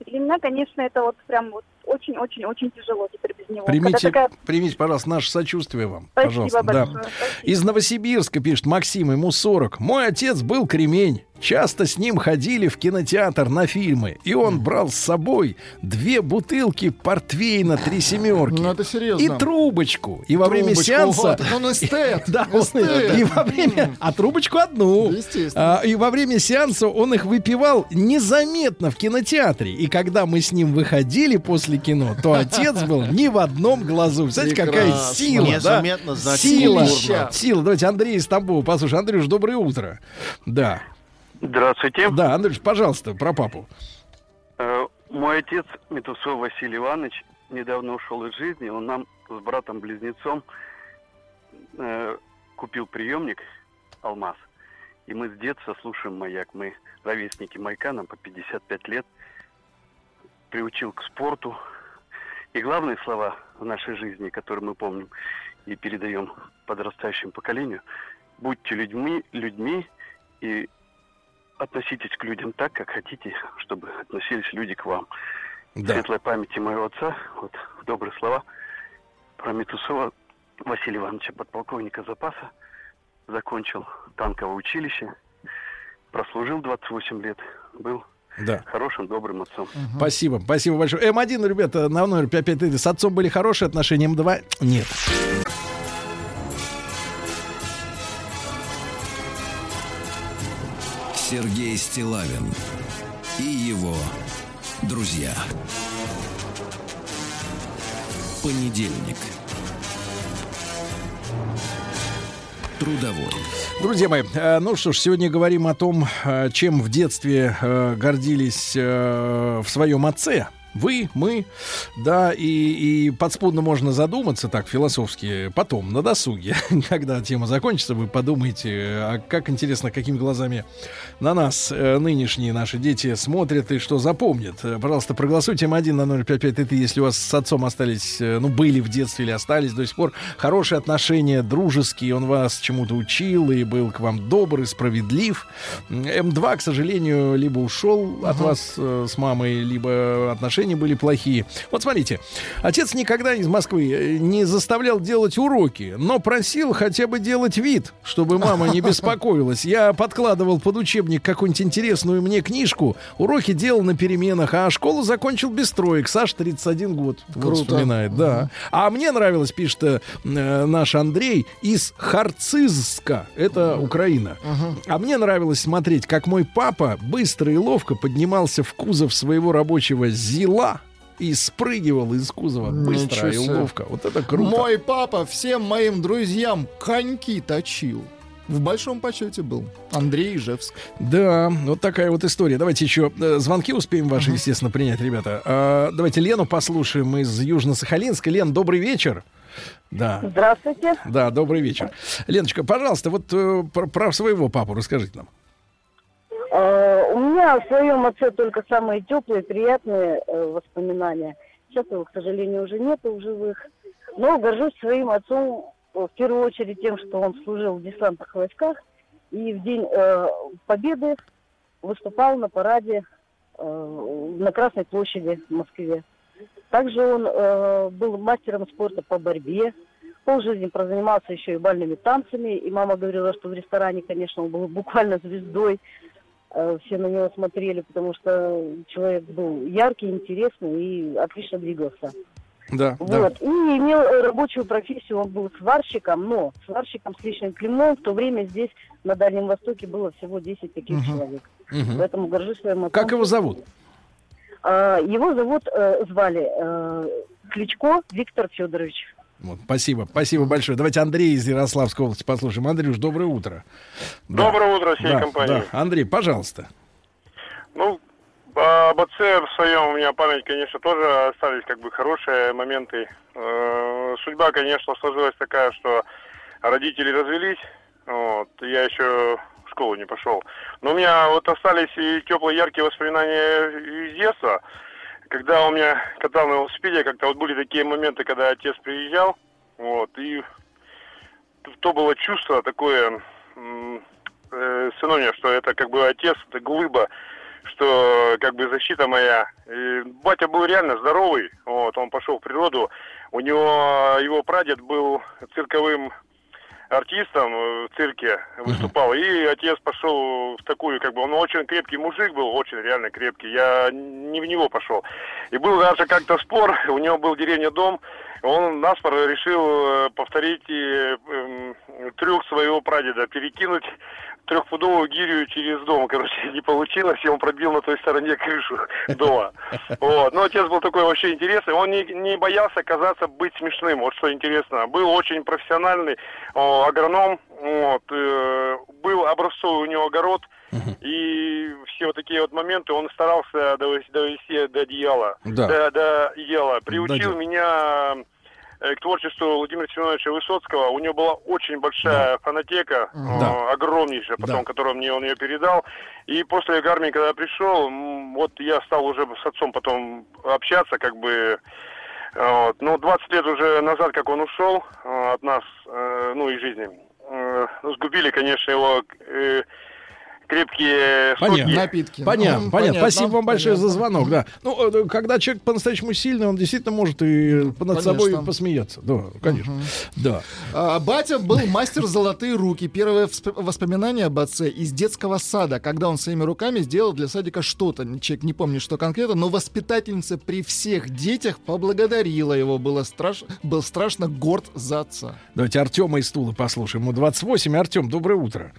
И для меня, конечно, это вот прям вот очень-очень-очень тяжело теперь без него.
Примите,
такая-
примите, пожалуйста, наше сочувствие вам.
Спасибо
пожалуйста. Да.
большое,
Из Новосибирска пишет Максим, ему 40. Мой отец был кремень. Часто с ним ходили в кинотеатр на фильмы. И он брал с собой две бутылки портвейна три семерки.
Ну, это серьезно.
И трубочку. И во время сеанса...
вот, он эстет,
Да, он-
эстет.
и во время... А трубочку одну.
Естественно.
А, И во время сеанса он их выпивал незаметно в кинотеатре. И когда мы с ним выходили после кино, то отец был ни в одном глазу. Представляете, какая сила, да?
Незаметно, значит,
Сила, сила. Давайте Андрей из Тамбова послушай. Андрюш, доброе утро. Да.
Здравствуйте.
Да, Андрюш, пожалуйста, про папу.
Э, Мой отец, Метусов Василий Иванович, недавно ушел из жизни. Он нам с братом-близнецом э, купил приемник «Алмаз». И мы с детства слушаем «Маяк». Мы ровесники «Маяка», нам по 55 лет. Приучил к спорту. И главные слова в нашей жизни, которые мы помним и передаем подрастающему поколению, будьте людьми, людьми и относитесь к людям так, как хотите, чтобы относились люди к вам.
Да.
Светлой памяти моего отца, вот добрые слова про Метусова Василия Ивановича, подполковника запаса, закончил танковое училище, прослужил 28 лет, был
Да.
хорошим, добрым отцом.
Спасибо, спасибо большое. М1, ребята, на номер 55 с отцом были хорошие отношения, М2 нет.
Сергей Стилавин и его друзья. Понедельник. Трудовой.
Друзья мои, э, ну что ж, сегодня говорим о том, э, чем в детстве э, гордились в своем отце. Вы, мы, да, и, и подспудно можно задуматься так философски потом, на досуге, когда тема закончится, вы подумаете, а как интересно, какими глазами на нас э, нынешние наши дети смотрят и что запомнят. Э, Пожалуйста, проголосуйте М1 на 055 если у вас с отцом остались, э, ну, были в детстве или остались до сих пор хорошие отношения, дружеские, он вас чему-то учил и был к вам добрый, справедлив. М2, к сожалению, либо ушел от вас э, с мамой, либо отношения были плохие. Вот смотрите, отец никогда из Москвы э, не заставлял делать уроки, но просил хотя бы делать вид, чтобы мама не беспокоилась. Я подкладывал под учебник какую-нибудь интересную мне книжку, уроки делал на переменах, а школу закончил без троек. Саша 31 год. Вот
Круто.
вспоминает, да. А мне нравилось, пишет э, наш Андрей, из Харцизска. Это Украина. А мне нравилось смотреть, как мой папа быстро и ловко поднимался в кузов своего рабочего ЗИЛа и спрыгивал из кузова быстро и ловко. Вот это круто.
Мой папа всем моим друзьям коньки точил. В большом почете был. Андрей Ижевск.
Да, вот такая вот история. Давайте еще э, звонки успеем ваши, естественно, принять, ребята. А, давайте Лену послушаем из Южно-Сахалинска. Лен, добрый вечер. Да.
Здравствуйте.
Да, добрый вечер. Леночка, пожалуйста, вот э, про, про своего папу расскажите нам.
Меня о своем отце только самые теплые, приятные э, воспоминания. Сейчас его, к сожалению, уже нету в живых. Но горжусь своим отцом э, в первую очередь тем, что он служил в десантных войсках и в день э, Победы выступал на параде э, на Красной площади в Москве. Также он э, был мастером спорта по борьбе. Полжизни прозанимался еще и бальными танцами. И мама говорила, что в ресторане, конечно, он был буквально звездой. Э, Все на него смотрели, потому что человек был яркий, интересный и отлично двигался.
Да,
Вот. И имел рабочую профессию, он был сварщиком, но сварщиком с личным клеймом. В то время здесь, на Дальнем Востоке, было всего 10 таких
Мгм.
человек.
Мгм.
Поэтому горжусь своим отцом.
Как его зовут?
А, его зовут, э, звали э, Кличко Виктор Федорович.
Вот, спасибо, спасибо большое. Давайте Андрей из Ярославской области послушаем. Андрюш, доброе утро. Да.
Доброе утро всей
Да,
компании.
да. Андрей, пожалуйста.
Ну, а, об отце в своем у меня память, конечно, тоже остались как бы хорошие моменты. Э, Судьба, конечно, сложилась такая, что родители развелись, вот, я еще в школу не пошел. Но у меня вот остались и теплые, яркие воспоминания из детства. Когда у меня катал на велосипеде, как-то вот были такие моменты, когда отец приезжал, вот, и то было чувство такое, э, сыновья, что это как бы отец, это глыба, что как бы защита моя. И батя был реально здоровый, вот, он пошел в природу. У него его прадед был цирковым артистом э, в цирке выступал, и отец пошел в такую, как бы, он очень крепкий мужик был, очень реально крепкий, я не в него пошел. И был даже как-то спор, у него был в деревне дом, он наспор решил э, повторить э, эм, трюк своего прадеда, перекинуть трехпудовую гирю через дом, короче, не получилось, и он пробил на той стороне крышу дома. Вот. Но отец был такой вообще интересный, он не, не боялся казаться быть смешным, вот что интересно. Был очень профессиональный о, агроном, вот, э, был образцовый у него огород, и все вот такие вот моменты он старался довести, довести до одеяла,
Да.
до, до дела. Приучил
дела.
меня э, к творчеству Владимира Семеновича Высоцкого. У него была очень большая фонотека, э,
Да.
огромнейшая, потом,
Да.
которую мне он ее передал. И после армии, когда я пришел, вот я стал уже с отцом потом общаться, как бы... э, Вот. Ну, 20 лет уже назад, как он ушел э, от нас, э, ну, и жизни, э, ну, сгубили, конечно, его э, крепкие
Понятно.
соки.
Напитки.
Понятно,
Ну,
понятно.
понятно,
Спасибо вам большое за
понятно.
звонок. Да. Ну, э, когда человек по-настоящему сильный, он действительно может и над собой
Конечно.
посмеяться. Да, конечно. Да.
А, Батя был мастер золотые руки. Первое воспоминание об отце из детского сада, когда он своими руками сделал для садика что-то. Человек не помнит, что конкретно, но воспитательница при всех детях поблагодарила его. Было страш... Был страшно горд за отца.
Давайте Артема из Тулы послушаем. Ему 28. Артем, доброе утро.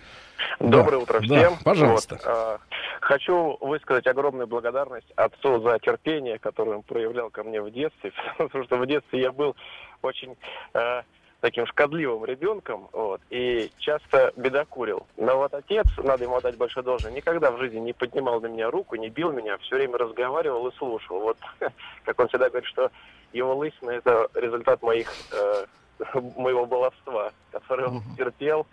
Доброе
Да,
утро
да,
всем.
пожалуйста.
Вот, а, хочу высказать огромную благодарность отцу за терпение, которое он проявлял ко мне в детстве, потому что в детстве я был очень э, таким шкодливым ребенком, вот, и часто бедокурил. Но вот отец, надо ему отдать большое должное, никогда в жизни не поднимал на меня руку, не бил меня, все время разговаривал и слушал. Вот, как он всегда говорит, что его лысина – это результат моих, э, моего баловства, которое он терпел,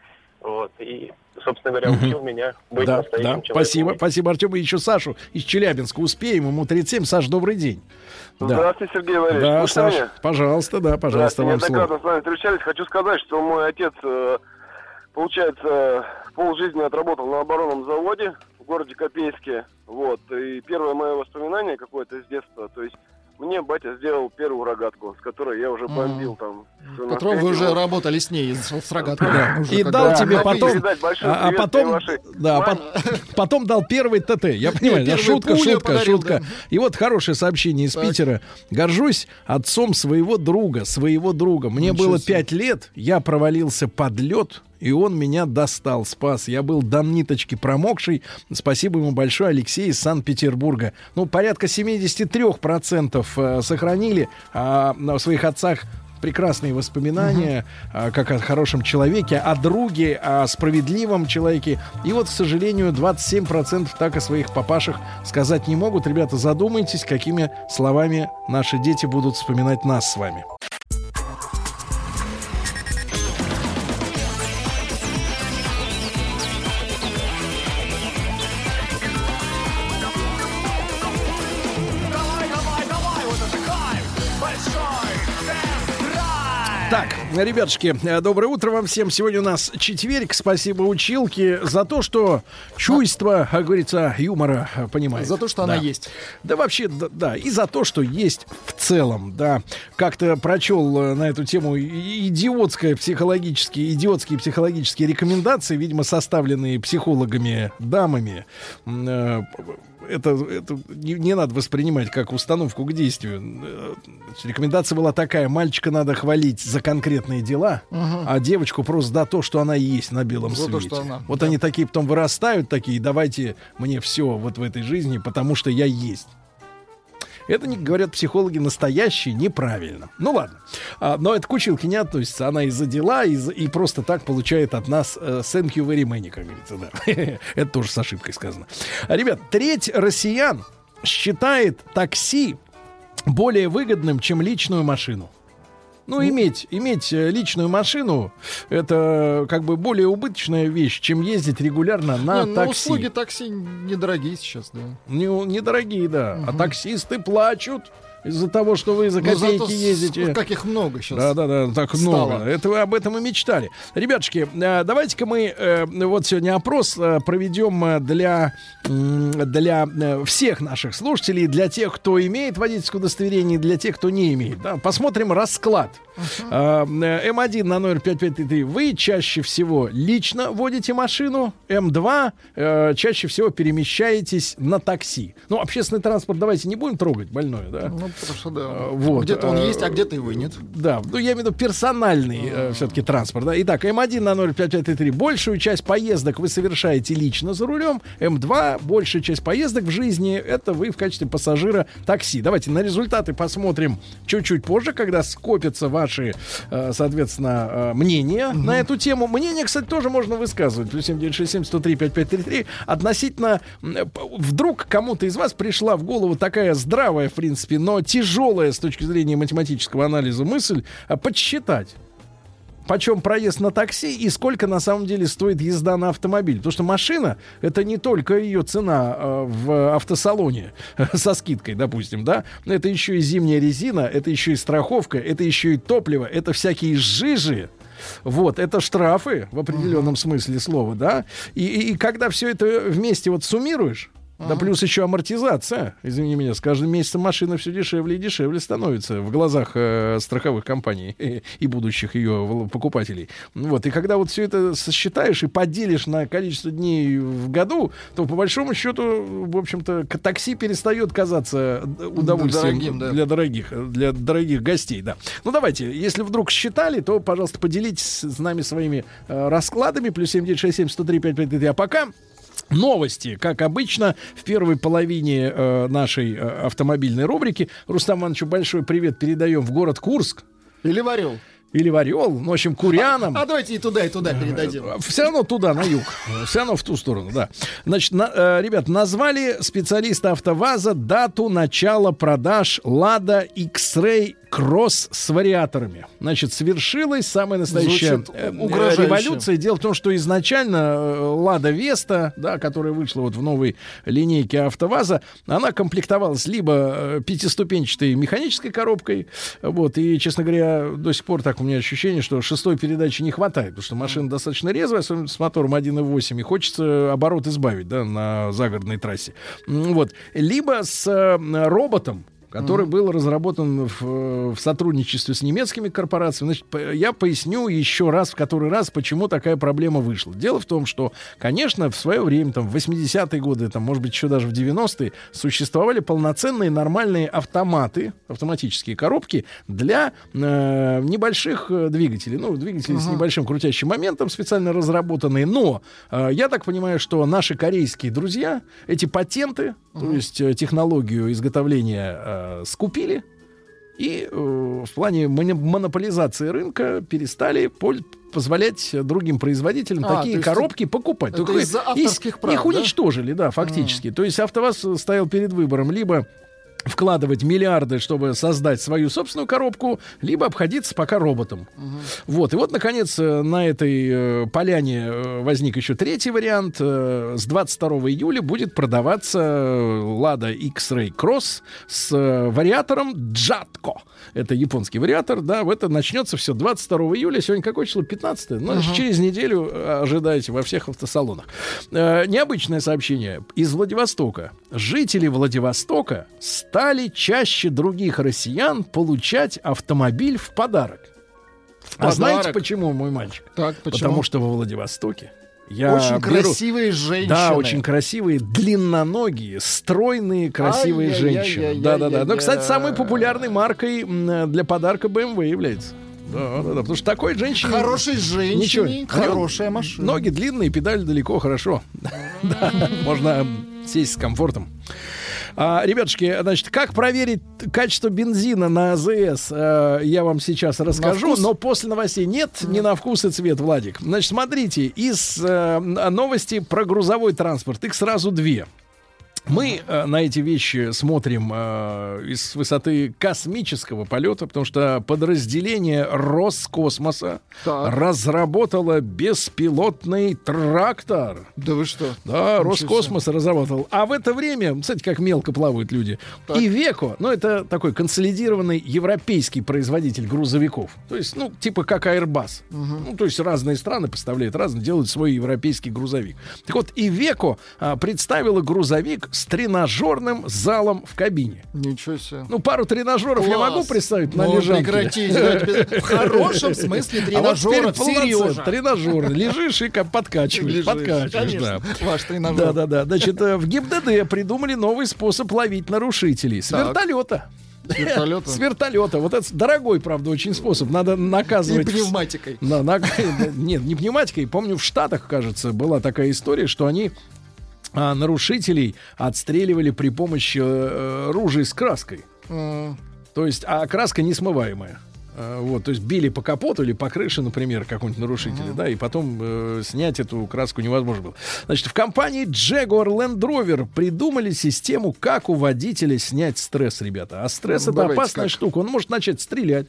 вот, и, собственно говоря, учил меня быть
Да,
настоящим
да.
человеком.
Спасибо, спасибо, Артем. И еще Сашу из Челябинска успеем. Ему 37. Саш, добрый день. Да.
Здравствуйте, Сергей Валерьевич.
Да,
Слышно
Саш,
меня?
пожалуйста, да, пожалуйста, вам
неоднократно
слово.
с вами встречались. Хочу сказать, что мой отец, э, получается, полжизни отработал на оборонном заводе в городе Копейске. Вот. И первое мое воспоминание какое-то из детства, то есть мне батя сделал первую рогатку, с которой я уже бомбил там.
Которого вы уже работали с ней, с, рогаткой.
Да.
Уже
И дал
бы
тебе потом, а, а потом, да, по- потом дал первый ТТ. Я понимаю, да, шутка, шутка,
подарил,
шутка.
да.
И вот хорошее сообщение из Питера. Горжусь отцом своего друга, своего друга. Мне
Ничего
было пять лет, я провалился под лед, и он меня достал, спас. Я был до ниточки промокший. Спасибо ему большое, Алексей из Санкт-Петербурга. Ну, порядка 73% э, сохранили а, на своих отцах прекрасные воспоминания, а, как о хорошем человеке, о друге, о справедливом человеке. И вот, к сожалению, 27% так о своих папашах сказать не могут. Ребята, задумайтесь, какими словами наши дети будут вспоминать нас с вами. Ребятушки, э, доброе утро вам всем. Сегодня у нас четверг. Спасибо училке за то, что чувство, как говорится, юмора э, понимает.
За то, что она
Да.
есть.
Да вообще, да, да, и за то, что есть в целом, да. Как-то прочел э, на эту тему и- идиотское психологические, идиотские психологические рекомендации, видимо, составленные психологами, дамами. М, э, Это, это не, не надо воспринимать как установку к действию. Э, Рекомендация была такая: мальчика надо хвалить за конкретные дела,
Мгм.
а девочку просто за то, что она есть на белом
За то,
свете.
что она,
вот
да.
они такие потом вырастают, такие, давайте мне все вот в этой жизни, потому что я есть. Это, говорят психологи, настоящие неправильно. Ну ладно. А, но это к училке не относится. Она из-за дела из- и просто так получает от нас э, thank you very many, как говорится. Да. это тоже с ошибкой сказано. Ребят, треть россиян считает такси более выгодным, чем личную машину. Ну, иметь, иметь э, личную машину это как бы более убыточная вещь, чем ездить регулярно на
Не, ну,
такси.
услуги такси недорогие сейчас, да.
Не, недорогие, да. А таксисты плачут из-за того, что вы за
Ну, зато
копейки
с-
ездите.
Как их много сейчас.
Да, да, да, так
стало.
много. Это вы об этом и мечтали. Ребятушки, э, давайте-ка мы э, вот сегодня опрос э, проведем для, для всех наших слушателей, для тех, кто имеет водительское удостоверение, для тех, кто не имеет. Да? Посмотрим расклад. Э, э, М1 на номер 5533. Вы чаще всего лично водите машину. М2 э, чаще всего перемещаетесь на такси. Ну, общественный транспорт давайте не будем трогать, больное, да?
Ну, потому что да.
вот,
где-то он
э,
есть, а где-то его и нет.
Да, ну я имею в виду персональный все-таки транспорт. Да. Итак, М1 на 05533. Большую часть поездок вы совершаете лично за рулем. М2, большая часть поездок в жизни, это вы в качестве пассажира такси. Давайте на результаты посмотрим чуть-чуть позже, когда скопятся ваши, э, соответственно, э, мнения на эту тему. Мнение, кстати, тоже можно высказывать. Плюс 7967 103 5533. Относительно, п- вдруг кому-то из вас пришла в голову такая здравая, в принципе, но тяжелая с точки зрения математического анализа мысль подсчитать почем проезд на такси и сколько на самом деле стоит езда на автомобиле. Потому что машина это не только ее цена э, в автосалоне со скидкой, допустим, да, это еще и зимняя резина, это еще и страховка, это еще и топливо, это всякие жижи. Вот, это штрафы в определенном смысле слова, да. И, и- и когда все это вместе вот суммируешь, да плюс еще амортизация. Извини меня, с каждым месяцем машина все дешевле и дешевле становится в глазах э, страховых компаний и, и будущих ее покупателей. Вот. И когда вот все это сосчитаешь и поделишь на количество дней в году, то по большому счету, в общем-то, такси перестает казаться д- удовольствием
Дорогим, да.
для дорогих, для дорогих гостей, да. Ну давайте, если вдруг считали, то, пожалуйста, поделитесь с нами своими э, раскладами. Плюс 7967 103 5533. А пока Новости, как обычно, в первой половине э, нашей э, автомобильной рубрики. Рустам Ивановичу большой привет передаем в город Курск.
Или Варел.
Или в Орел, ну, в общем, курянам.
А давайте и туда, и туда передадим.
Все равно туда, на юг. Все равно в ту сторону, да. Значит, на- э, ребят, назвали специалисты АвтоВАЗа дату начала продаж Лада X-Ray Кросс с вариаторами. Значит, свершилась самая настоящая
Звучит
э, революция. Дело в том, что изначально э, Лада Веста, да, которая вышла вот в новой линейке АвтоВАЗа, она комплектовалась либо э, пятиступенчатой механической коробкой, вот, и, честно говоря, до сих пор так у меня ощущение, что шестой передачи не хватает, потому что машина достаточно резвая, особенно с мотором 1.8, и хочется оборот избавить, да, на загородной трассе. Вот. Либо с роботом, который был разработан в, в сотрудничестве с немецкими корпорациями. Значит, я поясню еще раз, в который раз, почему такая проблема вышла. Дело в том, что, конечно, в свое время, там, в 80-е годы, там, может быть, еще даже в 90-е, существовали полноценные нормальные автоматы, автоматические коробки для э, небольших э, двигателей. Ну, двигатели с
Ага.
небольшим крутящим моментом, специально разработанные. Но э, я так понимаю, что наши корейские друзья эти патенты, то есть э, технологию изготовления э, скупили и э, в плане моно- монополизации рынка перестали поль- позволять другим производителям
А,
такие коробки покупать.
это
Только
из-за
их-
авторских прав,
Их
да?
уничтожили, да, фактически. То есть АвтоВАЗ стоял перед выбором либо вкладывать миллиарды, чтобы создать свою собственную коробку, либо обходиться пока роботом. Вот. И вот, наконец, э, на этой э, поляне э, возник еще третий вариант. С 22 июля будет продаваться Lada X-Ray Cross с вариатором Джатко. Это японский вариатор, да, в это начнется все 22 июля. Сегодня какое число? 15 Ну, значит,
Ага.
через неделю ожидайте во всех автосалонах. Необычное сообщение из Владивостока. Жители Владивостока стали чаще других россиян получать автомобиль в подарок. А
подарок?
знаете почему, мой мальчик?
Так, почему?
Потому что во Владивостоке я
Очень
беру-
красивые женщины.
Да, очень красивые, длинноногие, стройные, красивые
Ай-яй-яй-яй-яй-яй.
женщины. Да, да, да. Но, кстати, самой популярной маркой для подарка BMW является. Да, да, да. Потому что такой женщине...
Хорошей женщине
Ничего.
хорошая машина.
Ноги длинные, педаль далеко, хорошо. Можно сесть с комфортом. А, ребятушки, значит, как проверить качество бензина на АЗС, э, я вам сейчас расскажу, но после новостей нет, не на вкус и цвет, Владик. Значит, смотрите, из э, новости про грузовой транспорт, их сразу две. Мы э, на эти вещи смотрим э, из высоты космического полета, потому что подразделение Роскосмоса
Так.
разработало беспилотный трактор.
Да вы что?
Да,
Ничего
Роскосмос разработал. А в это время, кстати, как мелко плавают люди.
Так.
И Веко, ну это такой консолидированный европейский производитель грузовиков. То есть, ну, типа как Airbus. Ну, то есть разные страны поставляют разные, делают свой европейский грузовик. Так вот, и Веко а, представила грузовик с тренажерным залом в кабине.
Ничего себе.
Ну, пару тренажеров я
Класс.
могу представить на
Ну,
лежанке.
прекратите, в хорошем смысле
А
тренажеров, серьезно.
Тренажер. Лежишь и подкачиваешь. Подкачиваешь, да.
ваш тренажер.
Да, да, да. Значит, э, в ГИБДД придумали новый способ ловить нарушителей. С вертолета.
С вертолета?
С вертолета. Вот это дорогой, правда, очень способ. Надо наказывать.
И пневматикой.
Да, на- Нет, не пневматикой. Помню, в Штатах, кажется, была такая история, что они а, нарушителей отстреливали при помощи э, ружей с краской.
М,
То есть, а краска несмываемая. А, Вот, то есть били по капоту или по крыше, например, какого-нибудь нарушителя, да, и потом э, снять эту краску невозможно было. Значит, в компании Jaguar Land Rover придумали систему, как у водителя снять стресс, ребята. А стресс
Ну,
это опасная
как.
штука. Он может начать стрелять.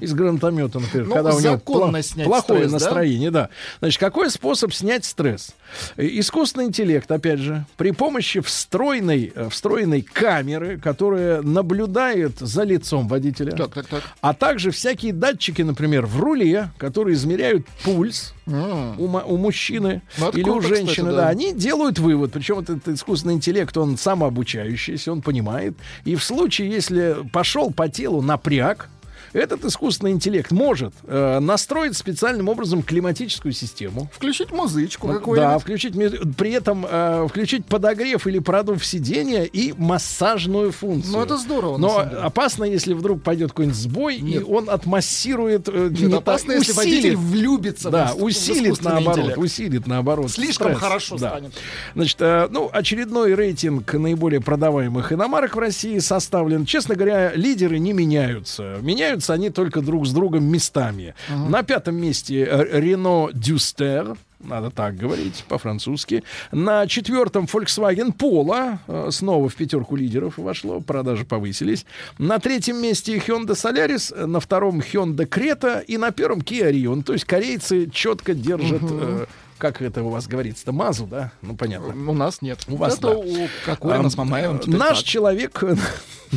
Из гранатомета, например,
Ну,
когда у него пла- плохое
стресс, да?
настроение, да? Значит, какой способ снять стресс? Э, Искусственный интеллект, опять же, при помощи встроенной, э, встроенной камеры, которая наблюдает за лицом водителя,
Так, так, так.
а также всякие датчики, например, в руле, которые измеряют пульс
М.
у, у мужчины
Ну,
или
круто,
у женщины,
кстати,
да.
да.
они делают вывод. Причем этот искусственный интеллект, он самообучающийся, он понимает. И в случае, если пошел по телу напряг, этот искусственный интеллект может э, настроить специальным образом климатическую систему.
Включить музычку
Да,
какую-нибудь.
включить ми- при этом э, включить подогрев или продув сидения и массажную функцию.
Ну, это здорово,
Но опасно, если вдруг пойдет какой-нибудь сбой, и
Нет.
он отмассирует. э,
Нет,
не
опасно, если водитель влюбится
Да,
в
усилит наоборот,
интеллект.
усилит наоборот.
Слишком
стресс.
хорошо
Да.
станет.
Значит, э, ну, очередной рейтинг наиболее продаваемых иномарок в России составлен. Честно говоря, лидеры не меняются. Меняются они только друг с другом местами. На пятом месте э, Renault Duster. Надо так говорить по-французски. На четвертом Volkswagen Polo. э, Снова в пятерку лидеров вошло. Продажи повысились. На третьем месте Hyundai Solaris. На втором Hyundai Creta. И на первом Kia Rio. То есть корейцы четко держат... э, как это у вас говорится-то, мазу, да? Ну, понятно.
У нас нет.
У вас,
Это
да.
у Кокорина с Мамаевым
Наш
так.
человек,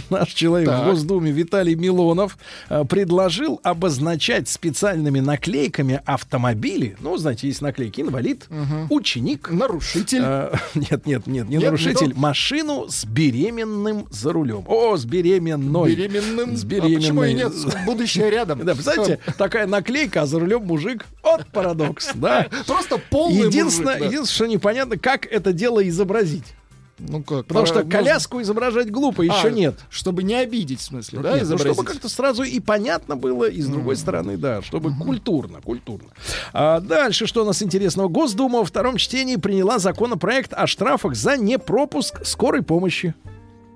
наш человек
Так.
в Госдуме Виталий Милонов э, предложил обозначать специальными наклейками автомобили. Ну, знаете, есть наклейки инвалид, ученик.
Нарушитель.
Э, Нет, нет, нет, не
Нет,
нарушитель.
не?
Машину с беременным за рулем. О, с беременной.
Беременным.
С
А почему и
беременной.
нет? Будущее рядом.
Да, представляете, такая наклейка, а за рулем мужик. Вот парадокс, да?
Просто полный
единственное,
мужик, да.
единственное, что непонятно, как это дело изобразить.
Ну как?
Потому что
можно-
коляску изображать глупо, еще
А,
нет.
Чтобы не обидеть, в смысле, да,
Нет, ну, чтобы как-то сразу и понятно было, и с другой стороны, да, чтобы культурно, культурно. А дальше, что у нас интересного? Госдума во втором чтении приняла законопроект о штрафах за непропуск скорой помощи.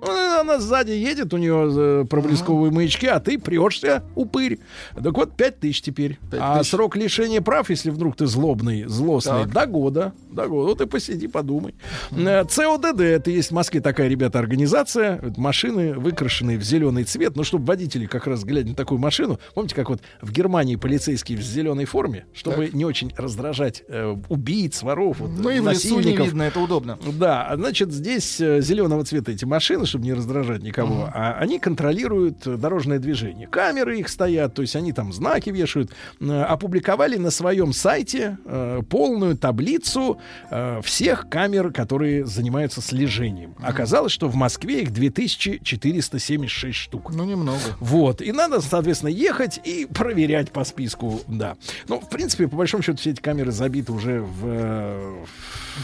Ну, она сзади едет, у нее э, проблесковые маячки, а ты прешься, упырь. Так вот, 5 тысяч теперь. А срок лишения прав, если вдруг ты злобный, злостный,
Так.
до года. До года. Вот и посиди, подумай. Э, ЦОДД, это есть в Москве такая, ребята, организация. Это машины, выкрашенные в зеленый цвет. Ну, чтобы водители, как раз глядя на такую машину, помните, как вот в Германии полицейские в зеленой форме, чтобы не очень раздражать э, убийц, воров, вот,
Ну и в лесу не видно, это удобно.
Да, значит, здесь э, зеленого цвета эти машины, чтобы не раздражать никого, а они контролируют э, дорожное движение. Камеры их стоят, то есть они там знаки вешают. Э, Опубликовали на своем сайте э, полную таблицу э, всех камер, которые занимаются слежением. Оказалось, что в Москве их 2476 штук.
Ну, немного.
Вот. И надо, соответственно, ехать и проверять по списку, да. Ну, в принципе, по большому счету, все эти камеры забиты уже в... э,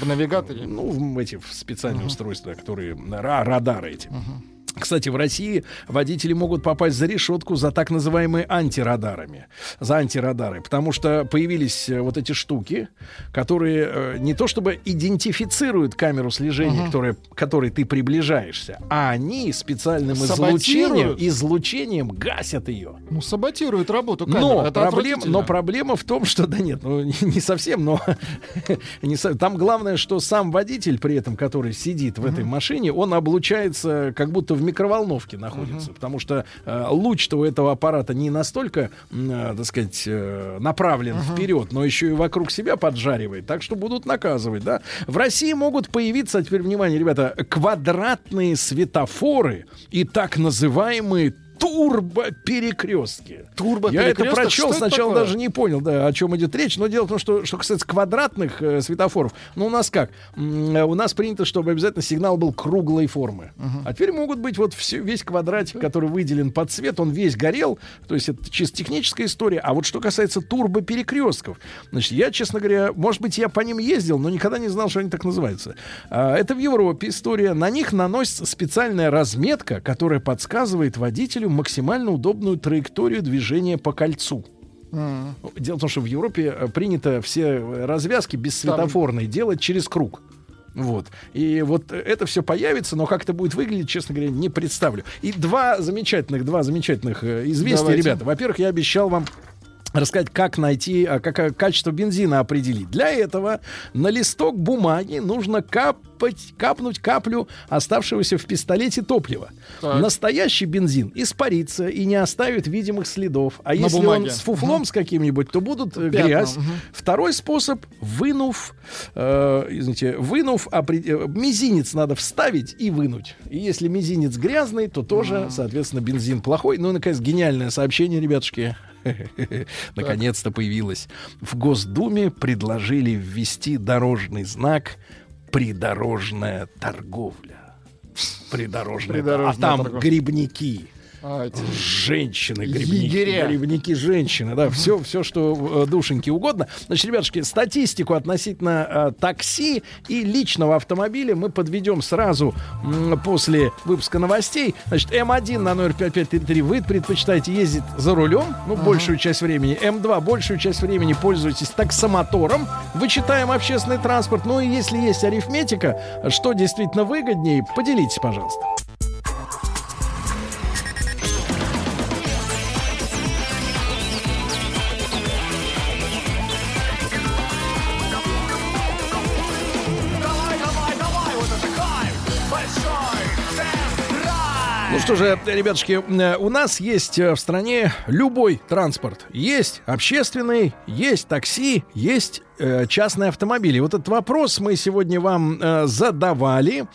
В навигаторе?
Ну, в эти в специальные устройства, которые... ра- радары эти. Uh -huh. Кстати, в России водители могут попасть за решетку за так называемые антирадарами. За антирадары. Потому что появились э, вот эти штуки, которые э, не то чтобы идентифицируют камеру слежения, которая, к которой ты приближаешься, а они специальным излучением,
Саботируют?
излучением гасят ее.
Ну, саботирует работу камеры.
Но,
это
проблем, но проблема в том, что да нет, ну не, не совсем, но не там главное, что сам водитель при этом, который сидит в этой машине, он облучается, как будто в микроволновке находится, потому что э, луч-то у этого аппарата не настолько, э, так сказать, э, направлен вперед, но еще и вокруг себя поджаривает, так что будут наказывать, да. В России могут появиться, а теперь внимание, ребята, квадратные светофоры и так называемые турбоперекрестки. Я это прочел,
Что это
сначала
такое?
даже не понял, да, о чем идет речь. Но дело в том, что, что касается квадратных э, светофоров, ну, у нас как? Э, У нас принято, чтобы обязательно сигнал был круглой формы. А теперь могут быть вот все, весь квадратик, который выделен под цвет, он весь горел. То есть это чисто техническая история. А вот что касается турбоперекрестков, значит, я, честно говоря, может быть, я по ним ездил, но никогда не знал, что они так называются. А, Это в Европе история. На них наносится специальная разметка, которая подсказывает водителю максимально удобную траекторию движения по кольцу.
М.
Дело в том, что в Европе э, принято все э, развязки
Там-
бессветофорные делать через круг. Вот. И вот это все появится, но как это будет выглядеть, честно говоря, не представлю. И два замечательных, два замечательных э, известия,
Давайте.
ребята. Во-первых, я обещал вам рассказать, как найти, а, как а, качество бензина определить. Для этого на листок бумаги нужно капать, капнуть каплю оставшегося в пистолете топлива.
Так.
Настоящий бензин испарится и не оставит видимых следов. А
На
если
бумаге.
он с фуфлом с каким-нибудь, то будут э,
Пятна,
грязь.
мгм.
Второй способ, вынув, э, извините, вынув, опре- э, мизинец надо вставить и вынуть. И если мизинец грязный, то тоже, соответственно, бензин плохой. Ну и, наконец, гениальное сообщение, ребятушки. Наконец-то появилось. В Госдуме предложили ввести дорожный знак «Придорожная торговля». Придорожная. А там грибники.
А, эти-
Женщины, грибники,
Егеря.
грибники, женщины, да, все, все, что э, душеньке угодно. Значит, ребятушки, статистику относительно э, такси и личного автомобиля мы подведем сразу м, после выпуска новостей. Значит, М1 на номер 5533 вы предпочитаете ездить за рулем, ну, большую часть времени. М2 большую часть времени пользуетесь таксомотором. Вычитаем общественный транспорт. Ну и если есть арифметика, что действительно выгоднее, поделитесь, пожалуйста. Что же, ребятушки, э, у нас есть э, в стране любой транспорт. Есть общественный, есть такси, есть э, частные автомобили. Вот этот вопрос мы сегодня вам э, задавали.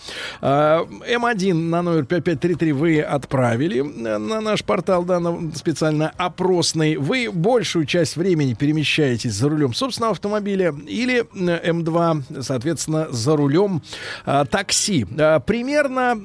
Э, М1 на номер 5533 вы отправили на наш портал, да, на специально опросный. Вы большую часть времени перемещаетесь за рулем собственного автомобиля или э, М2, соответственно, за рулем э, такси. Э, примерно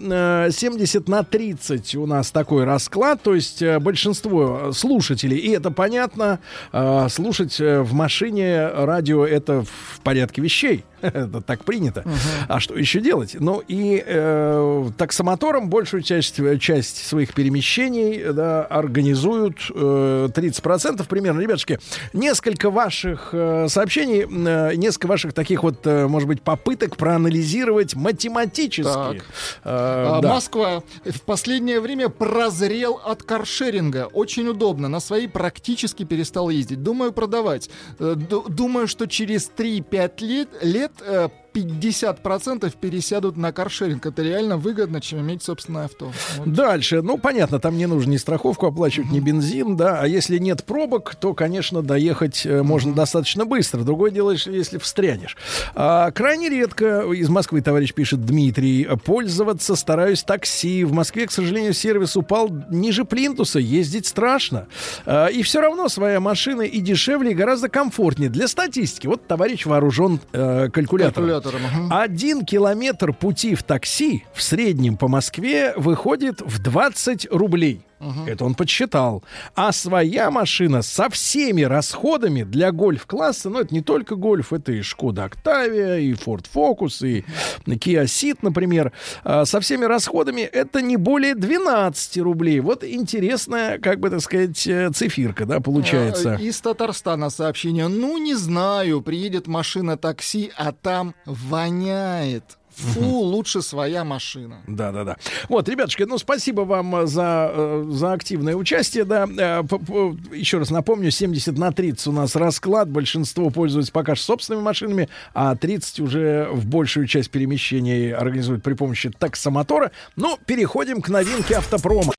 э, 70 на 30 у нас такой расклад, то есть э, большинство слушателей, и это понятно, э, слушать э, в машине радио это в порядке вещей. Это так принято. А что еще делать? Ну и э, таксомотором большую часть, часть своих перемещений да, организуют э, 30% примерно. Ребятушки, несколько ваших э, сообщений, э, несколько ваших таких вот, э, может быть, попыток проанализировать математически.
Так.
Э,
А,
да.
Москва в последнее время прозрел от каршеринга. Очень удобно. На свои практически перестал ездить. Думаю продавать. Э, ду- Думаю, что через 3-5 лет, лет э, 50% пересядут на каршеринг. Это реально выгодно, чем иметь собственное авто. Вот.
Дальше, ну понятно, там не нужно ни страховку оплачивать, ни бензин, да, а если нет пробок, то, конечно, доехать э, можно достаточно быстро. Другое дело, если- встрянешь. А, крайне редко, из Москвы товарищ пишет Дмитрий, пользоваться стараюсь такси. В Москве, к сожалению, сервис упал ниже плинтуса, ездить страшно. А, и все равно своя машина и дешевле, и гораздо комфортнее. Для статистики, вот товарищ вооружен э, калькулятором.
Калькулятором, ага.
Один километр пути в такси в среднем по Москве выходит в 20 рублей. Это он подсчитал. А своя машина со всеми расходами для гольф-класса, ну это не только гольф, это и Шкода Октавия, и Ford Focus, и Kia Ceed, например, а, со всеми расходами это не более 12 рублей. Вот интересная, как бы так сказать, э, цифирка, да, получается.
А, Из Татарстана сообщение. Ну, не знаю, приедет машина такси, а там воняет. Фу, лучше своя машина.
Да, да, да. Вот, ребятушки, ну спасибо вам э, за, э, за активное участие. Да. Э, Еще раз напомню, 70 на 30 у нас расклад. Большинство пользуются пока что собственными машинами, а 30 уже в большую часть перемещений организуют при помощи таксомотора. Ну, переходим к новинке автопрома.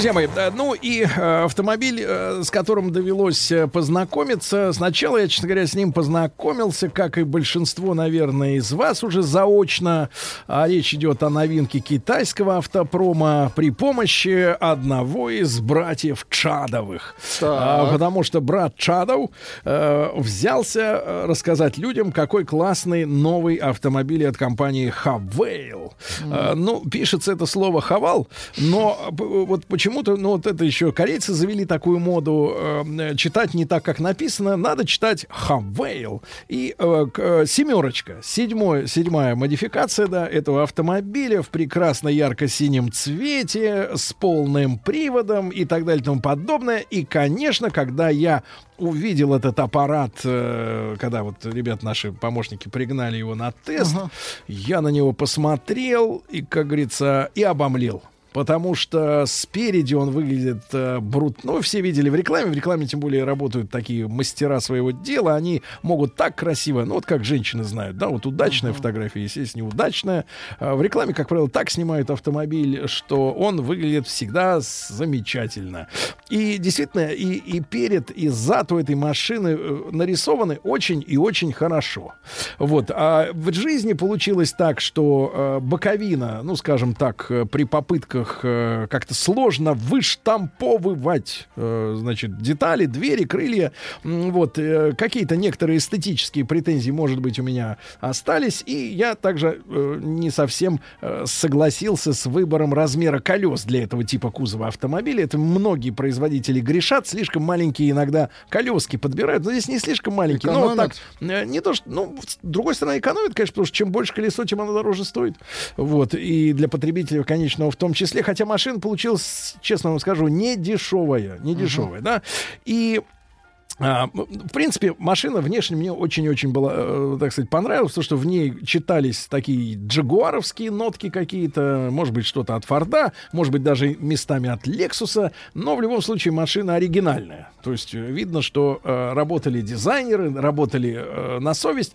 Друзья мои, э, ну и э, автомобиль, э, с которым довелось познакомиться. Сначала я, честно говоря, с ним познакомился, как и большинство, наверное, из вас уже заочно. А речь идет о новинке китайского автопрома при помощи одного из братьев Чадовых. А, потому что брат Чадов взялся рассказать людям, какой классный новый автомобиль от компании Хавейл. Э, ну, пишется это слово Хавал, но вот почему-то, ну, вот это еще корейцы завели такую моду э, читать не так, как написано, надо читать Хавейл. И э, э, семерочка, седьмой, седьмая модификация, да, этого автомобиля в прекрасно ярко-синем цвете, с полным приводом и так далее и тому подобное. И, конечно, когда я увидел этот аппарат, э, когда вот ребят наши помощники пригнали его на тест, я на него посмотрел и, как говорится, и обомлел. Потому что спереди он выглядит э, брут. Ну, все видели в рекламе. В рекламе, тем более, работают такие мастера своего дела. Они могут так красиво, ну, вот как женщины знают, да, вот удачная фотография, естественно, неудачная. А в рекламе, как правило, так снимают автомобиль, что он выглядит всегда замечательно. И действительно, и, и перед, и зад у этой машины э, нарисованы очень и очень хорошо. Вот. А в жизни получилось так, что э, боковина, ну, скажем так, э, при попытках э, как-то сложно выштамповывать, э, значит, детали, двери, крылья. Вот. э, какие-то некоторые эстетические претензии, может быть, у меня остались. И я также э, не совсем э, согласился с выбором размера колес для этого типа кузова автомобиля. Это многие производители грешат. Слишком маленькие иногда колески подбирают. Но здесь не слишком маленькие. Ну, вот так,
Экономят.
Э, Не то, что, ну, с другой стороны, экономит, конечно, потому что чем больше колесо, тем оно дороже стоит. Вот. И для потребителя конечного в том числе. Хотя машина получилась, честно вам скажу, не дешевая. Не дешевая, да. И в принципе, машина внешне мне очень-очень была, э, так сказать, понравилась, то, что в ней читались такие джагуаровские нотки какие-то, может быть, что-то от Форда, может быть, даже местами от Лексуса, но в любом случае машина оригинальная. То есть э, видно, что э, работали дизайнеры, работали э, на совесть.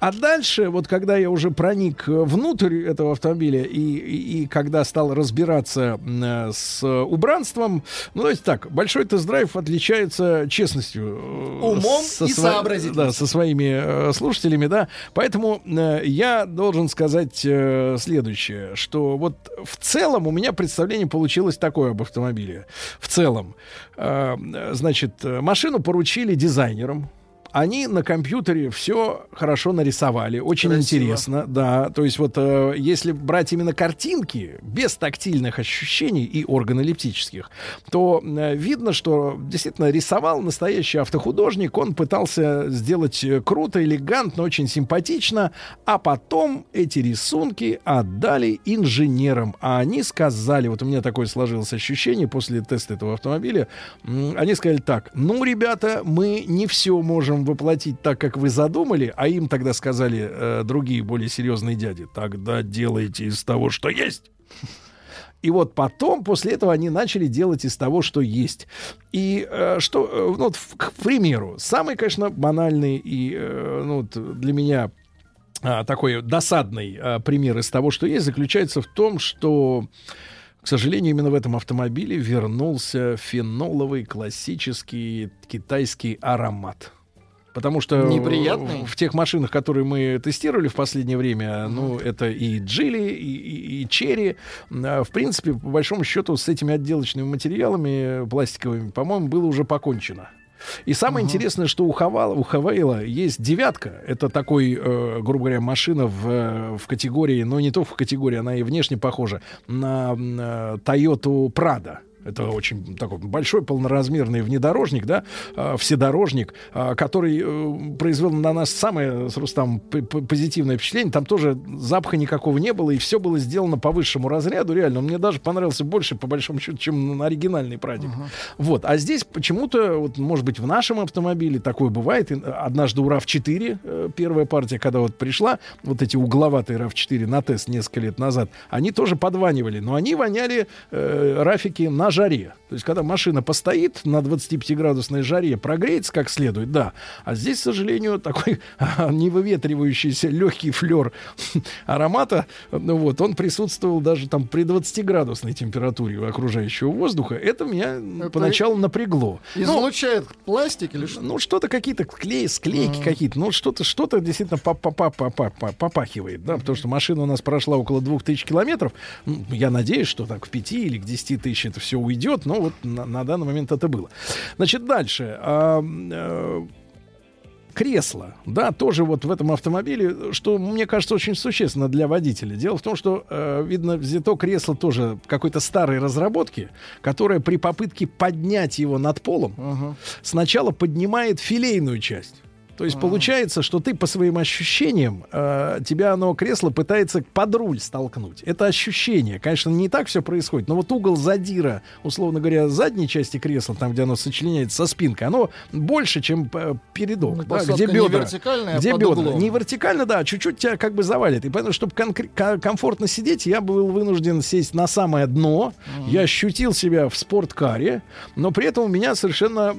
А дальше, вот когда я уже проник э, внутрь этого автомобиля и, и, и когда стал разбираться э, с убранством, ну, давайте так, большой тест-драйв отличается честностью. Э,
Умом
со
и
сво-
сообразительностью.
Да, со своими э, слушателями, да. Поэтому э, я должен сказать э, следующее, что вот в целом у меня представление получилось такое об автомобиле. В целом, Э, значит, машину поручили дизайнерам. Они на компьютере все хорошо нарисовали, очень
Красиво.
интересно, да. То есть вот э, если брать именно картинки без тактильных ощущений и органолептических, то э, видно, что действительно рисовал настоящий автохудожник. Он пытался сделать э, круто, элегантно, очень симпатично, а потом эти рисунки отдали инженерам, а они сказали, вот у меня такое сложилось ощущение после теста этого автомобиля, они сказали так, ну, ребята, мы не все можем воплотить так, как вы задумали, а им тогда сказали э, другие более серьезные дяди, тогда делайте из того, что есть. И вот потом, после этого, они начали делать из того, что есть. И э, что, э, ну, вот, к примеру, самый, конечно, банальный и э, ну, для меня а, такой досадный а, пример из того, что есть, заключается в том, что, к сожалению, именно в этом автомобиле вернулся феноловый классический китайский аромат. Потому что
Неприятный?
в, тех машинах, которые мы тестировали в последнее время, ну, это и Джили, и, и, и Черри. А, В принципе, по большому счету, с этими отделочными материалами пластиковыми, по-моему, было уже покончено. И самое интересное, что у Хавала, у Хавейла есть девятка. Это такой, э, грубо говоря, машина в, в категории, но не только в категории, она и внешне похожа на э, Toyota Prado. Это очень такой большой полноразмерный внедорожник, да, э, вседорожник, э, который э, произвел на нас самое с Рустам п- п- позитивное впечатление. Там тоже запаха никакого не было, и все было сделано по высшему разряду. Реально, он мне даже понравился больше, по большому счету, чем на оригинальный прадик. Вот. А здесь почему-то, вот, может быть, в нашем автомобиле такое бывает. Э, однажды у RAV4, э, первая партия, когда вот пришла, вот эти угловатые RAV4 на тест несколько лет назад, они тоже подванивали, но они воняли э, рафики на жаре. То есть, когда машина постоит на 25-градусной жаре, прогреется как следует, да. А здесь, к сожалению, такой невыветривающийся легкий флер аромата, ну вот, он присутствовал даже там при 20-градусной температуре окружающего воздуха. Это меня поначалу напрягло. Ну,
Излучает пластик или что?
ну, что-то какие-то клей, склейки
Мгм.
какие-то, ну, что-то, что-то действительно па- па- па- па- па- па- попахивает, да, потому что машина у нас прошла около 2000 километров. Ну, Я надеюсь, что так к 5 или к 10 тысяч это все уйдет, но вот на, на данный момент это было. Значит, дальше. А, э, кресло, да, тоже вот в этом автомобиле, что мне кажется очень существенно для водителя. Дело в том, что э, видно взято кресло тоже какой-то старой разработки, которая при попытке поднять его над полом сначала поднимает филейную часть. То есть получается, что ты по своим ощущениям, э, тебя оно кресло пытается под руль столкнуть. Это ощущение. Конечно, не так все происходит, но вот угол задира, условно говоря, задней части кресла, там, где оно сочленяется со спинкой, оно больше, чем э, передок,
Ну,
да, где
не
бедра.
вертикальная, а
где
под
бедра.
углом.
Не вертикально, да, а чуть-чуть тебя как бы завалит. И поэтому, чтобы комфортно сидеть, я был вынужден сесть на самое дно. Я ощутил себя в спорткаре, но при этом у меня совершенно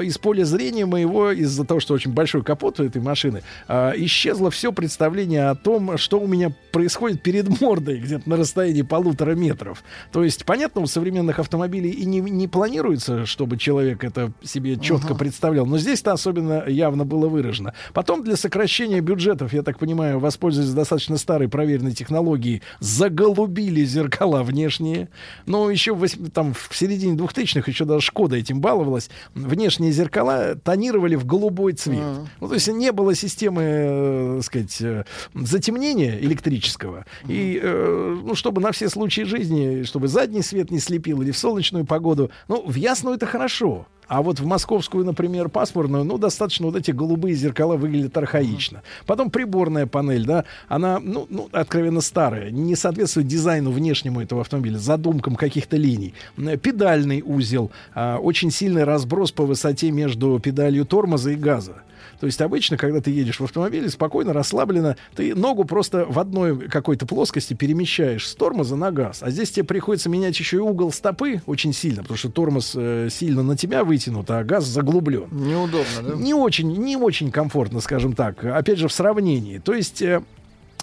из поля зрения моего, из-за того, что очень большой капот у этой машины, а, исчезло все представление о том, что у меня происходит перед мордой, где-то на расстоянии полутора метров. То есть, понятно, у современных автомобилей и не, не планируется, чтобы человек это себе четко представлял, но здесь-то особенно явно было выражено. Потом для сокращения бюджетов, я так понимаю, воспользуясь достаточно старой проверенной технологией, заголубили зеркала внешние. Но еще в, там, в середине 2000-х еще даже Шкода этим баловалась. Внешние зеркала тонировали в голубой цвет. Ну, то есть не было системы, э, так сказать, э, затемнения электрического. И, э, ну, чтобы на все случаи жизни, чтобы задний свет не слепил или в солнечную погоду. Ну, в ясную это хорошо. А вот в московскую, например, пасмурную, ну, достаточно вот эти голубые зеркала выглядят архаично. Потом приборная панель, да, она, ну, ну, откровенно старая, не соответствует дизайну внешнему этого автомобиля, задумкам каких-то линий. Педальный узел, а, очень сильный разброс по высоте между педалью тормоза и газа. То есть обычно, когда ты едешь в автомобиле, спокойно, расслабленно, ты ногу просто в одной какой-то плоскости перемещаешь с тормоза на газ. А здесь тебе приходится менять еще и угол стопы очень сильно, потому что тормоз э, сильно на тебя вытянут, а газ заглублен.
Неудобно, да?
Не очень, не очень комфортно, скажем так. Опять же, в сравнении. То есть, э,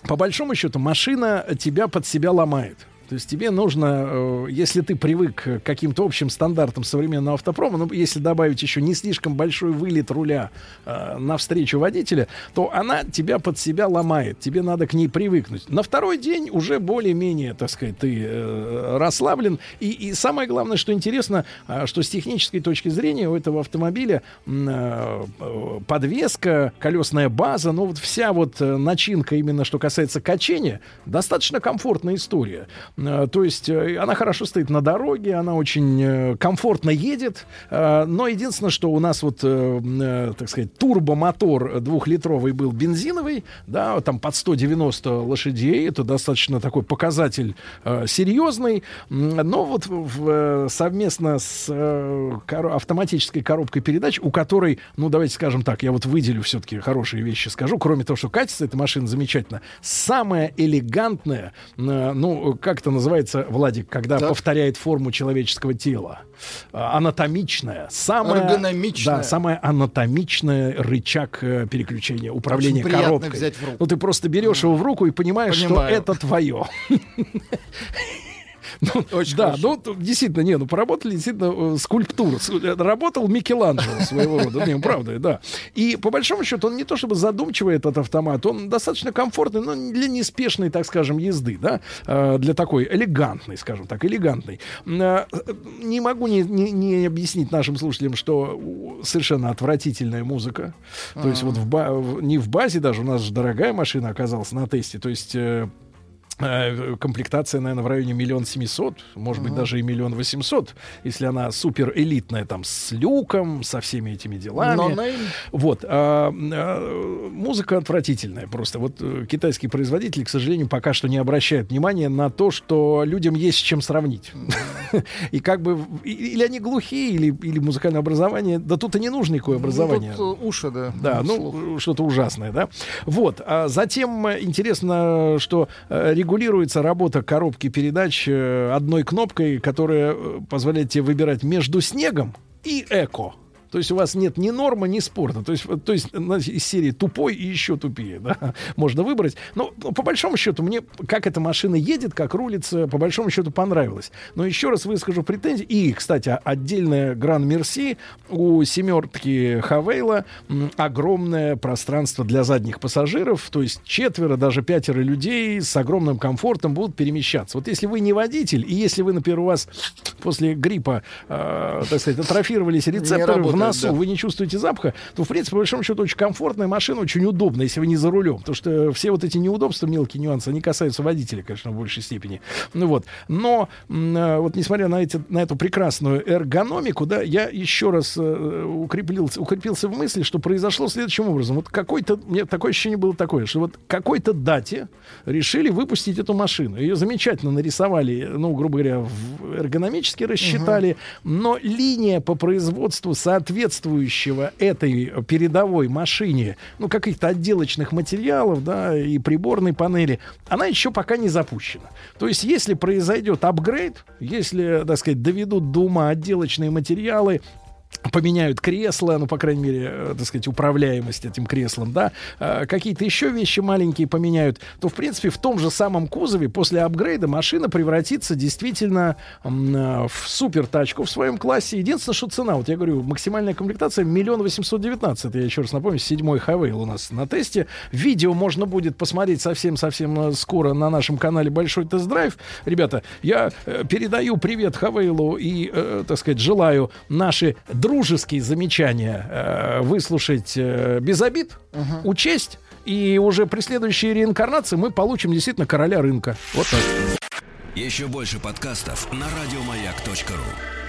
по большому счету, машина тебя под себя ломает. То есть тебе нужно, э, если ты привык к каким-то общим стандартам современного автопрома, ну, если добавить еще не слишком большой вылет руля э, навстречу водителя, то она тебя под себя ломает. Тебе надо к ней привыкнуть. На второй день уже более-менее, так сказать, ты э, расслаблен. И, и самое главное, что интересно, э, что с технической точки зрения у этого автомобиля э, э, подвеска, колесная база, ну вот вся вот э, начинка именно что касается качения, достаточно комфортная история. Э, То есть э, она хорошо стоит на дороге, она очень э, комфортно едет, но единственное, что у нас вот, так сказать, турбомотор двухлитровый был бензиновый, да, там под 190 лошадей, это достаточно такой показатель серьезный, но вот совместно с автоматической коробкой передач, у которой, ну давайте скажем так, я вот выделю все-таки хорошие вещи скажу, кроме того, что качество этой машины замечательно, самая элегантная, ну как это называется, Владик, когда повторяет форму человеческого тела, Э, анатомичная, самая,
Эргономичная.
да, самая анатомичная рычаг э, переключения управления
Очень
коробкой.
взять в руку.
Ну ты просто берешь его в руку и понимаешь,
Понимаю.
что это твое. Ну, да, ну тут действительно, не, ну поработали действительно э, скульптура. С- э, Работал Микеланджело своего рода, не, правда, да. И по большому счету он не то чтобы задумчивый этот автомат, он достаточно комфортный, но для неспешной, так скажем, езды, да, э, для такой элегантной, скажем так, элегантной. М, э, Не могу не, не- не объяснить нашим слушателям, что совершенно отвратительная музыка. То есть
Ага.
вот в ба- в- не в базе даже, у нас же дорогая машина оказалась на тесте, то есть э, э, комплектация, наверное, в районе миллион семьсот, может быть, даже и миллион восемьсот, если она супер элитная, там, с люком, со всеми этими делами.
Но.
Вот. а, а, музыка отвратительная просто. Вот э, китайские производители, к сожалению, пока что не обращают внимания на то, что людям есть с чем сравнить. И как бы... Или они глухие, или, или музыкальное образование. Да тут и не нужно никакое образование.
Ну, тут, э, уши, да.
Да, ну, что-то ужасное, да. Вот. А затем э, интересно, что э, регулируется работа коробки передач э, одной кнопкой, которая э, позволяет тебе выбирать между снегом и эко. То есть у вас нет ни нормы, ни спорта. То есть, вот, то есть на- из серии тупой и еще тупее, да, можно выбрать. Но ну, по большому счету мне, как эта машина едет, как рулится, по большому счету понравилось. Но еще раз выскажу претензии. И, кстати, отдельная Гран Мерси у семерки Хавейла огромное пространство для задних пассажиров. То есть четверо, даже пятеро людей с огромным комфортом будут перемещаться. Вот если вы не водитель, и если вы, например, у вас после гриппа, э, так сказать, атрофировались рецепторы в носу,
да.
вы не чувствуете запаха, то, в принципе, по большому счету, очень комфортная машина, очень удобная, если вы не за рулем. Потому что все вот эти неудобства, мелкие нюансы, они касаются водителя, конечно, в большей степени. Ну вот. Но э, вот несмотря на, эти, на эту прекрасную эргономику, да, я еще раз э, укрепился, укрепился в мысли, что произошло следующим образом. Вот какой-то, мне такое ощущение было такое, что вот какой-то дате решили выпустить эту машину. Ее замечательно нарисовали, ну, грубо говоря, эргономически рассчитали, но линия по производству соответствующего этой передовой машине, ну, каких-то отделочных материалов, да, и приборной панели, она еще пока не запущена. То есть, если произойдет апгрейд, если, так сказать, доведут до ума отделочные материалы, поменяют кресло, ну, по крайней мере, э, так сказать, управляемость этим креслом, да, э, какие-то еще вещи маленькие поменяют, то, в принципе, в том же самом кузове после апгрейда машина превратится действительно э, в супер тачку в своем классе. Единственное, что цена, вот я говорю, максимальная комплектация миллион восемьсот девятнадцать, я еще раз напомню, седьмой Хавейл у нас на тесте. Видео можно будет посмотреть совсем-совсем скоро на нашем канале Большой тест-драйв. Ребята, я передаю привет Хавейлу и, так сказать, желаю наши дружеские замечания э, выслушать э, без обид, учесть, и уже при следующей реинкарнации мы получим действительно короля рынка. Вот так.
Еще больше подкастов на радиомаяк.ру.